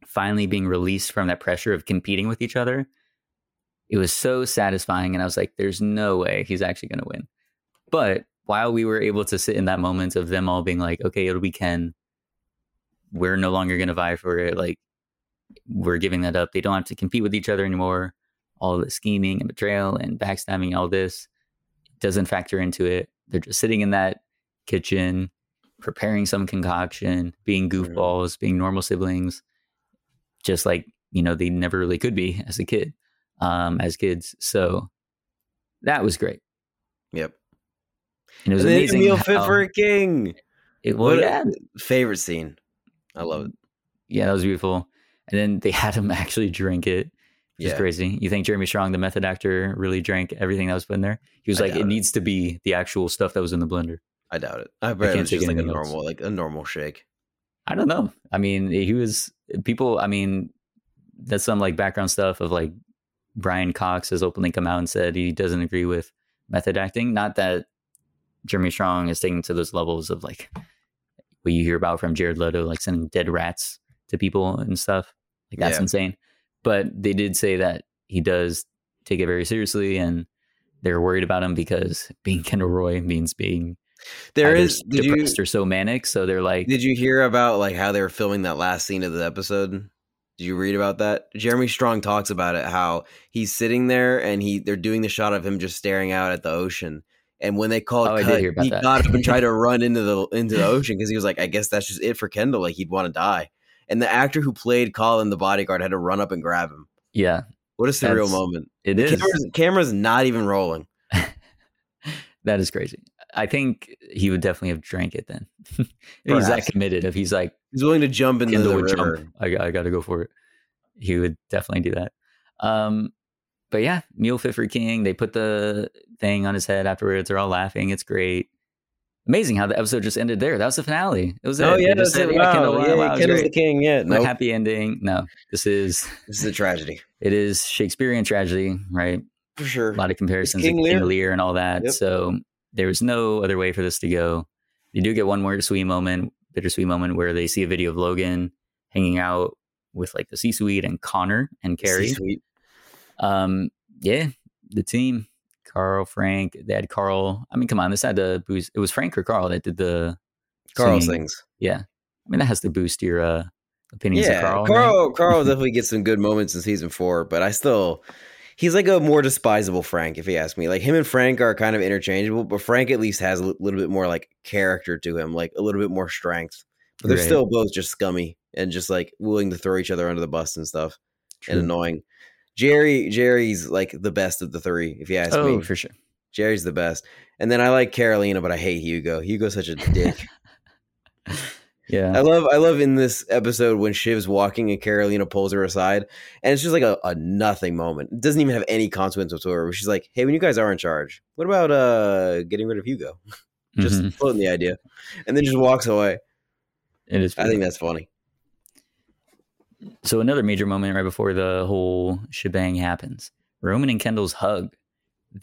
finally being released from that pressure of competing with each other, it was so satisfying. And I was like, there's no way he's actually going to win. But while we were able to sit in that moment of them all being like, okay, it'll be Ken, we're no longer going to vie for it. Like, we're giving that up. They don't have to compete with each other anymore. All the scheming and betrayal and backstabbing, all this doesn't factor into it. They're just sitting in that kitchen preparing some concoction, being goofballs, being normal siblings, just like you know they never really could be <laughs> as a kid, um, as kids. So that was great, Yep. and it was and amazing. Emil fit for a king. it, well, What a- yeah, favorite scene. I love it. yeah, that was beautiful. And then they <laughs> had him actually drink it, which is Yeah. crazy. You think Jeremy Strong, the method actor, really drank everything that was put in there? He was I like, it it. needs to be the actual stuff that was in the blender. I doubt it. I bet can't was just like a else. normal, like a normal shake. I don't know. I mean, he was people. I mean, that's some like background stuff of like Brian Cox has openly come out and said he doesn't agree with method acting. Not that Jeremy Strong is taking to those levels of like what you hear about from Jared Leto, like sending dead rats to people and stuff. Like that's Yeah. insane. But they did say that he does take it very seriously, and they're worried about him because being Kendall Roy means being There is. Did you depressed or so manic. So they're like, did you hear about like how they were filming that last scene of the episode? Did you read about that? Jeremy Strong talks about it. How he's sitting there and he they're doing the shot of him just staring out at the ocean. And when they called Oh, cut, he that. got up and tried to <laughs> run into the into the ocean because he was like, I guess that's just it for Kendall. Like he'd want to die. And the actor who played Colin, the bodyguard, had to run up and grab him. yeah, What a surreal moment. it The is. camera's, camera's not even rolling. <laughs> That is crazy. I think he would definitely have drank it then. <laughs> if he's that committed. If he's like He's willing to jump into Kendall the would river. jump, I, I got to go for it. He would definitely do that. Um, but yeah, Mule Fit for King. They put the thing on his head afterwards. They're all laughing. It's great. Amazing how the episode just ended there. That was the finale. It was Oh it. They yeah, just said, yeah, Wow, Kendall yeah, Wow, Kendall's the king. Yeah, No no, happy ending. No, this is <laughs> this is a tragedy it is Shakespearean tragedy, right? for sure. a lot of comparisons King to King Lear. Lear and all that. Yep. So there was no other way for this to go. You do get one more sweet moment, bittersweet moment where they see a video of Logan hanging out with like the C-suite and Connor and Kerry. Sweet. Um, yeah, the team, Karl, Frank, they had Karl. I mean, come on, this had to boost. It was Frank or Karl that did the Karl singing. sings. Yeah, I mean that has to boost your uh, opinions Yeah, of Karl. Karl. Karl, <laughs> definitely gets some good moments in season four, but I still, he's like a more despisable Frank, if you ask me. Like him and Frank are kind of interchangeable, but Frank at least has a little bit more like character to him, like a little bit more strength. But they're Right. still both just scummy and just like willing to throw each other under the bus and stuff, and annoying. Gerri, Gerri's like the best of the three, if you ask Oh, me. for sure. Gerri's the best. And then I like Karolina, but I hate Hugo. Hugo's such a dick. <laughs> Yeah. I love I love in this episode when Shiv's walking and Karolina pulls her aside, and it's just like a, a nothing moment. It doesn't even have any consequence whatsoever. She's like, "Hey, when you guys are in charge, what about uh getting rid of Hugo?" <laughs> Just Mhm. floating the idea, and then just walks away. And It is. I think that's funny. So another major moment right before the whole shebang happens. Roman and Kendall's hug.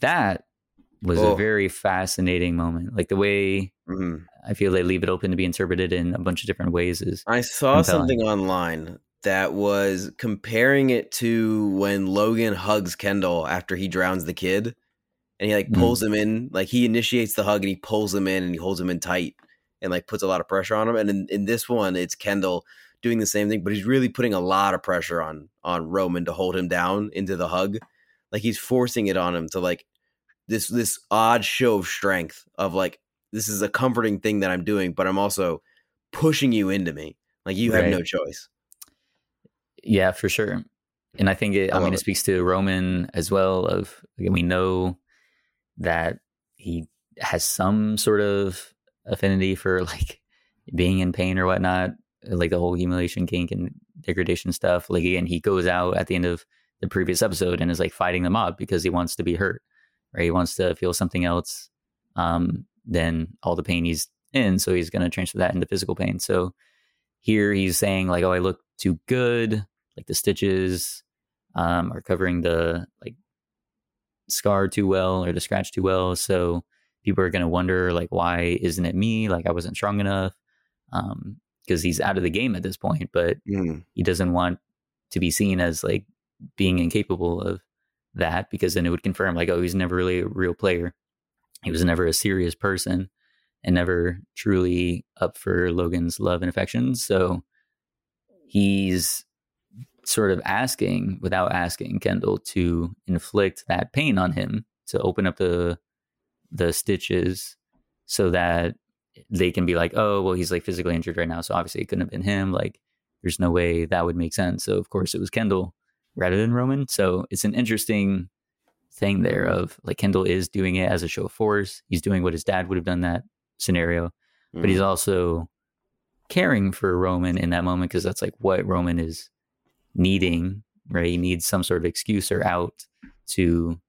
That was Oh. a very fascinating moment. Like the way Mhm. I feel they leave it open to be interpreted in a bunch of different ways is I saw Compelling. something online that was comparing it to when Logan hugs Kendall after he drowns the kid, and he like Mhm. pulls him in, like he initiates the hug and he pulls him in and he holds him in tight and like puts a lot of pressure on him. And in, in this one, it's Kendall doing the same thing, but he's really putting a lot of pressure on on Roman to hold him down into the hug, like he's forcing it on him to like this this odd show of strength of like this is a comforting thing that I'm doing, but I'm also pushing you into me. Like you have no choice. yeah, for sure. And I think it I I, mean it it. speaks to Roman as well of again, we know that he has some sort of affinity for like being in pain or whatnot, like the whole humiliation kink and degradation stuff. Like again, he goes out at the end of the previous episode and is like fighting the mob because he wants to be hurt, right? He wants to feel something else um, than all the pain he's in. So he's going to transfer that into physical pain. So here he's saying like, "Oh, I look too good. Like the stitches um, are covering the like scar too well or the scratch too well. So people are going to wonder like, why isn't it me? Like I wasn't strong enough." Um, because he's out of the game at this point, but Mm. he doesn't want to be seen as like being incapable of that because then it would confirm like oh he's never really a real player he was never a serious person and never truly up for logan's love and affection so he's sort of asking without asking kendall to inflict that pain on him to open up the the stitches so that they can be like, oh, well, he's like physically injured right now, so obviously it couldn't have been him. Like, there's no way that would make sense. So of course it was Kendall rather than Roman. So it's an interesting thing there of like Kendall is doing it as a show of force. He's doing what his dad would have done that scenario, mm-hmm. but he's mm. also caring for Roman in that moment because that's like what Roman is needing, right? He needs some sort of excuse or out to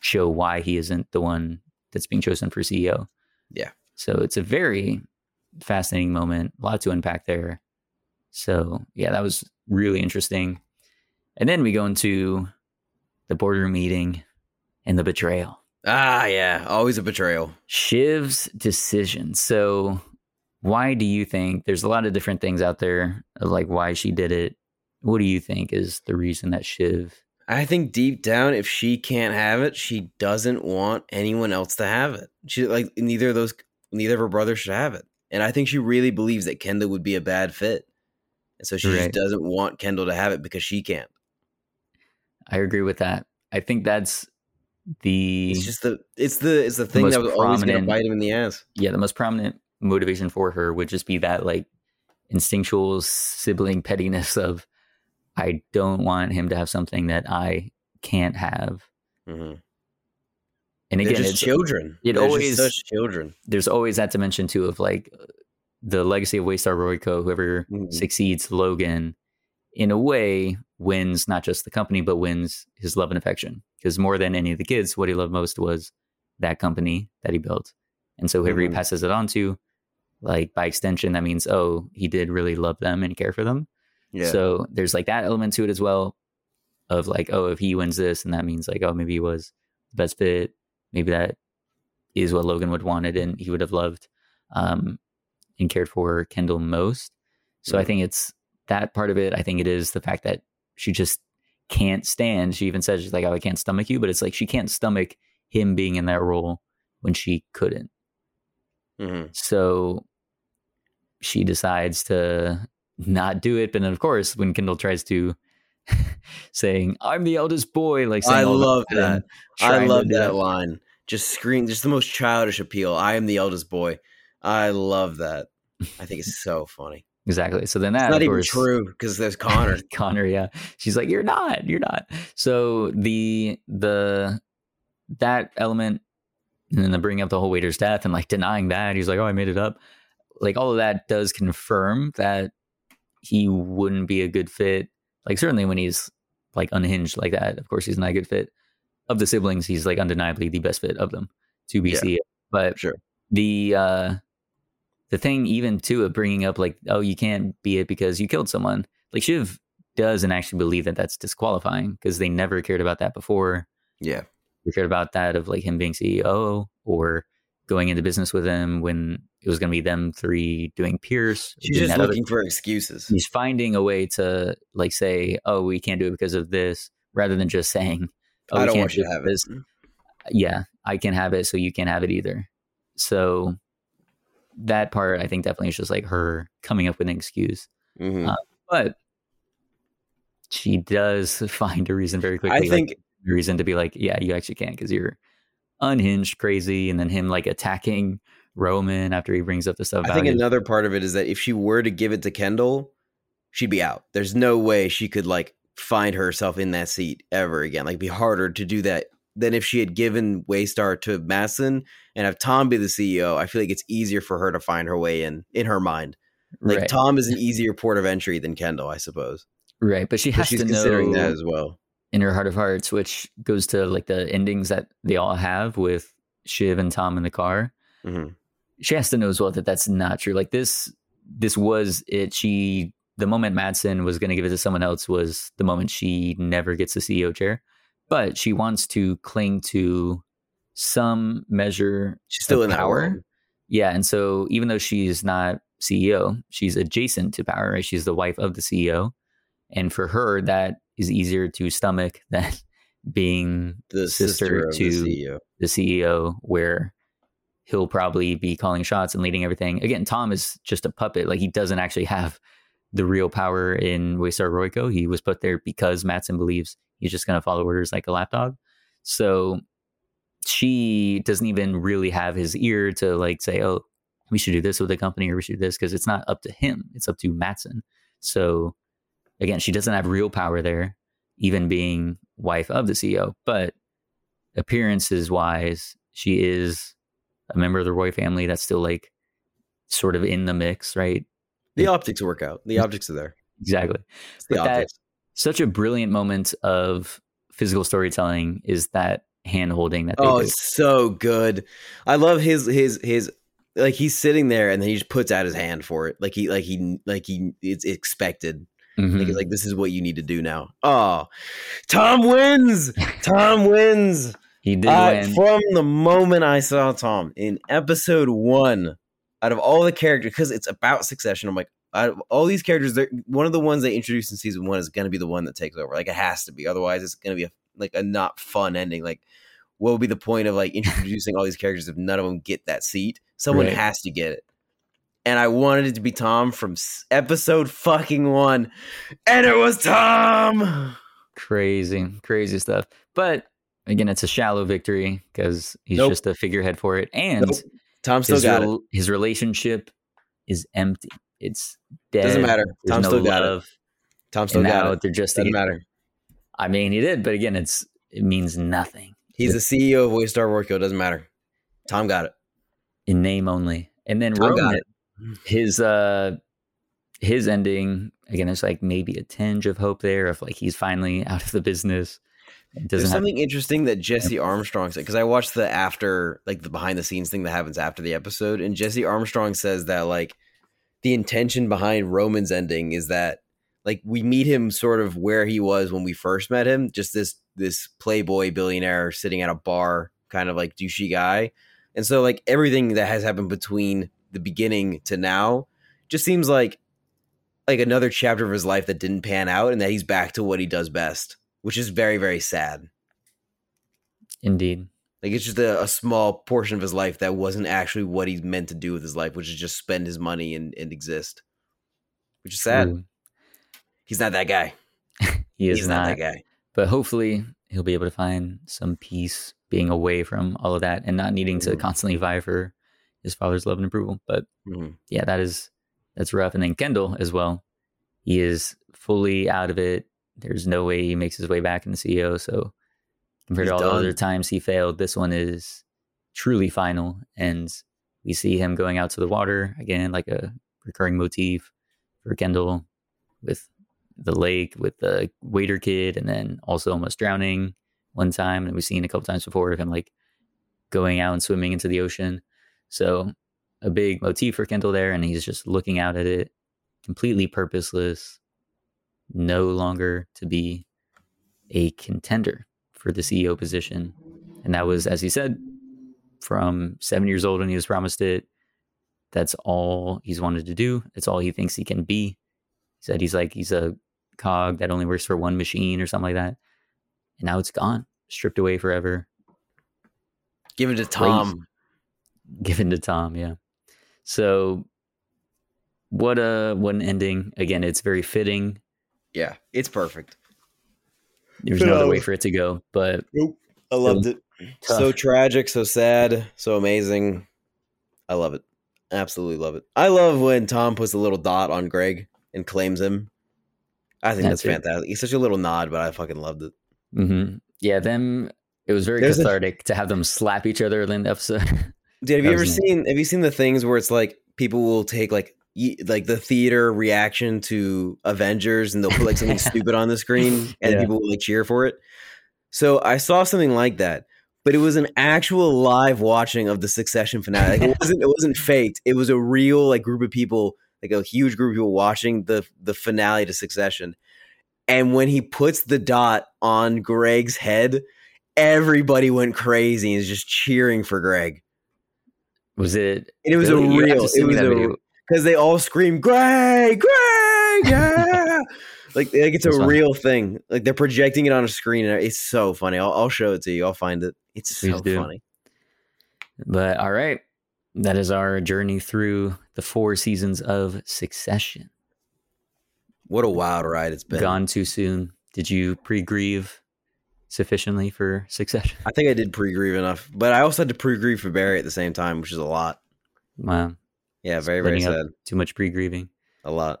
show why he isn't the one that's being chosen for CEO. Yeah. So it's a very fascinating moment, a lot to unpack there. So yeah, that was really interesting. And then we go into the boardroom meeting and the betrayal. Ah, yeah, always a betrayal. Shiv's decision. So, why do you think there's a lot of different things out there of like why she did it? What do you think is the reason that Shiv? I think deep down, if she can't have it, she doesn't want anyone else to have it. She like neither of those, neither of her brothers should have it, and I think she really believes that Kendall would be a bad fit, and so she right. just doesn't want Kendall to have it because she can't. I agree with that. I think that's the it's just the it's the it's the thing the that was always going to bite him in the ass. Yeah, the most prominent motivation for her would just be that like instinctual sibling pettiness of I don't want him to have something that I can't have. Mm-hmm. And again, it's children. It They're always such children. There's always that dimension too of like the legacy of Waystar Royco. Whoever mm-hmm. succeeds Logan, in a way, wins not just the company, but wins his love and affection. Because more than any of the kids, what he loved most was that company that he built. And so whoever mm-hmm. he passes it on to, like by extension, that means, oh, he did really love them and care for them. Yeah. So there's like that element to it as well of like, oh, if he wins this, and that means like, oh, maybe he was the best fit. Maybe that is what Logan would wanted and he would have loved um, and cared for Kendall most. So mm-hmm. I think it's that part of it. I think it is the fact that she just can't stand. She even says she's like, "Oh, I can't stomach you," but it's like she can't stomach him being in that role when she couldn't. Mm-hmm. So she decides to not do it. But then, of course, when Kendall tries to <laughs> saying, "I'm the eldest boy," like I love that. I love that line. Just scream, just the most childish appeal. I am the eldest boy. I love that. I think it's so funny. Exactly. So then that it's not even true because there's Connor. <laughs> Connor, yeah. She's like, You're not, you're not. So the the that element and then the bringing up the whole waiter's death and like denying that, he's like, Oh, I made it up. Like all of that does confirm that he wouldn't be a good fit. Like certainly when he's like unhinged like that, of course he's not a good fit. Of the siblings, he's like undeniably the best fit of them to be yeah, But sure. the uh the thing even too of bringing up like oh you can't be it because you killed someone like shiv doesn't actually believe that that's disqualifying because they never cared about that before. Yeah. We cared about that of like him being ceo or going into business with him when it was going to be them three doing pierce she's just looking other, for excuses. He's finding a way to like say oh we can't do it because of this rather than just saying oh, i don't want you to have this. it yeah i can have it so you can't have it either. So that part I think definitely is just like her coming up with an excuse. Mm-hmm. Uh, but she does find a reason very quickly. I think like, reason to be like, yeah, you actually can't because you're unhinged, crazy, and then him like attacking Roman after he brings up the stuff. I think another part of it is that if she were to give it to Kendall, she'd be out. There's no way she could like find herself in that seat ever again. Like, be harder to do that than if she had given Waystar to Matsson and have Tom be the CEO. I feel like it's easier for her to find her way in in her mind. Like right. Tom is an easier port of entry than Kendall, I suppose. Right, but she has she's to considering know that as well in her heart of hearts, which goes to like the endings that they all have with Shiv and Tom in the car. Mm-hmm. She has to know as well that that's not true. Like this, this was it. She the moment Matsson was going to give it to someone else was the moment she never gets the CEO chair but she wants to cling to some measure she's still in power. That yeah, and so even though she's not CEO, she's adjacent to power. Right? She's the wife of the CEO, and for her, that is easier to stomach <laughs> than being the sister, sister to the CEO. the CEO, where he'll probably be calling shots and leading everything. Again, Tom is just a puppet; like he doesn't actually have the real power in Waystar Royco. He was put there because Matsson believes he's just going to follow orders like a lapdog. So she doesn't even really have his ear to like say, "Oh, we should do this with the company or we should do this because it's not up to him. It's up to Matsson. So again, she doesn't have real power there, even being wife of the CEO. But appearances wise, she is a member of the Roy family that's still like sort of in the mix, right? The optics work out. The objects are there. Exactly. It's the But optics. Such a brilliant moment of physical storytelling is that hand holding that they Oh, do. it's so good. I love his his his like he's sitting there and then he just puts out his hand for it. Like he like he like he it's expected. Mhm. Like, like this is what you need to do now. Oh, Tom wins. Tom wins. he did Uh, win. from the moment I saw Tom in episode one, out of all the characters, because it's about Succession, I'm like, all these characters, one of the ones they introduced in season one is going to be the one that takes over. Like it has to be, otherwise it's going to be a, like a not fun ending. Like, what would be the point of like introducing all these characters if none of them get that seat? Someone Right. has to get it. And I wanted it to be Tom from episode fucking one, and it was Tom. crazy, crazy stuff. But again, it's a shallow victory because he's Nope. just a figurehead for it, and Nope. Tom still his, got it. his relationship is empty. It's dead. Doesn't matter. There's Tom no still got it. love. Tom still and got now it. they're just. Doesn't matter. I mean, he did, but again, it's it means nothing He's the CEO of Waystar Royco. Doesn't matter. Tom got it. in name only. And then Tom got Roman, it. his uh his ending again. There's like maybe a tinge of hope there of like he's finally out of the business. There's something interesting that Jesse Armstrong said because I watched the after, like the behind the scenes thing that happens after the episode, and Jesse Armstrong says that like the intention behind Roman's ending is that like we meet him sort of where he was when we first met him, just this this playboy billionaire sitting at a bar, kind of like douchey guy, and so like everything that has happened between the beginning to now just seems like like another chapter of his life that didn't pan out, and that he's back to what he does best, which is very very sad. indeed. Like it's just a, a small portion of his life that wasn't actually what he's meant to do with his life, which is just spend his money and, and exist. Which is sad. True. He's not that guy. <laughs> He is He's not. not that guy. but hopefully he'll be able to find some peace being away from all of that and not needing to Mhm. constantly vie for his father's love and approval. But Mhm. yeah, that is that's rough. And then Kendall as well. He is fully out of it. There's no way he makes his way back in the CEO. So compared He's to all the other times he failed, this one is truly final. And we see him going out to the water again, like a recurring motif for Kendall with the lake with the waiter kid and then also almost drowning one time. And we've seen a couple times before of him like going out and swimming into the ocean. So a big motif for Kendall there, and he's just looking out at it, completely purposeless, no longer to be a contender for the CEO position. And that was, as he said, from seven years old when he was promised it. That's all he's wanted to do. It's all he thinks he can be. He said he's like he's a cog that only works for one machine or something like that. And now it's gone, stripped away forever, Give it to Tom. given to Tom. Yeah. So what a what an ending. Again, it's very fitting. Yeah, it's perfect. There's no other way for it to go. But Nope. I loved it. tough. So tragic, so sad, so amazing. I love it. Absolutely love it. I love when Tom puts a little dot on Greg and claims him. I think that's, That's fantastic. He's such a little nod, but I fucking loved it. hmm yeah, them it was very There's a- cathartic to have them slap each other in the episode. <laughs> Dude, have you ever was seen have you seen the things where it's like people will take like y- like the theater reaction to Avengers and they'll put like something <laughs> stupid on the screen and Yeah. people will like cheer for it. So I saw something like that, but it was an actual live watching of the Succession finale. Like, it <laughs> wasn't it wasn't faked. It was a real like group of people, like a huge group of people watching the the finale to Succession. And when he puts the dot on Greg's head, everybody went crazy and is just cheering for Greg. was it And it was really? a real. It was a video. Because they all scream, "Greg, Greg, <laughs> yeah!" like, like it's That's a fun. real thing. Like they're projecting it on a screen, and it's so funny. I'll, I'll show it to you. I'll find it. It's Please so do. funny. But all right. That is our journey through the four seasons of Succession. What a wild ride it's been. Gone too soon. Did you pre-grieve sufficiently for Succession? I think I did pre-grieve enough, but I also had to pre-grieve for Barry at the same time, which is a lot. Wow. Yeah, very very sad. Too much pre grieving. A lot.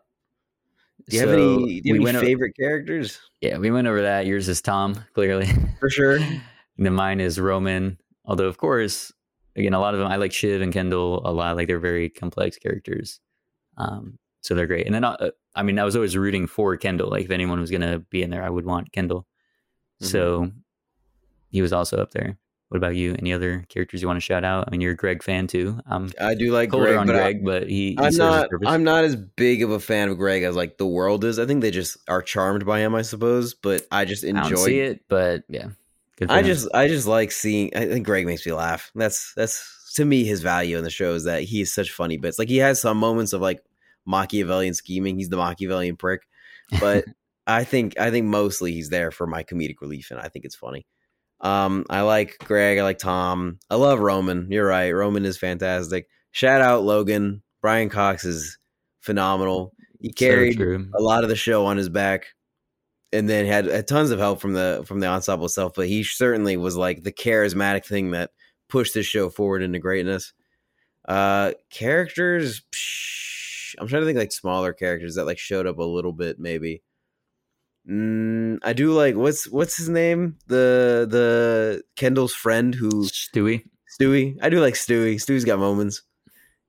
Do you have any? Do you we have any favorite characters? Yeah, we went over that. Yours is Tom, clearly. For sure. and <laughs> then mine is Roman. Although, of course, again, a lot of them I like Shiv and Kendall a lot. Like they're very complex characters, um, so they're great. And then, uh, I mean, I was always rooting for Kendall. Like if anyone was gonna be in there, I would want Kendall. Mhm. So he was also up there. What about you? Any other characters you want to shout out? I mean, you're a Greg fan too. I'm I do like Greg, on but I- but he, he I'm not. I'm not as big of a fan of Greg as like the world is. I think they just are charmed by him, I suppose. But I just I don't enjoy. see it, but yeah, I him. just, I just like seeing. I think Greg makes me laugh. That's that's to me his value in the show is that he is such funny bits. Like he has some moments of like Machiavellian scheming. He's the Machiavellian prick, but <laughs> I think I think mostly he's there for my comedic relief, and I think it's funny. Um, I like Greg. I like Tom. I love Roman. You're right. Roman is fantastic. Shout out Logan. Brian Cox is phenomenal. He carried true. a lot of the show on his back, and then had, had tons of help from the from the ensemble itself. But he certainly was like the charismatic thing that pushed this show forward into greatness. Uh, characters. psh, I'm trying to think like smaller characters that like showed up a little bit, maybe. Mm, I do like what's what's his name? The the Kendall's friend who Stewy. Stewy. I do like Stewy. Stewy's got moments.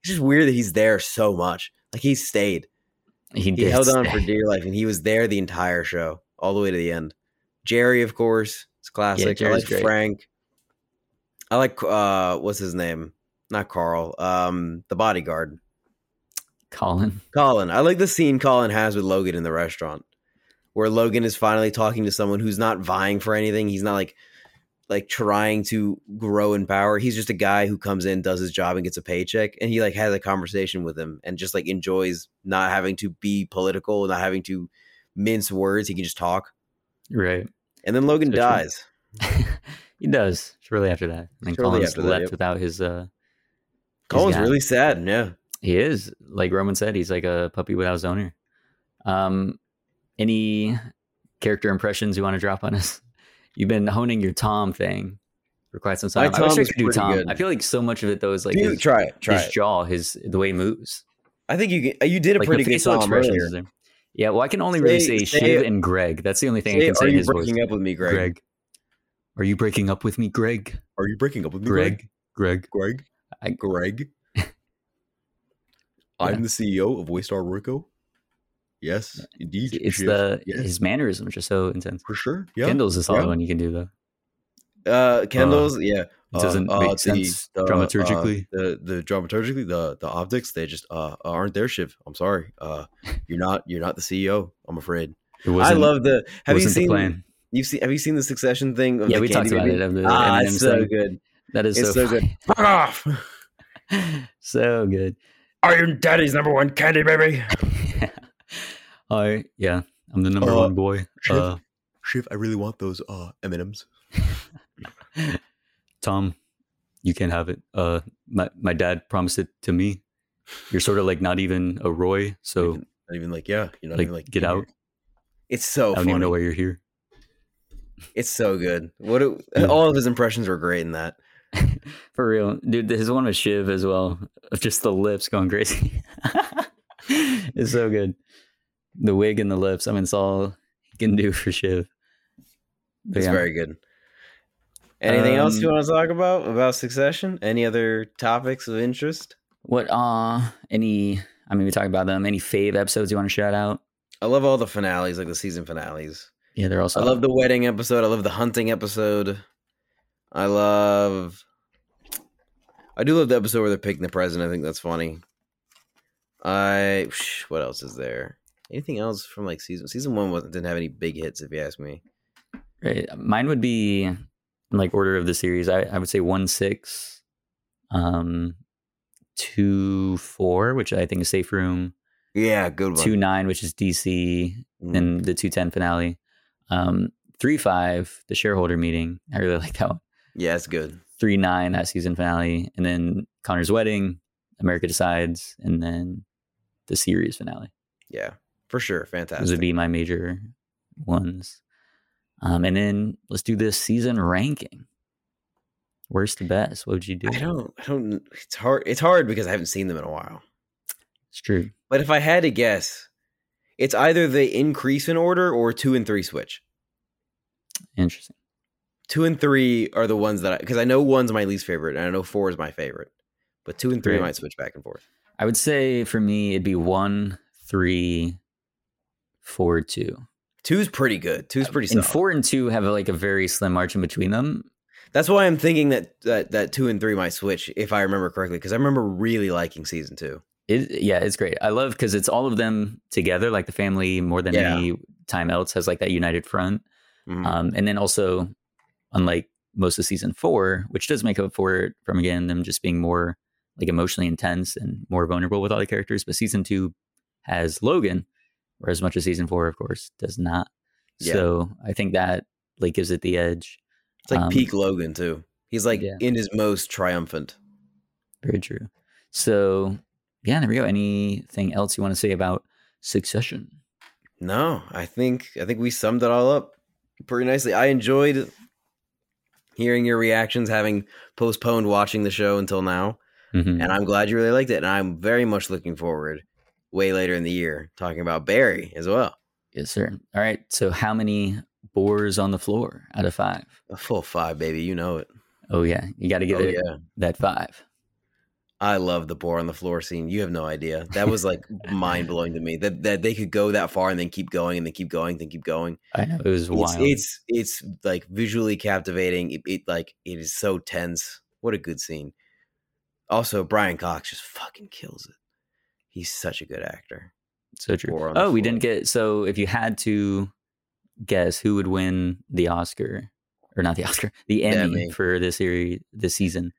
It's just weird that he's there so much. Like he stayed. He, He held on for dear life, and he was there the entire show, all the way to the end. Gerri, of course, it's classic. I like great. Frank. I like uh, what's his name? Not Karl. Um, the bodyguard, Colin. Colin. I like the scene Colin has with Logan in the restaurant, where Logan is finally talking to someone who's not vying for anything. He's not like like trying to grow in power. He's just a guy who comes in, does his job, and gets a paycheck. And he like has a conversation with him and just like enjoys not having to be political, not having to mince words. He can just talk. Right. And then Logan So dies. <laughs> he does shortly after that. And then Shortly Colin's that, left yep. without his. uh Colin's guy. really sad. Yeah. He is like Roman said. He's like a puppy without his owner. Um, any character impressions you want to drop on us? You've been honing your Tom thing for quite some My time. I wish I could do Tom. good. I feel like so much of it though is like Dude, his, try it. Try his it. jaw, his the way he moves. I think you can, you did a like pretty good Tom earlier. there. Yeah, well, I can only really Say- say, say Shiv it. and Greg. That's the only thing I can say are you his voice. breaking up with me, Greg? Greg. Are you breaking up with me, Greg? Are you breaking up with me, Greg. Greg. Greg? I- Greg? I'm <laughs> I'm the CEO of Waystar Royco. Yes, indeed. It's the Yes, his mannerisms are so intense. for sure. Yeah. Kendall's the solid yeah. one you can do though. Uh, Kendall's, yeah. It doesn't Uh, make uh, the- sense the, uh, dramaturgically. the the dramaturgically, the the optics, they just uh aren't there, Shiv. I'm sorry. Uh, you're not you're not the CEO. I'm afraid. It I love the. Have you seen? plan. You've seen? Have you seen the Succession thing? Of Yeah, we talked about it. The Ah, it's so thing. good. That is It's so, so good. Fuck off! <laughs> so good. I am Daddy's number one candy baby. <laughs> Hi, yeah, I'm the number Uh, one boy. Shiv? Uh, Shiv, I really want those uh M and M's. Tom, you can't have it. Uh, my my dad promised it to me. You're sort of like not even a Roy, so Not even like yeah, you're not like, even like get out. here. It's so I don't funny. even know why you're here. It's so good. What Yeah. all of his impressions were great in that. <laughs> For real, dude. His one with Shiv as well. of Just the lips going crazy. <laughs> it's so good. The wig and the lips. I mean, it's all he can do <laughs> for Shiv. But It's yeah. very good. Anything else you Um, want to talk about about Succession? Any other topics of interest? What? Uh, any? I mean, we talked about them. Any fave episodes you want to shout out? I love all the finales, like the season finales. Yeah, they're also. I love the wedding episode. I love the hunting episode. I love. I do love the episode where they're picking the president. I think that's funny. I what else is there? Anything else from like season season one wasn't didn't have any big hits if you ask me. Right. Mine would be in, like order of the series. I, I would say one six, um, two four, which I think is Safe Room. Yeah, good one. Two nine, which is DC, Mm. and the two ten finale. Um, three five, the shareholder meeting. I really <laughs> like that one. Yeah, it's good. Three nine, that season finale, and then Connor's wedding, America decides, and then the series finale. Yeah, for sure. Those Fantastic. would be my major ones. Um, and then let's do this season ranking. Worst to best. What would you do? I don't. I don't. It's hard. It's hard because I haven't seen them in a while. It's true. But if I had to guess, it's either they increase in order or two and three switch. Interesting. Two and three are the ones that because I, know one's my least favorite and I know four is my favorite, but two and three Great. might switch back and forth. I would say for me it'd be one, three, four, two. Two's pretty good. Two's pretty And four and two have like a very slim margin between them. That's why I'm thinking that that, that two and three might switch if I remember correctly because I remember really liking season two. It, yeah, it's great. I love because it's all of them together, like the family more than Yeah. any time else has like that united front. Mhm. Um, and then also, unlike most of season four, which does make up for it from again them just being more like emotionally intense and more vulnerable with all the characters. But season two has Logan, or as much as season four, of course, does not. Yeah. So I think that like gives it the edge. It's like Um, peak Logan too. He's like yeah. in his most triumphant. Very true. So yeah, there we go. Anything else you want to say about Succession? No, I think I think we summed it all up pretty nicely. I enjoyed hearing your reactions, having postponed watching the show until now, Mhm. and I'm glad you really liked it. And I'm very much looking forward way later in the year talking about Barry as well. Yes, sir. All right. So how many boars on the floor out of five? A full five, baby. You know it. Oh yeah, you got to get Oh it yeah. that five. I love the boar on the floor scene. You have no idea. That was like mind blowing to me. That that they could go that far and then keep going and then keep going, then keep going. I know it was It's wild. it's, it's like visually captivating. It, it like it is so tense. What a good scene. Also, Brian Cox just fucking kills it. He's such a good actor. so true. Oh, we didn't get. So if you had to guess who would win the Oscar or not the <laughs> Oscar, the Emmy, Emmy. for this series, this season,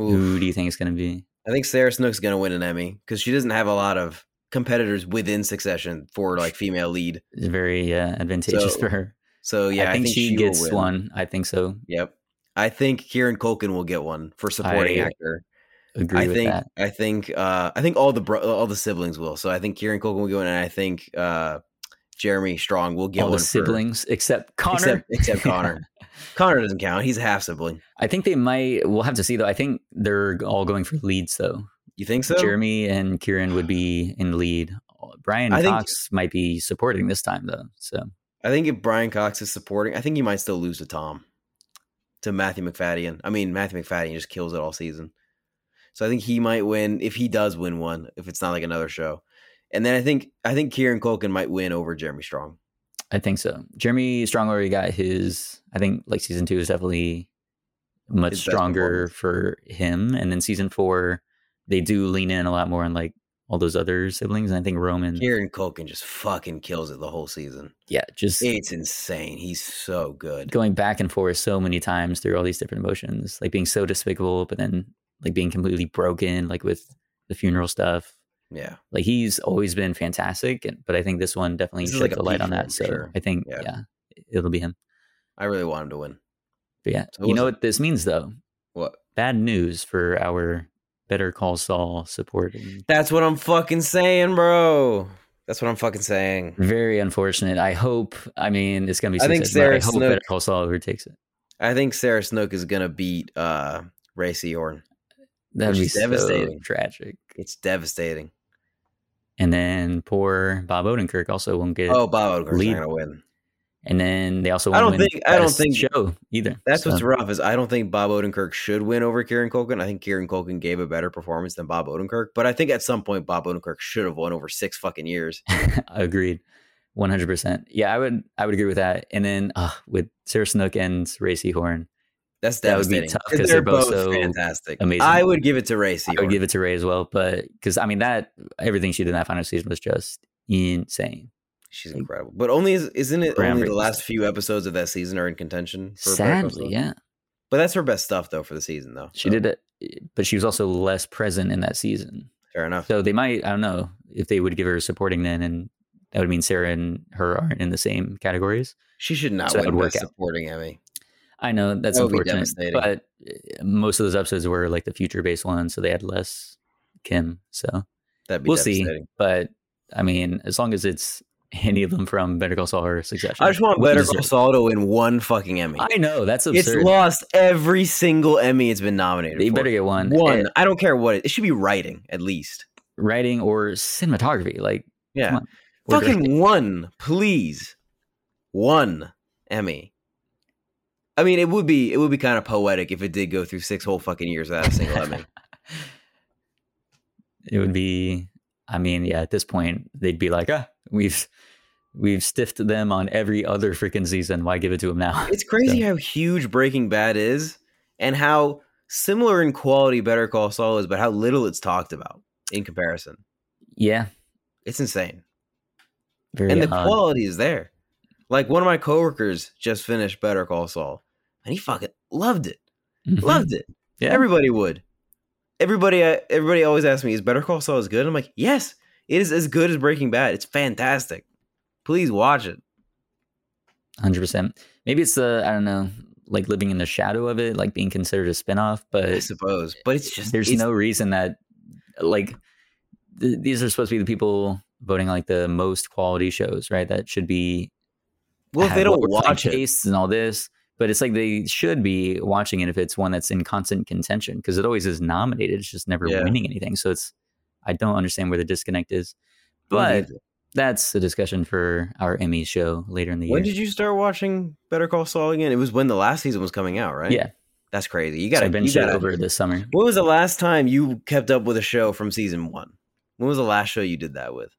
Oof. who do you think is going to be? I think Sarah Snook's is gonna win an Emmy because she doesn't have a lot of competitors within Succession for like female lead. It's very uh, advantageous So, for her. So yeah, I, think she, will gets one. I think so. Yep. I think Kieran Culkin will get one for supporting I actor. Agree I with think that. I think uh I think all the bro- all the siblings will. So I think Kieran Culkin will go in, and I think uh Jeremy Strong will get All one. the for- siblings except Connor. except, except <laughs> Connor. Connor doesn't count. He's a half sibling. I think they might. We'll have to see though. I think they're all going for leads though. You think so? Jeremy and Kieran would be in lead. Brian I think- Cox might be supporting this time though. So I think if Brian Cox is supporting, I think he might still lose to Tom, to Matthew Macfadyen. I mean, Matthew Macfadyen just kills it all season. So I think he might win if he does win one. If it's not like another show, and then I think I think Kieran Culkin might win over Jeremy Strong. I think so. Jeremy Strong already got his. I think like season two is definitely much His stronger for him, and then season four they do lean in a lot more on like all those other siblings. And I think Roman, Kieran Culkin just fucking kills it the whole season. yeah, just It's insane. He's so good. going back and forth so many times through all these different emotions, like being so despicable, but then like being completely broken, like with the funeral stuff. Yeah. Like he's always been fantastic, and, but I think this one definitely sheds like a the light on that. So sure. I think Yeah. yeah. it'll be him. I really want him to win. But yeah, So you know what this means though? What? Bad news for our Better Call Saul supporting. That's what I'm fucking saying, bro. That's what I'm fucking saying. Very unfortunate. I hope. I mean, it's gonna be. I think I Sarah Snook- Better Call Saul overtakes it. I think Sarah Snook is gonna beat uh Rhea. That'd be is so devastating. tragic. It's devastating. And then poor Bob Odenkirk also won't get. Oh, Bob Odenkirk's lead- not gonna win. And then they also I don't think- I don't think- show either. That's So, what's rough is I don't think Bob Odenkirk should win over Kieran Culkin. I think Kieran Culkin gave a better performance than Bob Odenkirk, but I think at some point Bob Odenkirk should have won over six fucking years. <laughs> Agreed. One hundred percent. Yeah, I would. I would agree with that. And then uh, with Sarah Snook and Rhea Seehorn, That's That would be tough 'cause 'cause they're, they're both so fantastic. amazing. I would give it to Rhea I would give it to Rhea as well. But because I mean that everything she did in that final season was just insane. She's incredible. But only is, isn't it only the last few episodes of that season are in contention Sadly, yeah, But that's her best stuff though for the season though. she So, did it, but she was also less present in that season. Fair enough. So they might. I don't know if they would give her supporting then, and that would mean Sarah and her aren't in the same categories. She should not So that win would work best out. supporting Emmy. I know that's That unfortunate, but uh, most of those episodes were like the future based ones, so they had less Kim. So That'd we'll see. But I mean, as long as it's <laughs> any of them from Better Call Saul or Succession, I just want Better Call. Saul to win one fucking Emmy. I know that's absurd. It's lost every single Emmy it's been nominated they for. better get one. One. And- I don't care what it, it should be writing at least. writing or cinematography. Like, Yeah. on. Fucking directing. one, please. One Emmy. I mean, it would be it would be kind of poetic if it did go through six whole fucking years without a single Emmy. <laughs> it would be. I mean, yeah. At this point, they'd be like, ah, we've we've stiffed them on every other freaking season. Why give it to them now? <laughs> It's crazy how huge Breaking Bad is and how similar in quality Better Call Saul is, but how little it's talked about in comparison. yeah, It's insane. very and the odd. quality is there. Like one of my coworkers just finished Better Call Saul and he fucking loved it. Mhm. Loved it. Yeah. Everybody would. Everybody uh, everybody always asks me, is Better Call Saul as good? I'm like, yes, it is as good as Breaking Bad. It's fantastic. Please watch it. hundred percent. Maybe it's the I don't know, like living in the shadow of it, like being considered a spinoff. But I suppose. But it's just there's it's- no reason that like th- these are supposed to be the people voting like the most quality shows, right? That should be well if they don't watch it. tastes and all this. But it's like they should be watching it if it's one that's in constant contention because it always is nominated. It's just never Yeah. winning anything. So it's I don't understand where the disconnect is. But that's a discussion for our Emmy show later in the when year. When did you start watching Better Call Saul again? It was when the last season was coming out, right? Yeah. That's crazy. You gotta, you binged it gotta over this summer. When was the last time you kept up with a show from season one? When was the last show you did that with?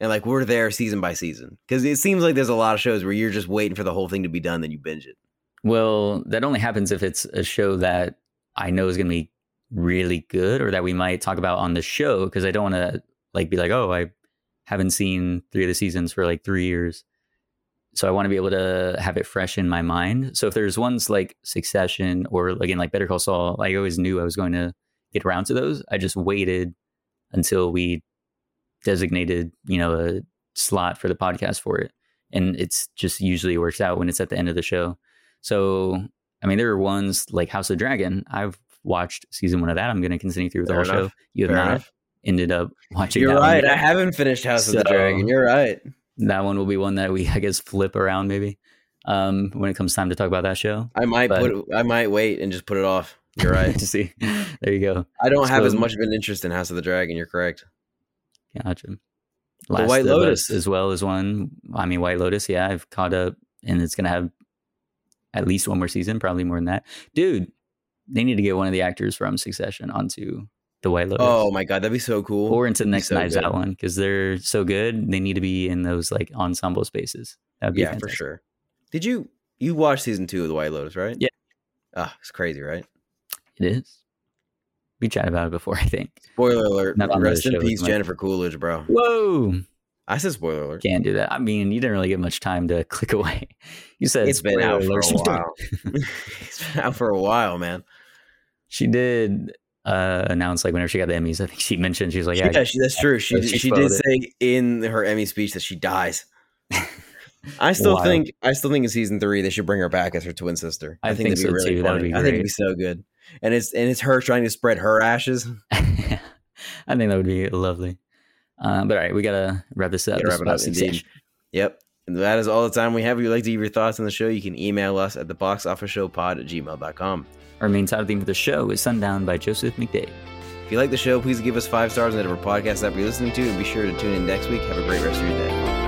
And like we're there season by season because it seems like there's a lot of shows where you're just waiting for the whole thing to be done, then you binge it. Well, that only happens if it's a show that I know is going to be really good or that we might talk about on the show because I don't want to like be like, oh, I haven't seen three of the seasons for like three years. So I want to be able to have it fresh in my mind. So if there's ones like Succession or again like Better Call Saul, I always knew I was going to get around to those. I just waited until we designated, you know, a slot for the podcast for it. And it's just usually works out when it's at the end of the show. So, I mean, there are ones like House of Dragon. I've watched season one of that. I'm going to continue through the Fair whole enough. show. You have Fair not enough. ended up watching You're that right. yet. I haven't finished House of the So- Dragon. You're right. That one will be one that we, I guess, flip around maybe um, when it comes time to talk about that show. I might But- put. It, I might wait and just put it off. You're <laughs> right. to see. There you go. I don't have as much of an interest in House of the Dragon. You're correct. Gotcha. The White Lotus. As well as one. I mean, White Lotus. Yeah, I've caught up, and it's gonna have at least one more season, probably more than that. Dude, they need to get one of the actors from Succession onto the White Lotus. Oh my god, that'd be so cool. or into the next so Knives good. Out one because they're so good. They need to be in those like ensemble spaces. That'd be yeah, for sure. Did you you watched season two of the White Lotus, right? Yeah. Ah, it's crazy, right? It is. We chatted about it before, <laughs> I think. Spoiler alert. Not Rest in peace. Jennifer Coolidge, bro. Whoa! I said spoiler alert. Can't do that. I mean, you didn't really get much time to <laughs> click away. You said It's been out for a <laughs> while. it's been out for a while, man. She did uh, announce like whenever she got the Emmys. I think she mentioned she was like, Yeah, "Yeah, she, that's true. She so did, she she did say in her Emmy speech that she dies. I still Wild. think I still think in season three they should bring her back as her twin sister. I think that'd so, too. That would funny. be I think it'd be so good. And it's and it's her trying to spread her ashes. <laughs> I think that would be lovely." Uh, but all right, we gotta wrap this up. This wrap it is about up, indeed. Yep. And that is all the time we have. If you'd like to give your thoughts on the show, you can email us at the box office show pod at gmail.com. Our main title theme for the show is Sundown by Joseph McDade. If you like the show, please give us five stars on whatever podcast app you're listening to, and be sure to tune in next week. Have a great rest of your day.